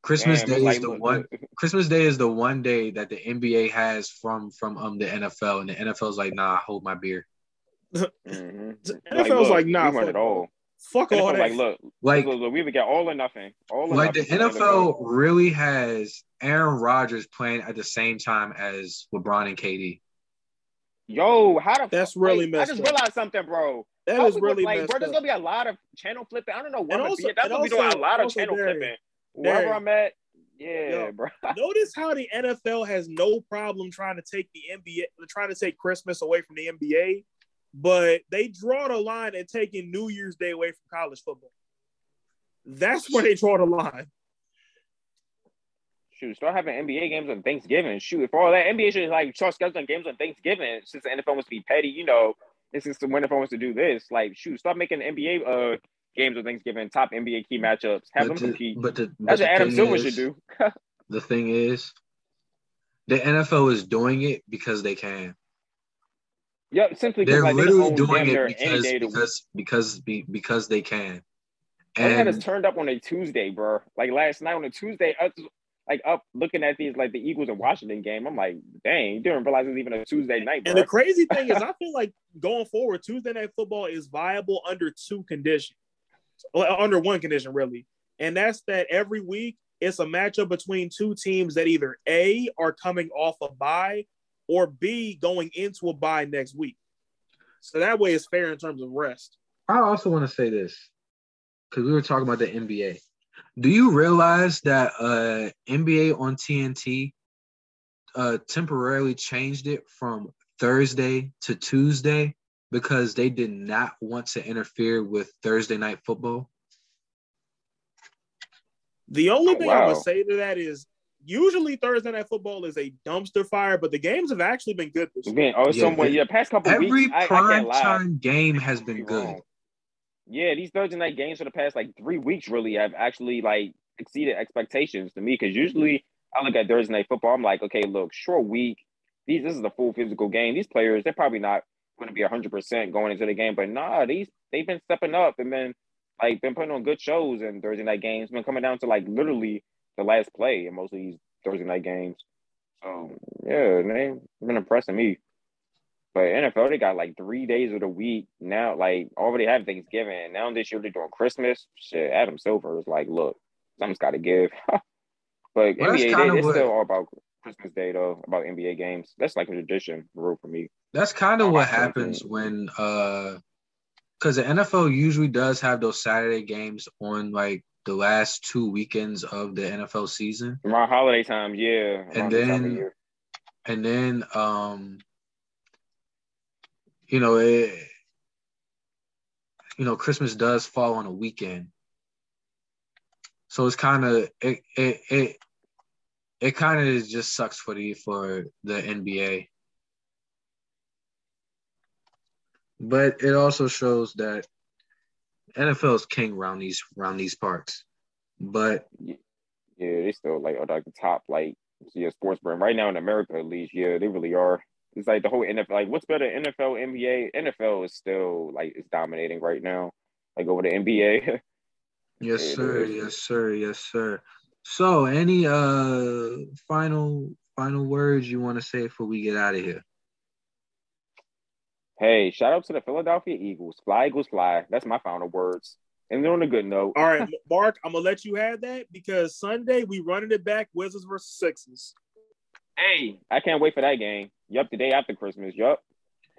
Christmas Damn, Day like, is the one. (laughs) Christmas Day is the one day that the NBA has from from um the NFL, and the NFL's like, nah, hold my beer. mm-hmm. NFL's like, like nah, fuck, it all. Fuck all that. Like, look, like look, look, we would get all or nothing. All or like nothing the NFL really has Aaron Rodgers playing at the same time as LeBron and KD. Yo, how the that's fuck, really messed I just realized something, bro. That how is really like, bro. There's gonna be a lot of channel flipping. I don't know what. Also. That's gonna be doing a lot of channel Derek, flipping. Wherever Derek, I'm at, yeah, yo, bro. (laughs) notice how the NFL has no problem trying to take the NBA, trying to take Christmas away from the NBA, but they draw the line at taking New Year's Day away from college football. That's where they draw the line shoot, start having NBA games on Thanksgiving. Shoot, if all that NBA should like start scheduling games on Thanksgiving, since the NFL wants to be petty, you know, this is the when NFL wants to do this. Like, shoot, stop making NBA uh games on Thanksgiving, top NBA key matchups, have but them the, compete. But the, that's what Adam Silver is, should do. (laughs) the thing is, the NFL is doing it because they can. Yep, simply they're like, literally they doing it because because, because because they can. And had us turned up on a Tuesday, bro. Like last night on a Tuesday, us like up looking at these like the Eagles and Washington game. I'm like, dang, you didn't realize it's even a Tuesday night. Bro. And the crazy thing is, (laughs) I feel like going forward, Tuesday night football is viable under two conditions, under one condition really, and that's that every week it's a matchup between two teams that either A are coming off a bye or B going into a bye next week. So that way it's fair in terms of rest. I also want to say this because we were talking about the NBA. Do you realize that uh, NBA on TNT uh, temporarily changed it from Thursday to Tuesday because they did not want to interfere with Thursday night football? The only thing wow. I would say to that is usually Thursday night football is a dumpster fire, but the games have actually been good this year. Oh, yeah, somewhere, yeah, past couple every weeks. Every prime time game has been good. Yeah, these Thursday night games for the past like three weeks really have actually like exceeded expectations to me because usually I look at Thursday night football, I'm like, okay, look, short week. These this is a full physical game. These players, they're probably not going to be hundred percent going into the game, but nah, these they've been stepping up and been like been putting on good shows in Thursday night games. Been coming down to like literally the last play in most of these Thursday night games. So yeah, they've been impressing me. But NFL, they got like three days of the week now. Like already have Thanksgiving. Now this year they're doing Christmas. Shit, Adam Silver is like, look, something's got to give. (laughs) but well, NBA, they, it's still all about Christmas Day though. About NBA games. That's like a tradition, rule for me. That's kind of what happens when, uh, because the NFL usually does have those Saturday games on like the last two weekends of the NFL season. Around holiday time, yeah. And then, and then, um you know, it, you know, Christmas does fall on a weekend. So it's kind of it it it, it kind of just sucks for the for the NBA. But it also shows that NFL is king around these around these parts. But yeah, they still like are like the top like yeah sports brand right now in America at least. Yeah, they really are. It's like the whole NFL. Like, what's better, NFL, NBA? NFL is still like it's dominating right now. Like over the NBA. (laughs) yes, sir. Yes, sir. Yes, sir. So, any uh final final words you want to say before we get out of here? Hey, shout out to the Philadelphia Eagles. Fly Eagles fly. That's my final words. And then on a good note. All right, (laughs) Mark, I'm gonna let you have that because Sunday we running it back Wizards versus Sixers. Hey, I can't wait for that game. Yup, the day after Christmas. Yep.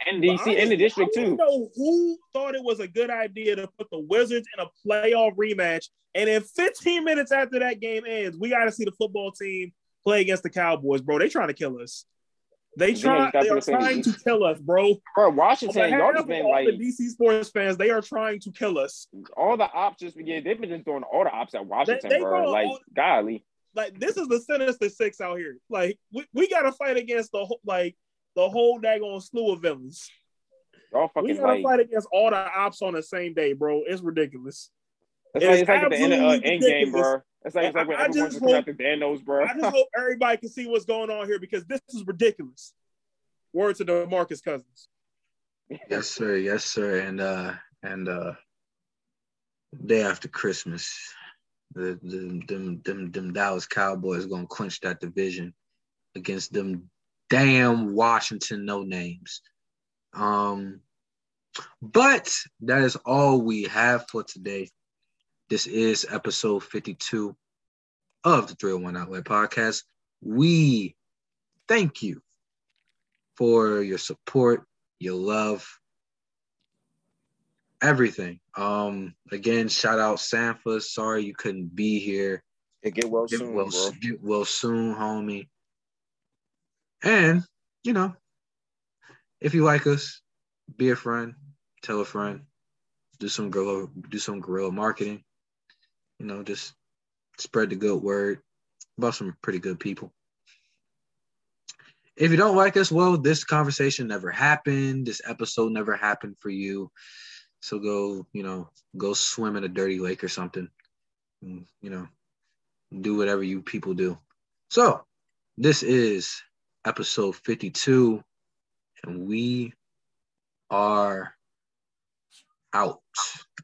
And DC in the district too. know who thought it was a good idea to put the Wizards in a playoff rematch, and then 15 minutes after that game ends, we got to see the football team play against the Cowboys, bro. They trying to kill us. They try. They are trying to kill us, bro. Bro, Washington, y'all just been like the DC sports fans. They are trying to kill us. All the options, yeah, they've been just doing all the ops at Washington, they, they bro. Like, all, golly, like this is the sinister six out here. Like, we, we got to fight against the whole, like the whole daggone slew of villains. Y'all fucking we gotta like, fight against all the ops on the same day, bro. It's ridiculous. It's, it's like, it's like at the end, of, uh, end game, bro. It's like, it's like when I everyone's just hope, the Thanos, bro. I just hope everybody can see what's going on here because this is ridiculous. Word to DeMarcus Cousins. Yes, sir. Yes, sir. And uh and uh day after Christmas, the, the them them them Dallas Cowboys gonna clinch that division against them damn Washington no names. Um, but that is all we have for today. This is episode 52 of the 301 Outlet Podcast. We thank you for your support, your love, everything. Um, again, shout out Sanfa. Sorry you couldn't be here. Hey, get well get soon, well, bro. Get well soon, homie. And you know, if you like us, be a friend, tell a friend, do some guerrilla, do some guerrilla marketing. You know, just spread the good word about some pretty good people. If you don't like us, well, this conversation never happened. This episode never happened for you. So go, you know, go swim in a dirty lake or something. And, you know, do whatever you people do. So, this is episode 52 and we are out.